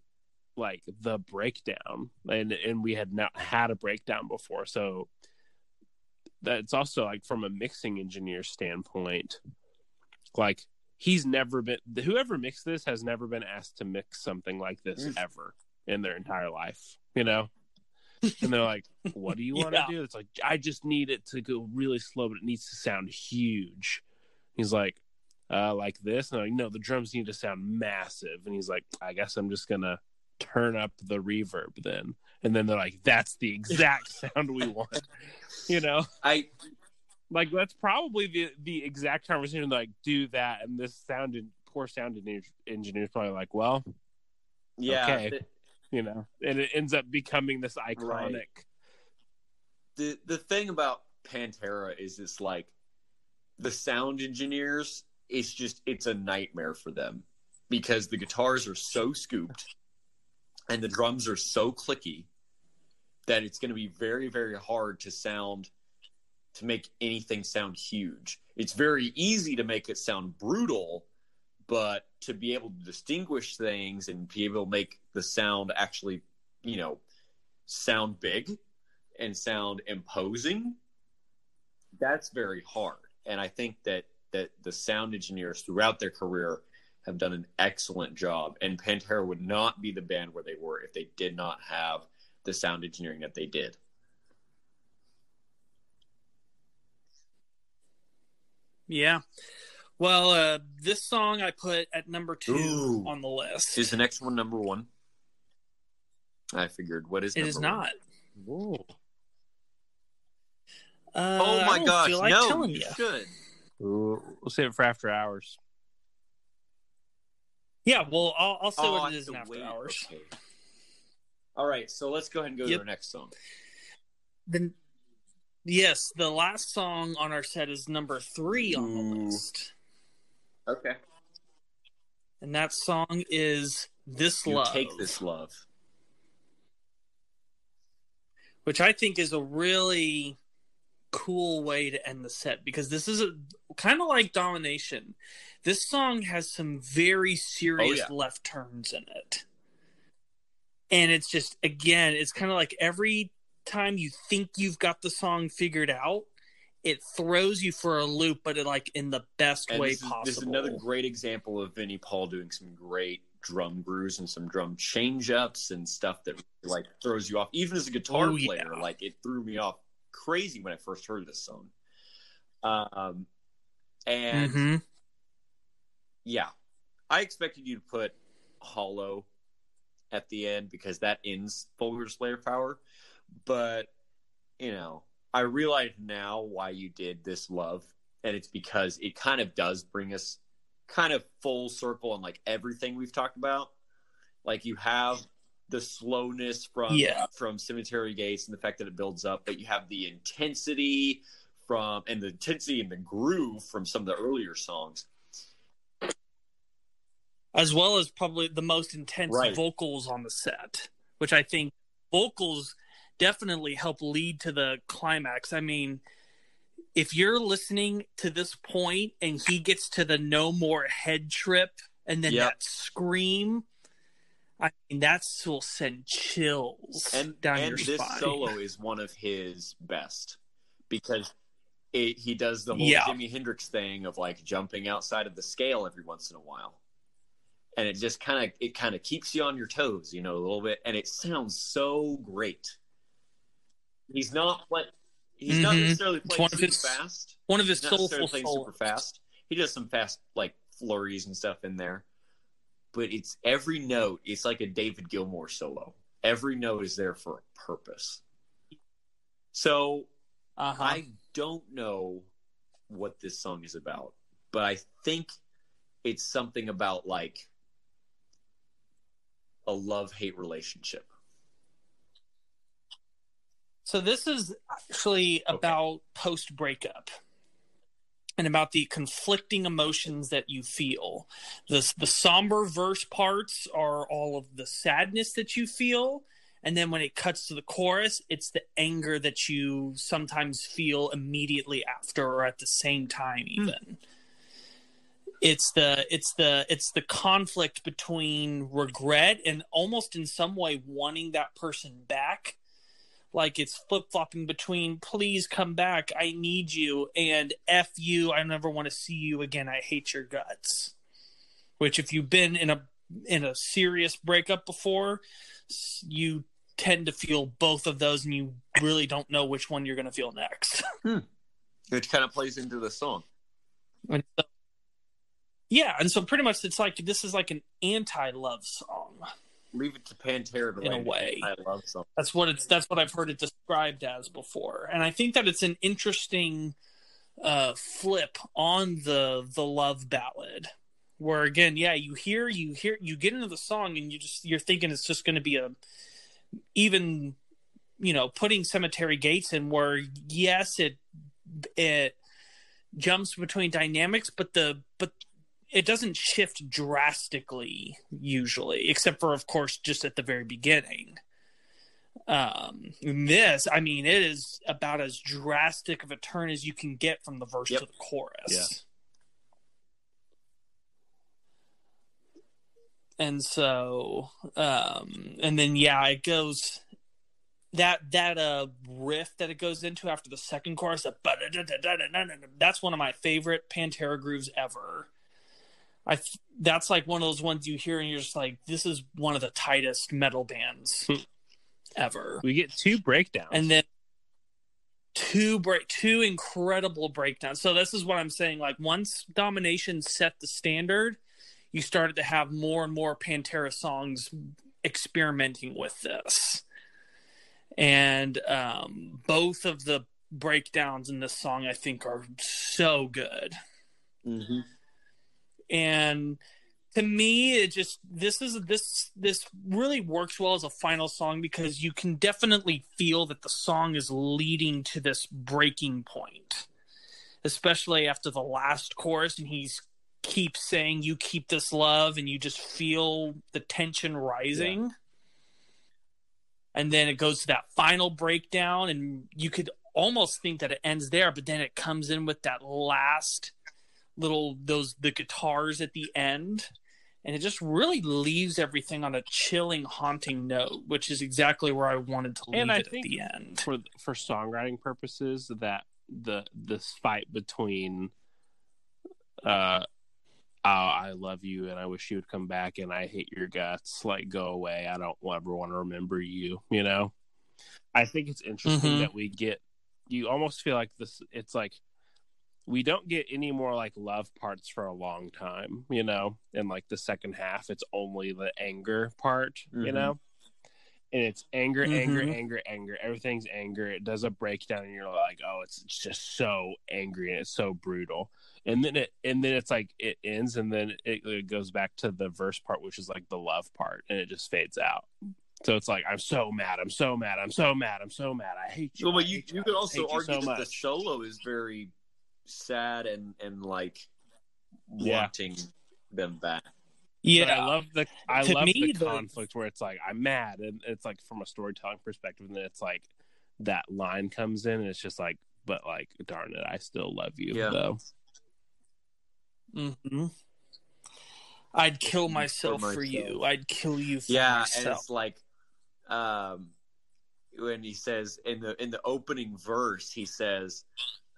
like the breakdown. And and we had not had a breakdown before. So that's also like from a mixing engineer standpoint like he's never been whoever mixed this has never been asked to mix something like this Mm. ever in their entire life you know? And they're like what do you want to Yeah. do? It's like i just need it to go really slow but it needs to sound huge. He's like uh like this? And I'm like no the drums need to sound massive. And he's like i guess i'm just gonna turn up the reverb then. And then they're like that's the exact sound we want you know? I like that's probably the the exact conversation like do that and this sounded poor sound engineer engineer's probably like well yeah. Okay. the- you know and it ends up becoming this iconic Right. the the thing about Pantera is it's like the sound engineers it's just it's a nightmare for them because the guitars are so scooped and the drums are so clicky that it's going to be very very hard to sound to make anything sound huge. It's very easy to make it sound brutal, but to be able to distinguish things and be able to make the sound actually, you know, sound big and sound imposing, that's very hard. And I think that that the sound engineers throughout their career have done an excellent job. And Pantera would not be the band where they were if they did not have the sound engineering that they did. Yeah. Well, uh, this song I put at number two Ooh. on the list. Is the next one number one? I figured. What is it number is one? not. Whoa. Uh, Oh I my don't gosh! feel like no, telling you you. should. Ooh, We'll save it for after hours. Yeah, well, I'll, I'll say Oh, what I it have in after wait. hours. Okay. All right, so let's go ahead and go Yep. to our next song. Then, yes, the last song on our set is number three on the Ooh. list, Okay. and that song is "This You Love," take this love. which I think is a really cool way to end the set because this is a kind of like Domination. This song has some very serious Oh, yeah. left turns in it. And it's just again, it's kind of like every time you think you've got the song figured out, it throws you for a loop, but it like in the best And way this is, possible. this is another great example of Vinnie Paul doing some great drum grooves and some drum change ups and stuff that like throws you off. Even as a guitar Oh, yeah. player, like it threw me off crazy when I first heard this song. Um, and Mhm. yeah, I expected you to put Hollow at the end because that ends Vulgar Display of Power. But, you know, I realize now why you did this love. And it's because it kind of does bring us kind of full circle on like everything we've talked about. Like you have the slowness from Yeah. from Cemetery Gates and the fact that it builds up, but you have the intensity from and the intensity and the groove from some of the earlier songs. as well as probably the most intense Right. vocals on the set, which I think vocals definitely help lead to the climax. I mean, if you're listening to this point and he gets to the no more head trip and then Yep. that scream, I mean, that will send chills and down and your this spine. solo is one of his best because it, he does the whole Yeah. Jimi Hendrix thing of like jumping outside of the scale every once in a while, and it just kind of it kind of keeps you on your toes, you know, a little bit, and it sounds so great. He's not what he's not Mhm. necessarily playing one of super his fast. One of his He's not soulful playing solos. super fast. He does some fast like flurries and stuff in there, but it's every note. It's like a David Gilmour solo. Every note is there for a purpose. So Uh-huh. I don't know what this song is about, but I think it's something about like a love hate relationship. So this is actually about post breakup and about the conflicting emotions that you feel. The the somber verse parts are all of the sadness that you feel, and then when it cuts to the chorus, it's the anger that you sometimes feel immediately after or at the same time hmm. even. It's the it's the it's the conflict between regret and almost in some way wanting that person back like it's flip flopping between please come back, I need you, and F you, I never want to see you again, I hate your guts. Which if you've been in a in a serious breakup before, you tend to feel both of those and you really don't know which one you're going to feel next. Which kind of plays into the song. And so- yeah, and so pretty much it's like this is like an anti-love song. Leave it to Pantera to In a way. I love something. That's what it's. That's what I've heard it described as before, and I think that it's an interesting uh, flip on the the love ballad, where again, yeah, you hear you hear you get into the song and you just you're thinking it's just going to be a even you know putting cemetery gates in where yes it it jumps between dynamics, but the but it doesn't shift drastically usually, except for of course just at the very beginning. Um, this, I mean, it is about as drastic of a turn as you can get from the verse Yep. to the chorus. Yeah. And so, um, and then yeah, it goes that that uh riff that it goes into after the second chorus. That's one of my favorite Pantera grooves ever. I th- that's like one of those ones you hear and you're just like, this is one of the tightest metal bands ever. We get two breakdowns. And then two break two incredible breakdowns. So this is what I'm saying. Like once Domination set the standard, you started to have more and more Pantera songs experimenting with this. And um, both of the breakdowns in this song, I think, are so good Mm-hmm. And to me it just this is this this really works well as a final song because you can definitely feel that the song is leading to this breaking point especially after the last chorus and he's keeps saying you keep this love and you just feel the tension rising. And then it goes to that final breakdown and you could almost think that it ends there but then it comes in with that last little those the guitars at the end and it just really leaves everything on a chilling haunting note which is exactly where i wanted to leave And I it at the end for for songwriting purposes, that the this fight between uh oh, I love you and I wish you would come back and I hate your guts, like go away. I don't ever want to remember you, you know? I think it's interesting Mhm. that we get you almost feel like this it's like we don't get any more like love parts for a long time, you know. In like the second half, it's only the anger part, you Mhm. know. And it's anger, anger, Mhm. anger, anger. Everything's anger. It does a breakdown, and you're like, "Oh, it's just so angry and it's so brutal." And then it, and then it's like it ends, and then it, it goes back to the verse part, which is like the love part, and it just fades out. So it's like, "I'm so mad. I'm so mad. I'm so mad. I'm so mad. I hate you." Well, I but you hate you I could also argue so that the solo is very sad and and like Yeah. wanting them back. But yeah I love the I To love me, the the- conflict where it's like I'm mad and it's like from a storytelling perspective and then it's like that line comes in and it's just like but like darn it I still love you Yeah. though. hmm i'd kill myself for, myself. you i'd kill you for Yeah, and it's like um when he says in the in the opening verse he says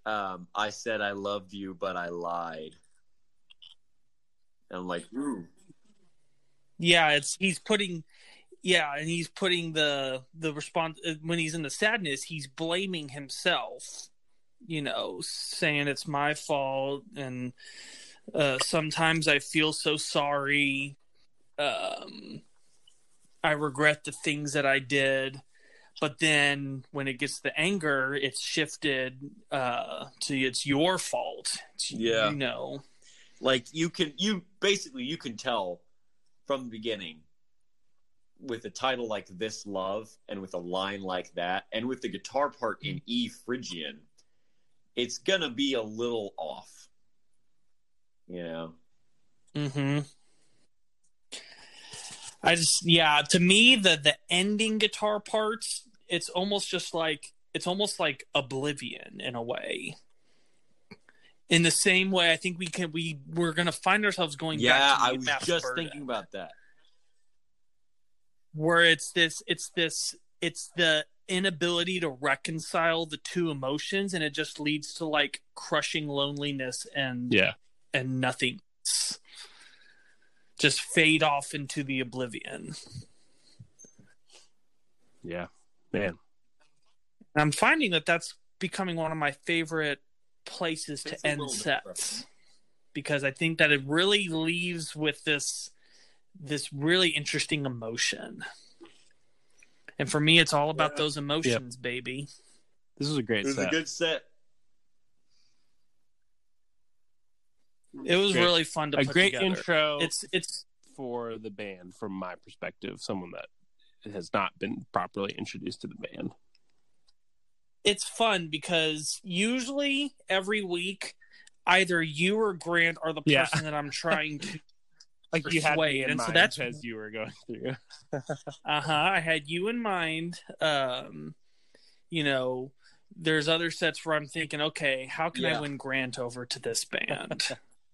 um I said I loved you but I lied. And I'm like, ooh. yeah it's he's putting yeah and he's putting the the response uh, when he's in the sadness he's blaming himself you know saying it's my fault and uh sometimes i feel so sorry um i regret the things that i did but then when it gets to anger it's shifted uh to it's your fault. It's- Yeah. you know. Like you can you basically you can tell from the beginning with a title like this love and with a line like that and with the guitar part in e phrygian it's gonna be a little off. You know? Mm-hmm. I just yeah, to me the the ending guitar parts, it's almost just like it's almost like oblivion in a way. In the same way, I think we can we we're gonna find ourselves going yeah back to i was Mass just Burden, thinking about that where it's this it's this it's the inability to reconcile the two emotions and it just leads to like crushing loneliness and Yeah. and nothing just fade off into the oblivion Yeah. Man. and i'm finding that that's becoming one of my favorite places It's to end sets because i think that it really leaves with this this really interesting emotion and for me it's all about Yeah. those emotions baby This is a great it was set. a good set it was Great. really fun to a put great together. intro it's it's for the band from my perspective, someone that has not been properly introduced to the band. it's fun because usually every week either you or Grant are the Yeah. person that I'm trying to. like you had me in and so that's- as you were going through. Uh huh. I had you in mind. Um, you know, there's other sets where I'm thinking, okay, how can Yeah. I win Grant over to this band?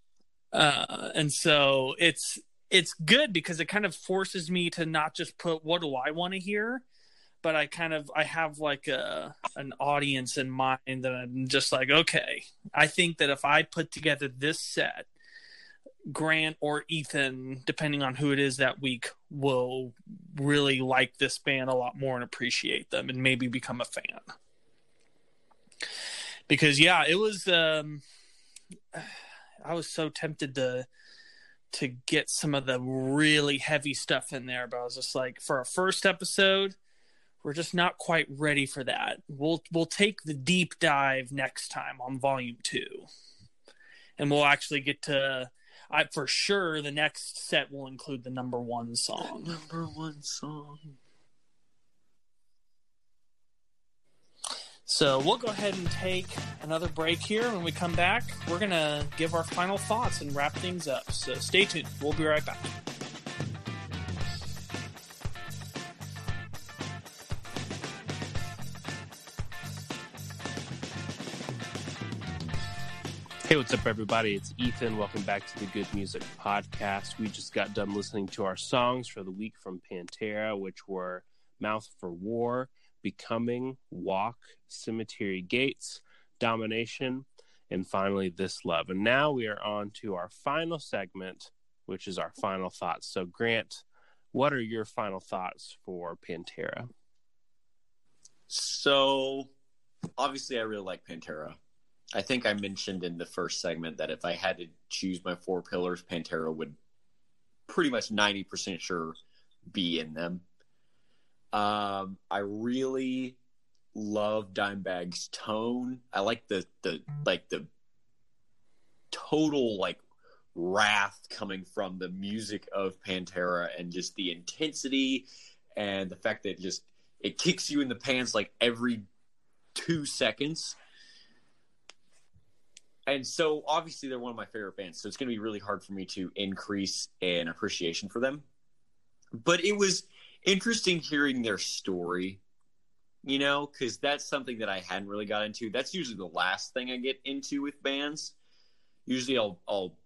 uh, and so it's it's good because it kind of forces me to not just put what do I want to hear, but I kind of I have like a an audience in mind that I'm just like, okay, I think that if I put together this set, Grant or Ethan, depending on who it is that week, will really like this band a lot more and appreciate them and maybe become a fan. Because yeah, it was um I was so tempted to to get some of the really heavy stuff in there, but I was just like for our first episode, we're just not quite ready for that. We'll we'll take the deep dive next time on volume 2. And we'll actually get to I for sure the next set will include the number 1 song. Number one song. So we'll go ahead and take another break here. When we come back, we're going to give our final thoughts and wrap things up. So stay tuned. We'll be right back. Hey, what's up, everybody? It's Ethan. Welcome back to the Good Music Podcast. We just got done listening to our songs for the week from Pantera, which were Mouth for War, Becoming, Walk, Cemetery Gates, Domination, and finally This Love. And now we are on to our final segment, which is our final thoughts. So, Grant, what are your final thoughts for Pantera? So, obviously, I really like Pantera. I think I mentioned in the first segment that if I had to choose my four pillars, Pantera would pretty much 90% sure be in them. Um, I really love Dimebag's tone. I like the the like the total like wrath coming from the music of Pantera and just the intensity and the fact that it just it kicks you in the pants like every two seconds. And so obviously they're one of my favorite bands, so it's going to be really hard for me to increase an appreciation for them. But it was interesting hearing their story, you know, because that's something that I hadn't really got into. That's usually the last thing I get into with bands. Usually I'll I'll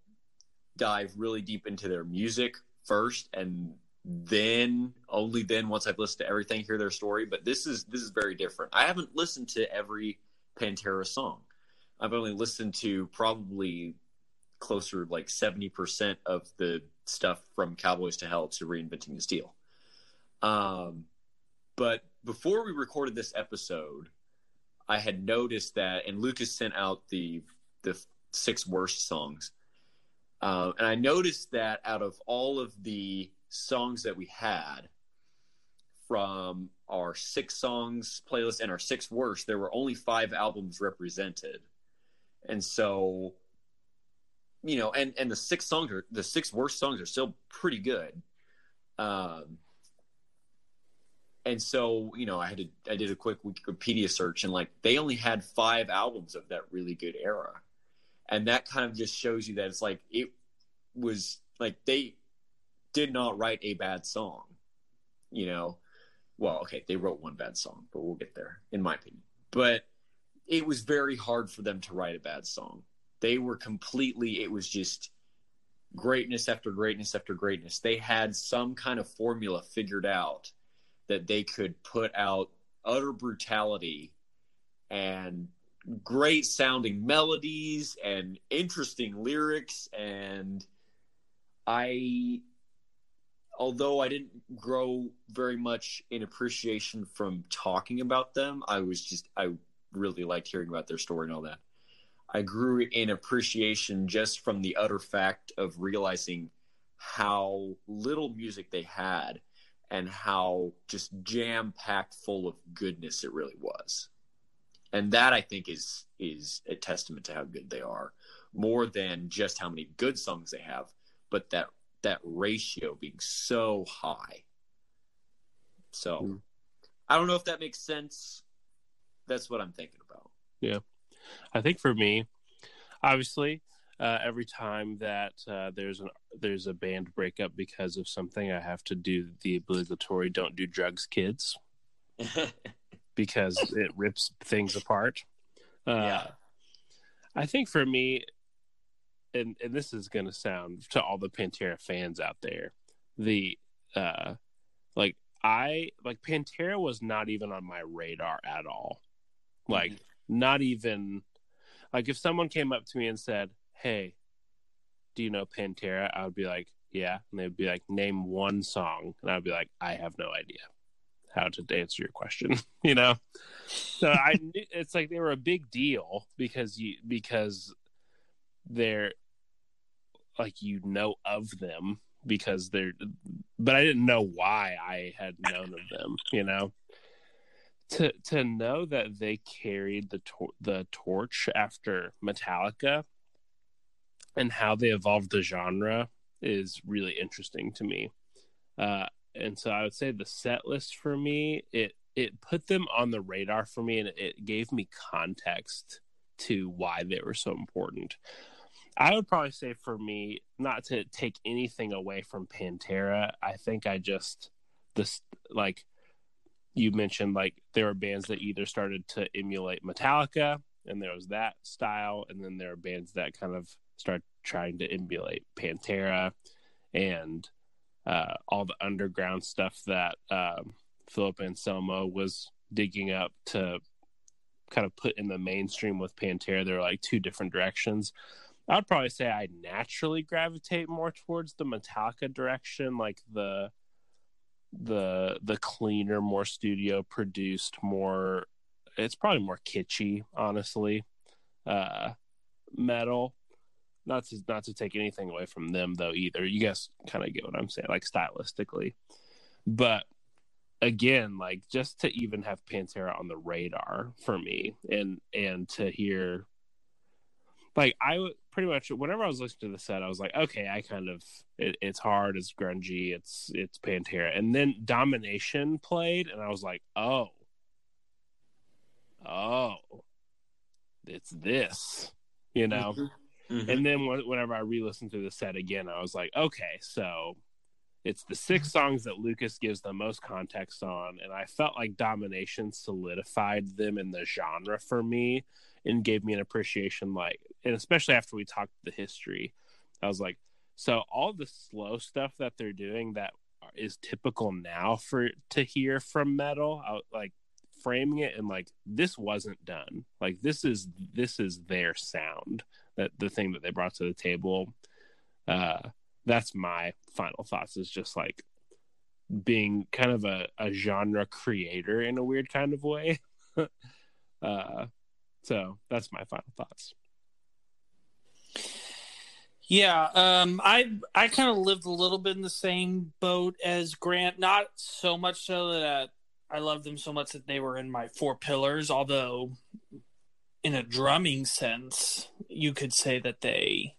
dive really deep into their music first and then only then once I've listened to everything hear their story. But this is this is very different. I haven't listened to every Pantera song. I've only listened to probably closer like 70% of the stuff from Cowboys to Hell to Reinventing the Steel. Um, but before we recorded this episode, I had noticed that, and Lucas sent out the the six worst songs, um, and I noticed that out of all of the songs that we had from our six songs playlist and our six worst, there were only five albums represented, and so you know, and and the six songs are the six worst songs are still pretty good. Um, and so you know, I had to I did a quick Wikipedia search, and like they only had five albums of that really good era, and that kind of just shows you that it's like it was like they did not write a bad song, you know. Well, okay, they wrote one bad song, but we'll get there, in my opinion. But it was very hard for them to write a bad song they were completely it was just greatness after greatness after greatness they had some kind of formula figured out that they could put out utter brutality and great sounding melodies and interesting lyrics. And i although i didn't grow very much in appreciation from talking about them i was just i really liked hearing about their story and all that. I grew in appreciation just from the utter fact of realizing how little music they had and how just jam packed full of goodness it really was. And that I think is is a testament to how good they are, more than just how many good songs they have, but that that ratio being so high. So Mm. I don't know if that makes sense. That's what I'm thinking about. Yeah. I think for me, obviously, uh, every time that uh, there's an there's a band breakup because of something, I have to do the obligatory "Don't do drugs, kids," because it rips things apart. Uh, yeah. I think for me, and and this is going to sound to all the Pantera fans out there, the uh, like I like Pantera was not even on my radar at all. Like mm-hmm. not even like if someone came up to me and said, "Hey, do you know Pantera?" I would be like, "Yeah," and they'd be like, "Name one song," and I'd be like, "I have no idea." how to answer your question you know so i knew, it's like they were a big deal because you because they're like you know of them because they're but I didn't know why I had known of them, you know. To to know that they carried the tor- the torch after Metallica and how they evolved the genre is really interesting to me. Uh, and so I would say the set list for me it it put them on the radar for me and it gave me context to why they were so important. I would probably say for me, not to take anything away from Pantera, I think I just this like you mentioned like there were bands that either started to emulate Metallica and there was that style and then there are bands that kind of start trying to emulate Pantera and uh, all the underground stuff that um, Philip Anselmo was digging up to kind of put in the mainstream with Pantera. There are like two different directions. I'd probably say I naturally gravitate more towards the Metallica direction, like the the the cleaner, more studio produced, more it's probably more kitschy, honestly. Uh metal. Not to not to take anything away from them though either. You guys kind of get what I'm saying, like stylistically. But again, like just to even have Pantera on the radar for me and and to hear like I pretty much whenever I was listening to the set, I was like, okay, I kind of it, it's hard, it's grungy, it's it's Pantera, and then Domination played, and I was like, oh, oh, it's this, you know. Mm-hmm. Mm-hmm. And then whenever I re-listened to the set again, I was like, okay, so it's the six songs that Lucas gives the most context on, and I felt like Domination solidified them in the genre for me and gave me an appreciation like and especially after we talked the history i was like so all the slow stuff that they're doing that is typical now for to hear from metal I, like framing it and like this wasn't done. Like this is this is their sound that the thing that they brought to the table uh that's my final thoughts is just like being kind of a, a genre creator in a weird kind of way uh so that's my final thoughts. Yeah, um, I I kind of lived a little bit in the same boat as Grant. Not so much so that I loved them so much that they were in my four pillars. Although, in a drumming sense, you could say that they,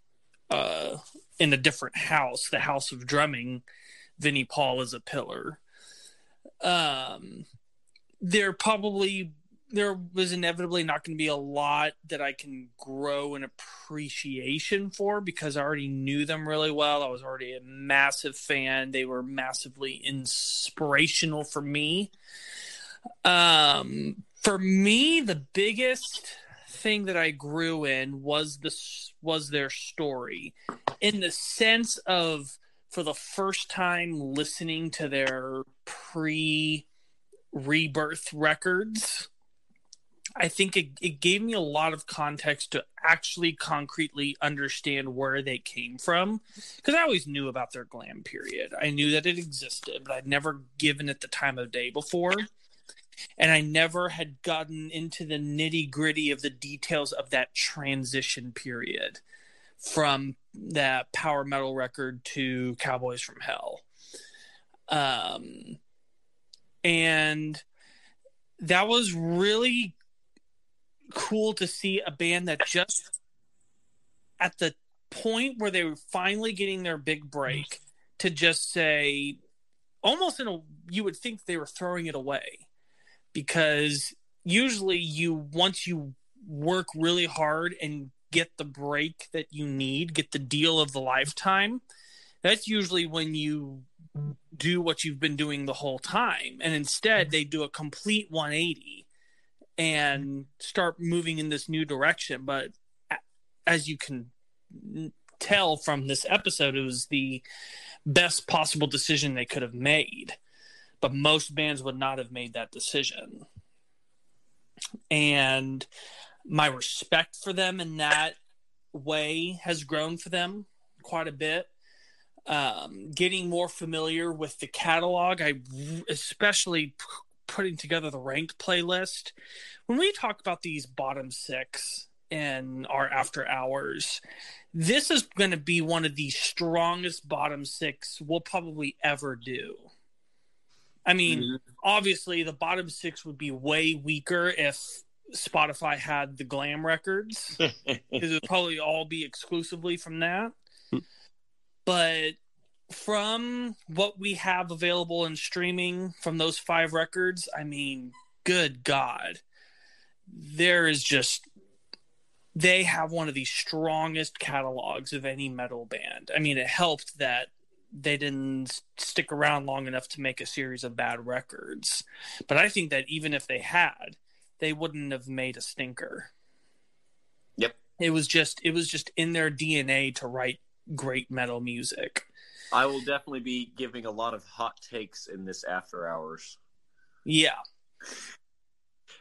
uh, in a different house, the house of drumming, Vinnie Paul is a pillar. Um, they're probably there was inevitably not going to be a lot that I can grow an appreciation for because I already knew them really well. I was already a massive fan. They were massively inspirational for me. Um, for me, the biggest thing that I grew in was this was their story, in the sense of for the first time listening to their pre rebirth records I think it, it gave me a lot of context to actually concretely understand where they came from. Because I always knew about their glam period. I knew that it existed, but I'd never given it the time of day before. And I never had gotten into the nitty gritty of the details of that transition period from that power metal record to Cowboys from Hell. Um, and that was really cool to see a band that just at the point where they were finally getting their big break to just say almost in a you would think they were throwing it away because usually you once you work really hard and get the break that you need, get the deal of the lifetime, that's usually when you do what you've been doing the whole time. And instead, they do a complete 180 and start moving in this new direction. But as you can tell from this episode, it was the best possible decision they could have made. But most bands would not have made that decision. And my respect for them in that way has grown for them quite a bit. Um, getting more familiar with the catalog, I especially p- putting together the ranked playlist. When we talk about these bottom six in our after hours, this is going to be one of the strongest bottom six we'll probably ever do. I mean, mm-hmm. obviously, the bottom six would be way weaker if Spotify had the glam records because it would probably all be exclusively from that. but from what we have available in streaming from those five records, I mean, good God, there is just they have one of the strongest catalogs of any metal band. I mean, it helped that they didn't stick around long enough to make a series of bad records. But I think that even if they had, they wouldn't have made a stinker. Yep. It was just it was just in their DNA to write great metal music. I will definitely be giving a lot of hot takes in this after hours. Yeah.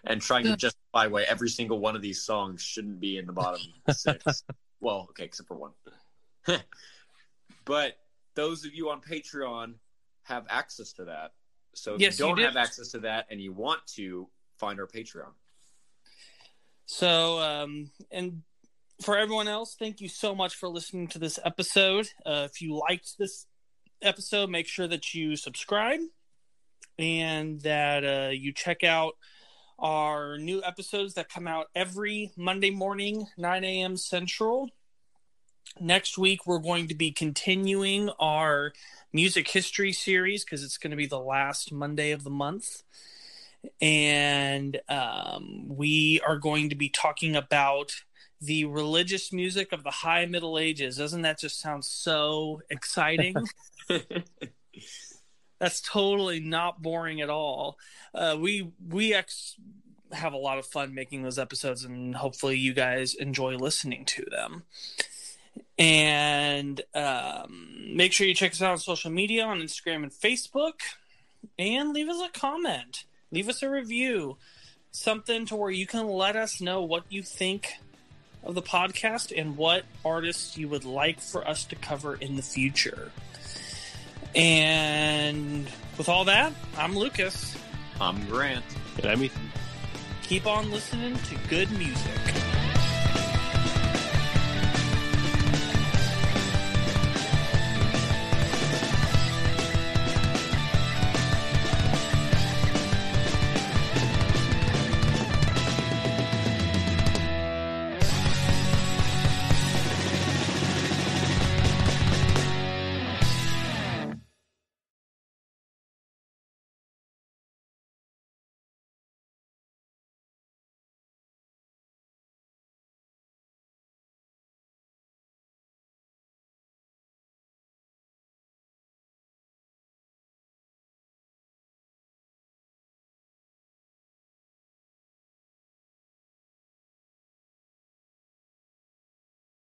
And trying to justify why every single one of these songs shouldn't be in the bottom six. well, okay, except for one. but those of you on Patreon have access to that. So if yes, you don't you have access to that and you want to, find our Patreon. So, um, and for everyone else, thank you so much for listening to this episode. Uh, if you liked this episode, make sure that you subscribe and that uh, you check out our new episodes that come out every Monday morning, 9 a.m. Central. Next week, we're going to be continuing our music history series because it's going to be the last Monday of the month. And um, we are going to be talking about the religious music of the high middle ages. Doesn't that just sound so exciting? That's totally not boring at all. Uh, we we ex- have a lot of fun making those episodes and hopefully you guys enjoy listening to them and um, make sure you check us out on social media on instagram and facebook and leave us a comment leave us a review, something to where you can let us know what you think of the podcast and what artists you would like for us to cover in the future. And with all that, I'm Lucas. I'm Grant. And I'm Ethan. Keep on listening to good music.